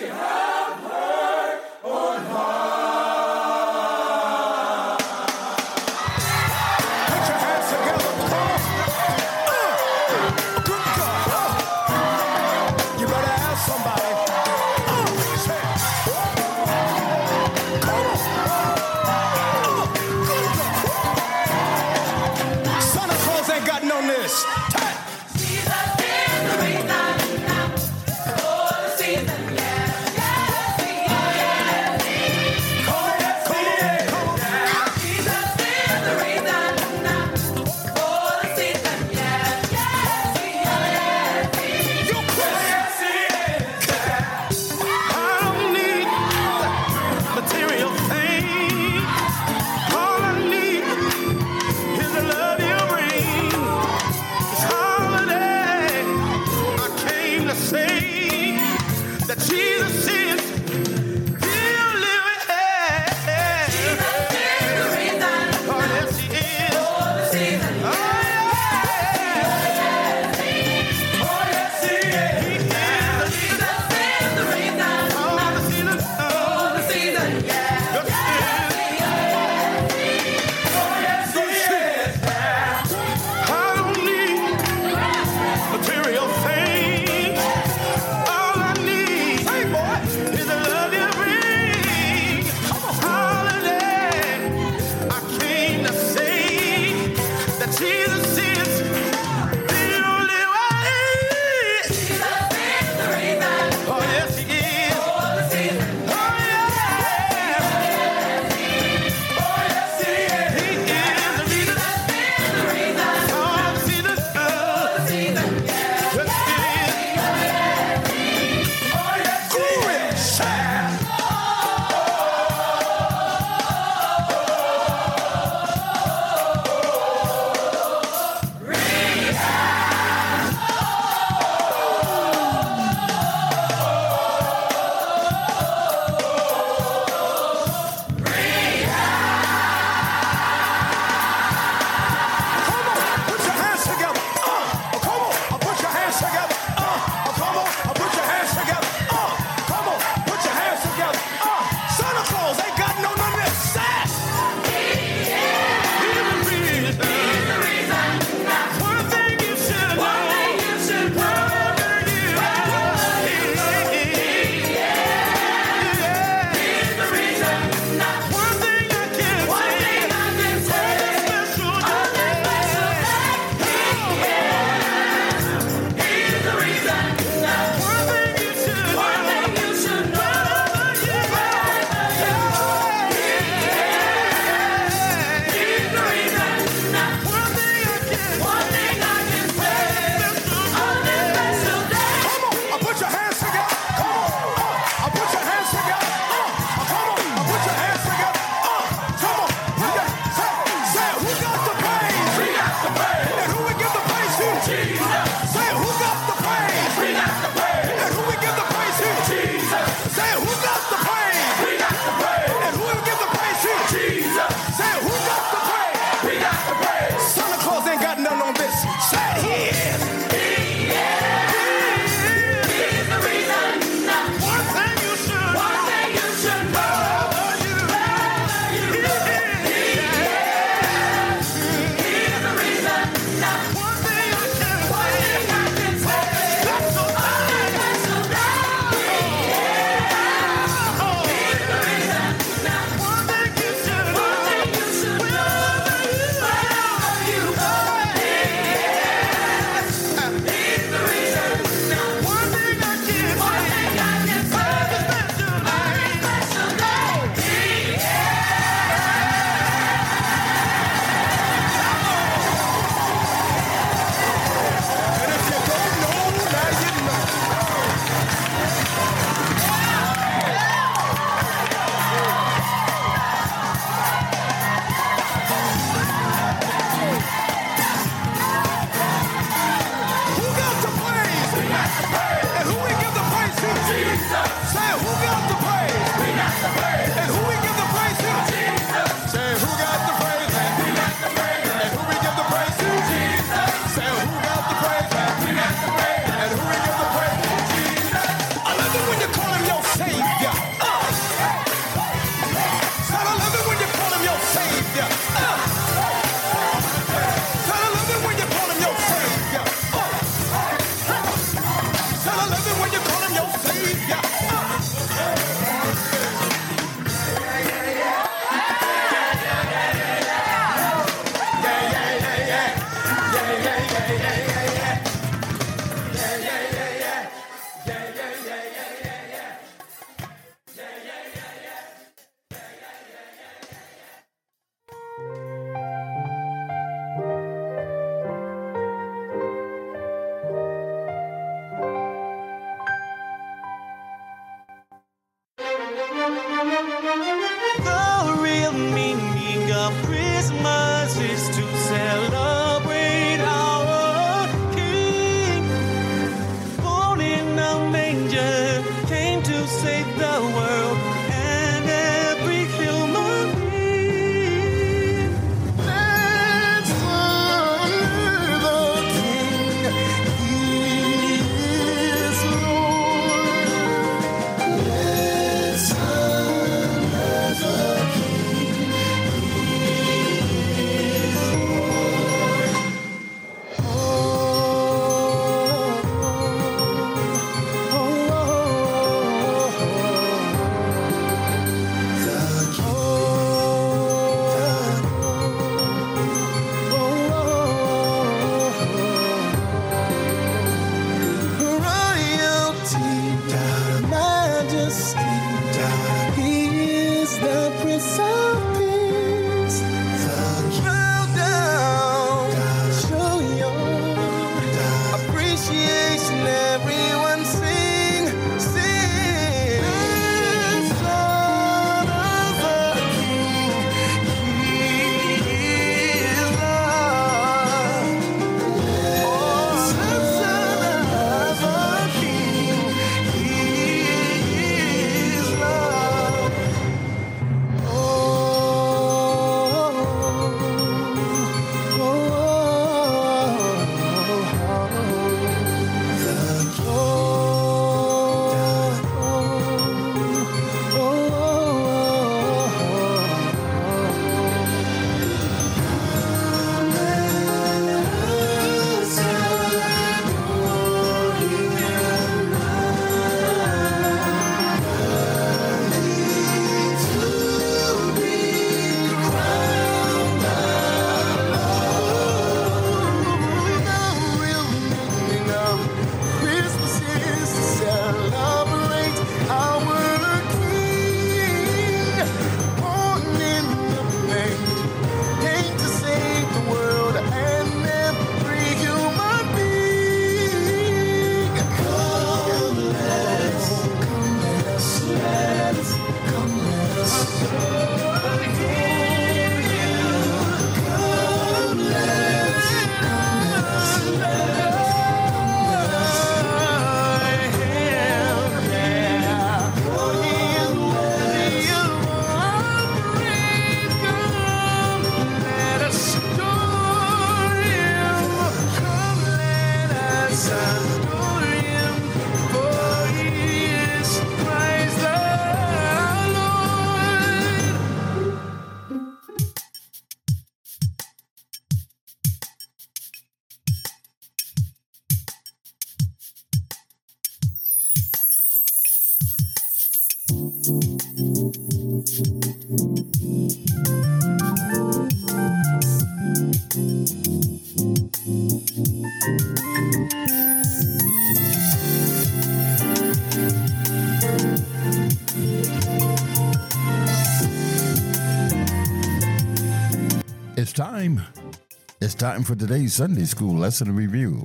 S1: time for today's Sunday School lesson review.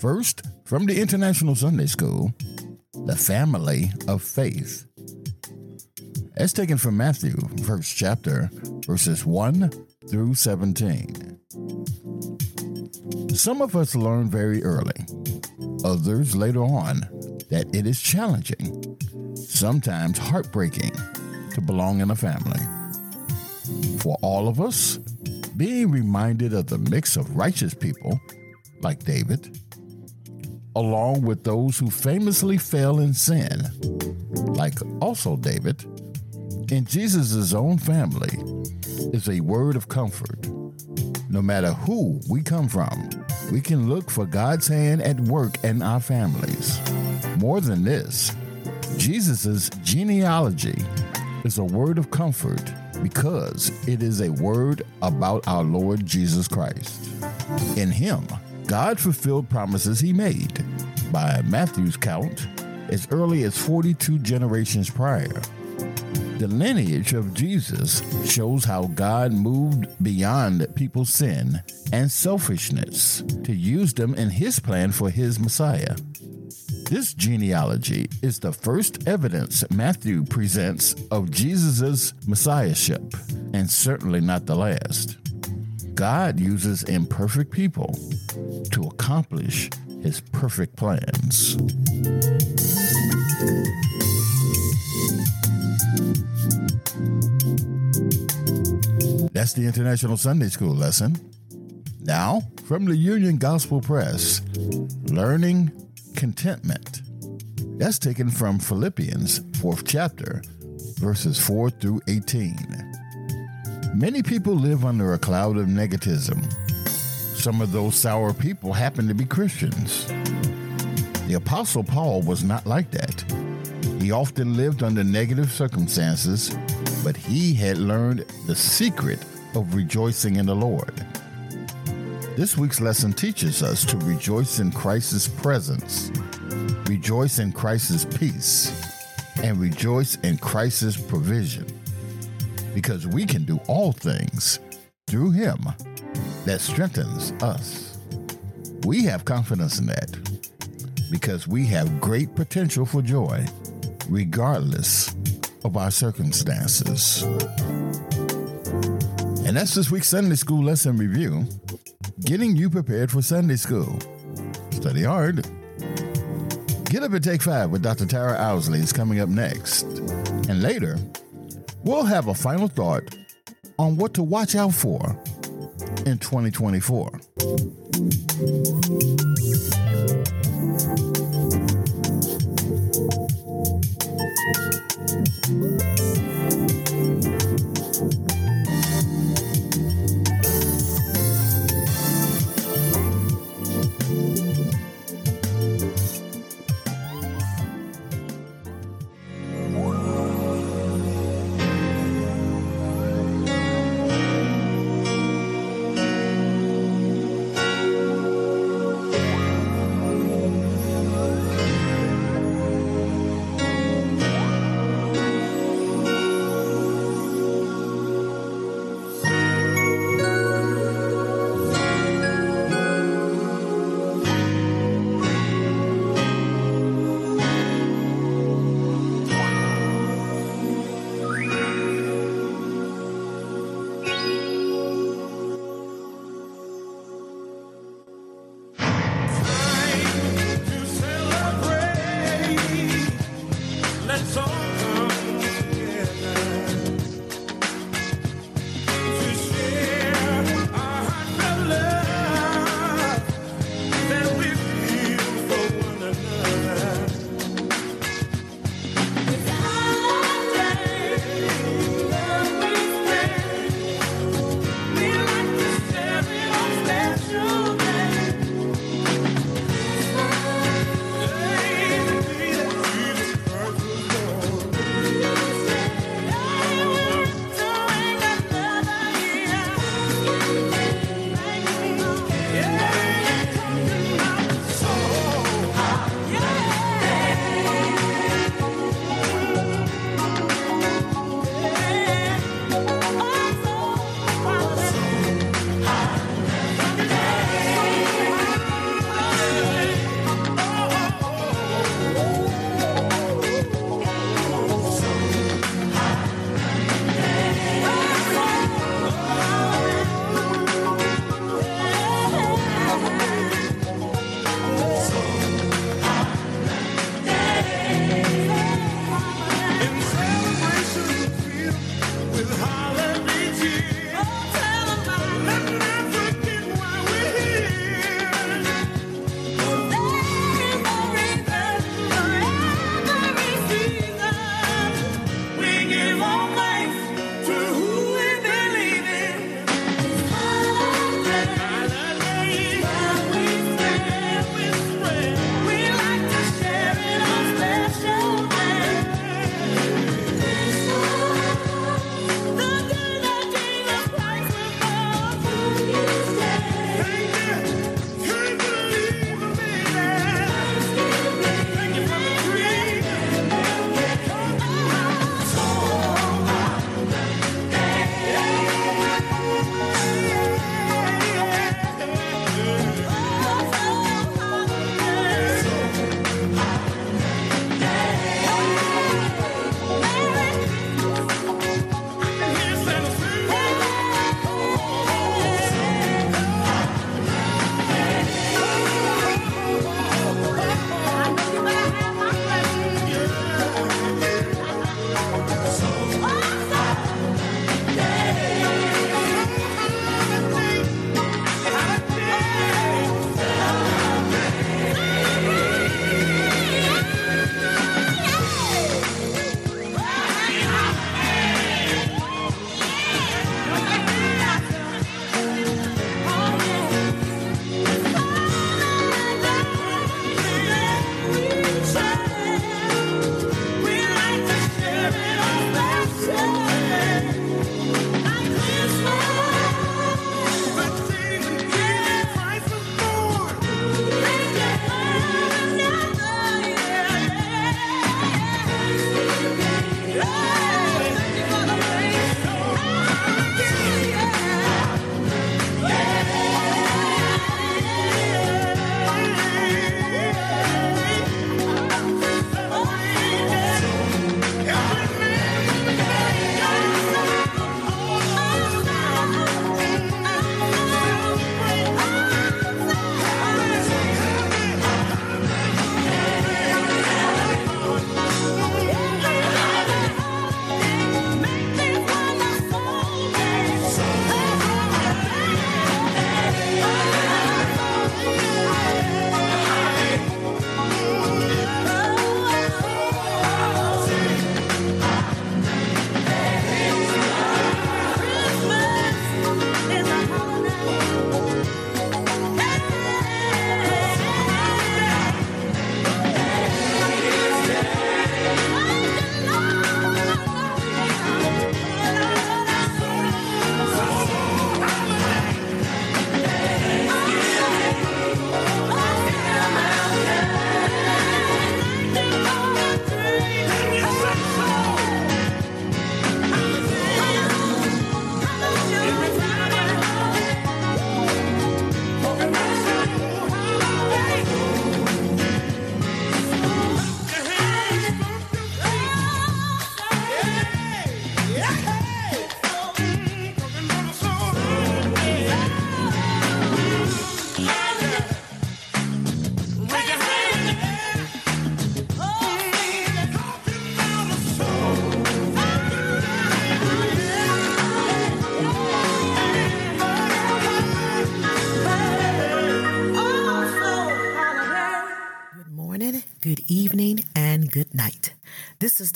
S1: First, from the International Sunday School, the family of faith. As taken from Matthew, first chapter, verses 1 through 17. Some of us learn very early, others later on, that it is challenging, sometimes heartbreaking, to belong in a family. For all of us, being reminded of the mix of righteous people, like David, along with those who famously fell in sin, like also David, in Jesus' own family, is a word of comfort. No matter who we come from, we can look for God's hand at work in our families. More than this, Jesus' genealogy is a word of comfort because it is a word about our Lord Jesus Christ. In him, God fulfilled promises he made, by Matthew's count, as early as 42 generations prior. The lineage of Jesus shows how God moved beyond people's sin and selfishness to use them in his plan for his Messiah. This genealogy is the first evidence Matthew presents of Jesus' messiahship, and certainly not the last. God uses imperfect people to accomplish his perfect plans. That's the International Sunday School lesson. Now, from the Union Gospel Press, Learning Contentment. That's taken from Philippians, 4th chapter, verses 4 through 18. Many people live under a cloud of negativism. Some of those sour people happen to be Christians. The Apostle Paul was not like that. He often lived under negative circumstances, but he had learned the secret of rejoicing in the Lord. This week's lesson teaches us to rejoice in Christ's presence, rejoice in Christ's peace, and rejoice in Christ's provision. Because we can do all things through Him that strengthens us. We have confidence in that because we have great potential for joy, regardless of our circumstances. And that's this week's Sunday School lesson review, getting you prepared for Sunday school. Study hard. Get up and take five with Dr. Tyra Ousley is coming up next. And later, we'll have a final thought on what to watch out for in 2024.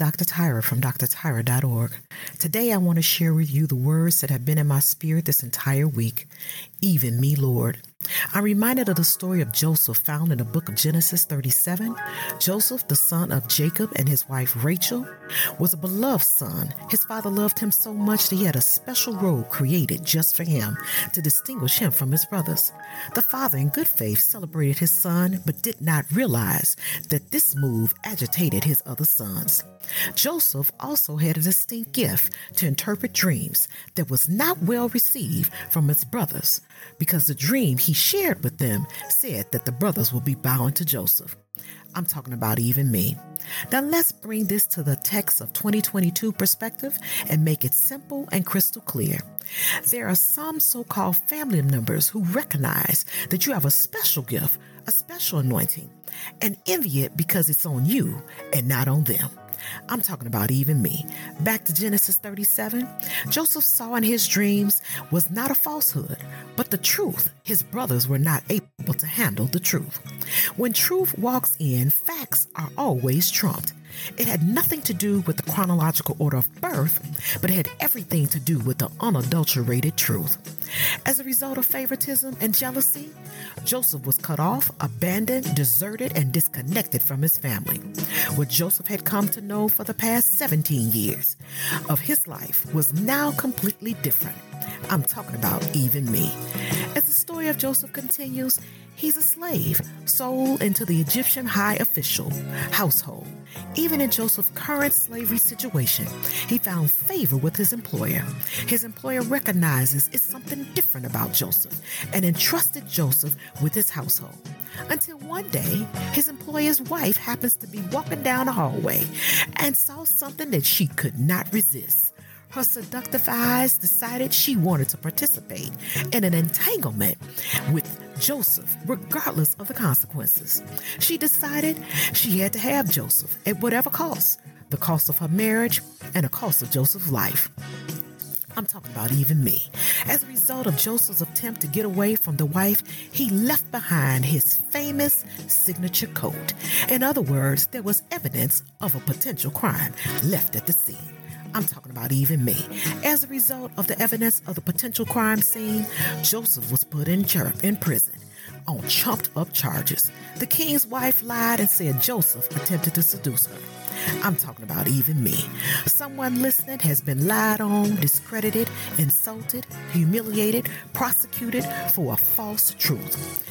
S51: Dr. Tyra from drtyra.org. Today I want to share with you the words that have been in my spirit this entire week. Even me, Lord. I'm reminded of the story of Joseph found in the book of Genesis 37. Joseph, the son of Jacob and his wife Rachel, was a beloved son. His father loved him so much that he had a special robe created just for him to distinguish him from his brothers. The father, in good faith, celebrated his son, but did not realize that this move agitated his other sons. Joseph also had a distinct gift to interpret dreams that was not well received from his brothers because the dream he shared with them said that the brothers will be bowing to Joseph. I'm talking about even me. Now let's bring this to the text of 2022 perspective and make it simple and crystal clear. There are some so called family members who recognize that you have a special gift, a special anointing, and envy it because it's on you and not on them. I'm talking about even me. Back to Genesis 37, Joseph saw in his dreams was not a falsehood, but the truth. His brothers were not able to handle the truth. When truth walks in, facts are always trumped. It had nothing to do with the chronological order of birth, but it had everything to do with the unadulterated truth. As a result of favoritism and jealousy, Joseph was cut off, abandoned, deserted, and disconnected from his family. What Joseph had come to know for the past 17 years of his life was now completely different. I'm talking about even me. As the story of Joseph continues, he's a slave sold into the Egyptian high official household. Even in Joseph's current slavery situation, he found favor with his employer. His employer recognizes it's something different about Joseph and entrusted Joseph with his household. Until one day, his employer's wife happens to be walking down the hallway and saw something that she could not resist. Her seductive eyes decided she wanted to participate in an entanglement with Joseph, regardless of the consequences. She decided she had to have Joseph at whatever cost the cost of her marriage and the cost of Joseph's life. I'm talking about even me. As a result of Joseph's attempt to get away from the wife, he left behind his famous signature coat. In other words, there was evidence of a potential crime left at the scene. I'm talking about even me. As a result of the evidence of the potential crime scene, Joseph was put in, chur- in prison on chumped up charges. The king's wife lied and said Joseph attempted to seduce her. I'm talking about even me. Someone listening has been lied on, discredited, insulted, humiliated, prosecuted for a false truth.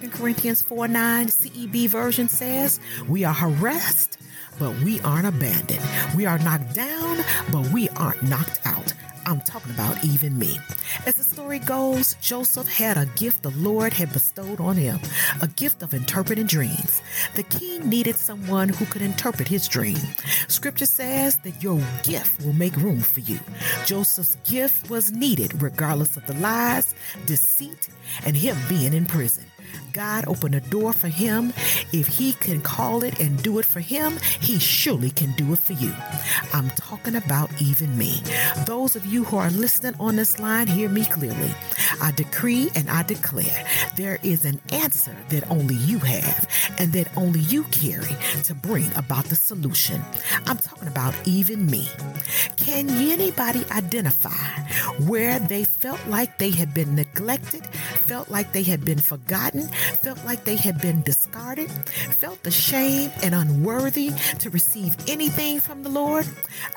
S51: 2 Corinthians 4 9 CEB version says, We are harassed, but we aren't abandoned. We are knocked down, but we aren't knocked out. I'm talking about even me. As the story goes, Joseph had a gift the Lord had bestowed on him, a gift of interpreting dreams. The king needed someone who could interpret his dream. Scripture says that your gift will make room for you. Joseph's gift was needed regardless of the lies, deceit, and him being in prison. God opened a door for him. If he can call it and do it for him, he surely can do it for you. I'm talking about even me. Those of you who are listening on this line, hear me clearly. I decree and I declare there is an answer that only you have and that only you carry to bring about the solution. I'm talking about even me. Can anybody identify where they felt like they had been neglected, felt like they had been forgotten, felt like they had been discarded, felt ashamed and unworthy to receive anything from the Lord?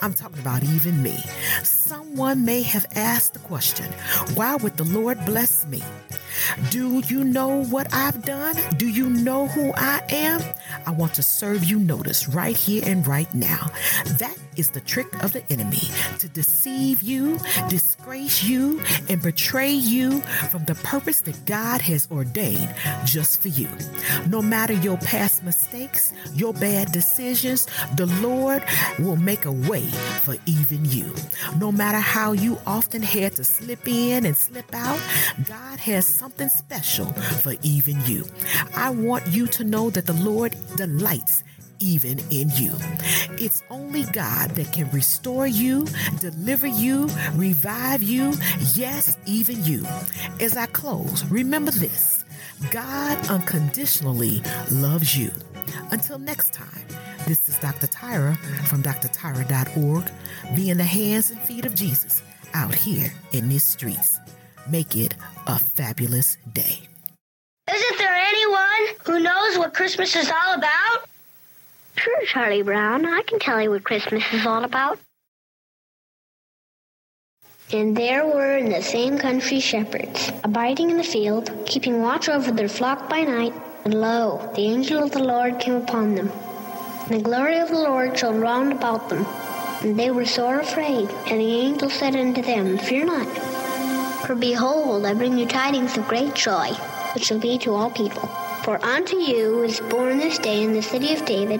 S51: I'm talking about even me. Someone may have asked the question, why would the Lord bless me? Do you know what I've done? Do you know who I am? I want to serve you notice right here and right now. That is the trick of the enemy to deceive you, disgrace you, and betray you from the purpose that God has ordained just for you. No matter your past mistakes, your bad decisions, the Lord will make a way for even you. No matter how you often had to slip in and slip out, God has something special for even you. I want you to know that the Lord delights even in you. It's only God that can restore you, deliver you, revive you, yes, even you. As I close, remember this God unconditionally loves you. Until next time, This is Dr. Tyra from drtyra.org, being the hands and feet of Jesus out here in these streets. Make it a fabulous day.
S52: Isn't there anyone who knows what Christmas is all about?
S53: Sure, Charlie Brown. I can tell you what Christmas is all about.
S52: And there were in the same country shepherds, abiding in the field, keeping watch over their flock by night. And lo, the angel of the Lord came upon them. And the glory of the Lord shone round about them. And they were sore afraid. And the angel said unto them, Fear not. For behold, I bring you tidings of great joy, which shall be to all people. For unto you is born this day in the city of David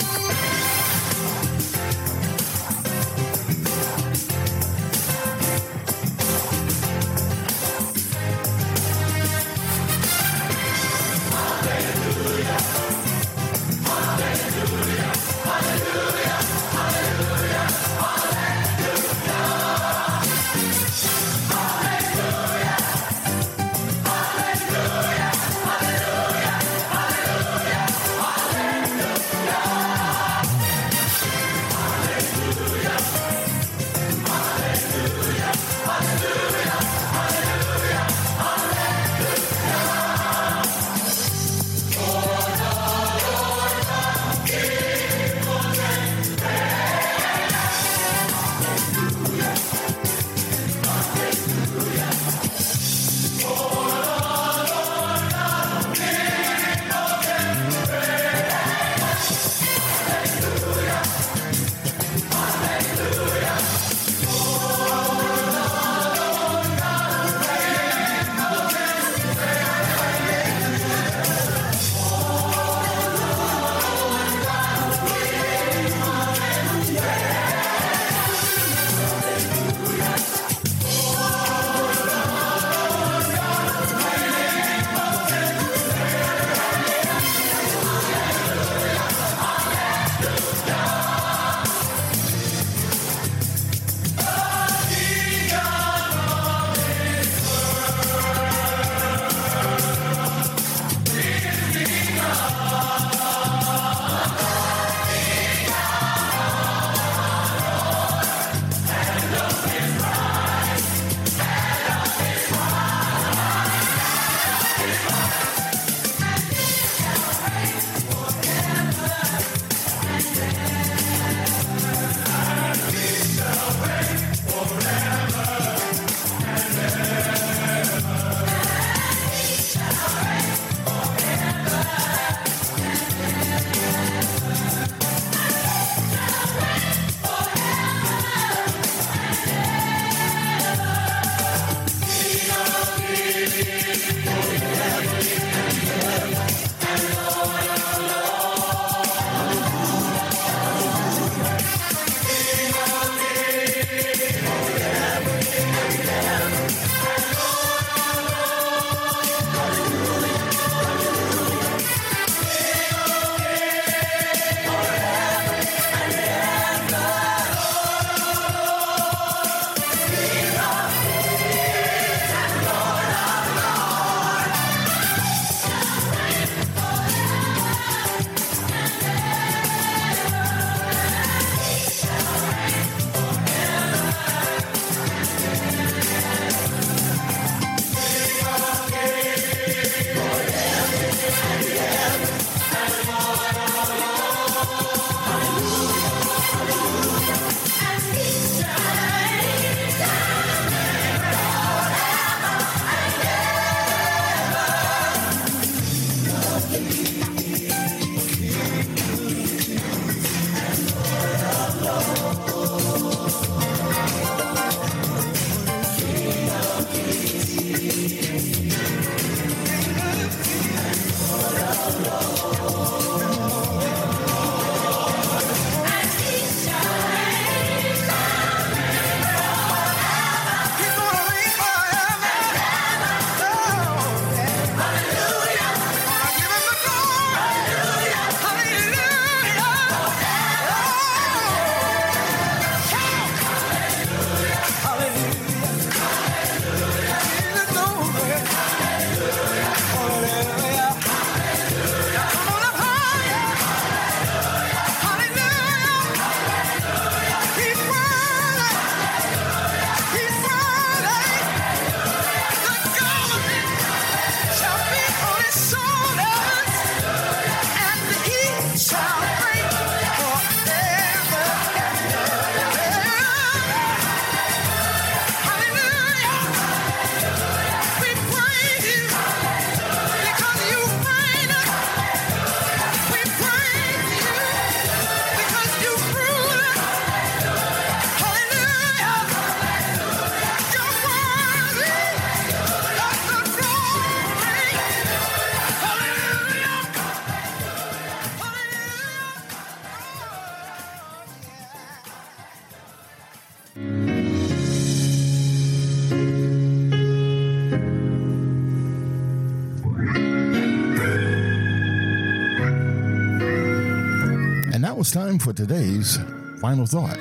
S54: It's time for today's final thought.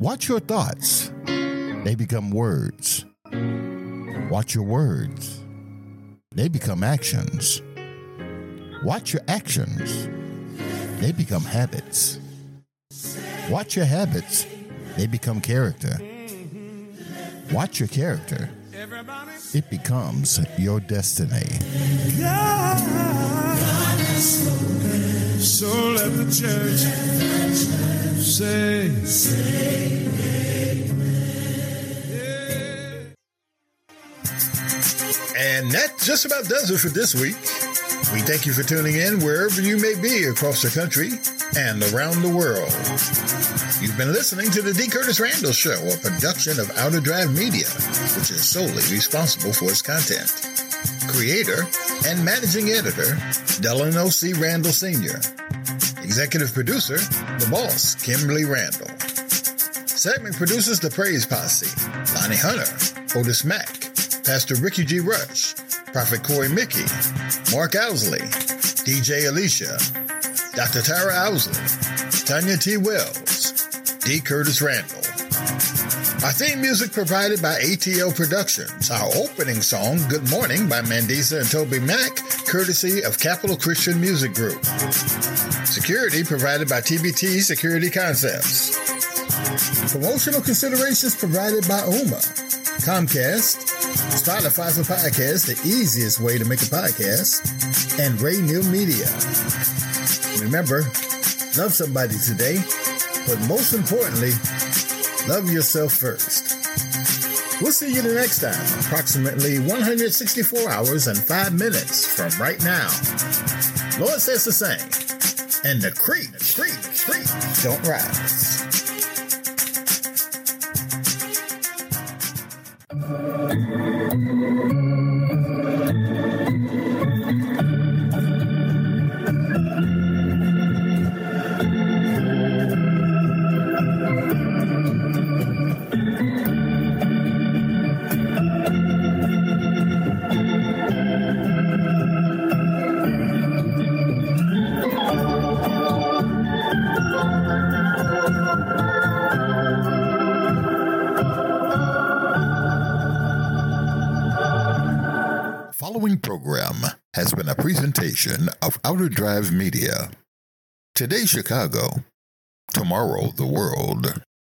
S54: Watch your thoughts, they become words. Watch your words, they become actions. Watch your actions, they become habits. Watch your habits, they become character. Watch your character, it becomes your destiny.
S13: God, spoken. So let the church say,
S1: And that just about does it for this week. We thank you for tuning in wherever you may be across the country and around the world. You've been listening to the D. Curtis Randle Show, a production of Outer Drive Media, which is solely responsible for its content. Creator and managing editor, Delano C. Randle Sr. Executive producer, the boss, Kimberly Randle. Segment producers, the Praise Posse, Lonnie Hunter, Otis Mack, Pastor Rickie G. Rush, Prophet Korey Mickie, Mark Ousley, DJ Alicia, Dr. Tyra Ousley, Tanya T. Wells, D. Curtis Randle. Our theme music provided by ATL Productions. Our opening song, Good Morning, by Mandisa and TobyMac, courtesy of Capitol Christian Music Group. Security provided by TBT Security Concepts. Promotional considerations provided by UMA, Comcast, Spotify for podcasts, the easiest way to make a podcast, and Ray Neal Media. Remember, love somebody today, but most importantly, love yourself first. We'll see you the next time, approximately 164 hours and 5 minutes from right now. Lord says the same, and the creek, creek, creek don't rise. Following of Outer Drive Media. Today, Chicago. Tomorrow, the world.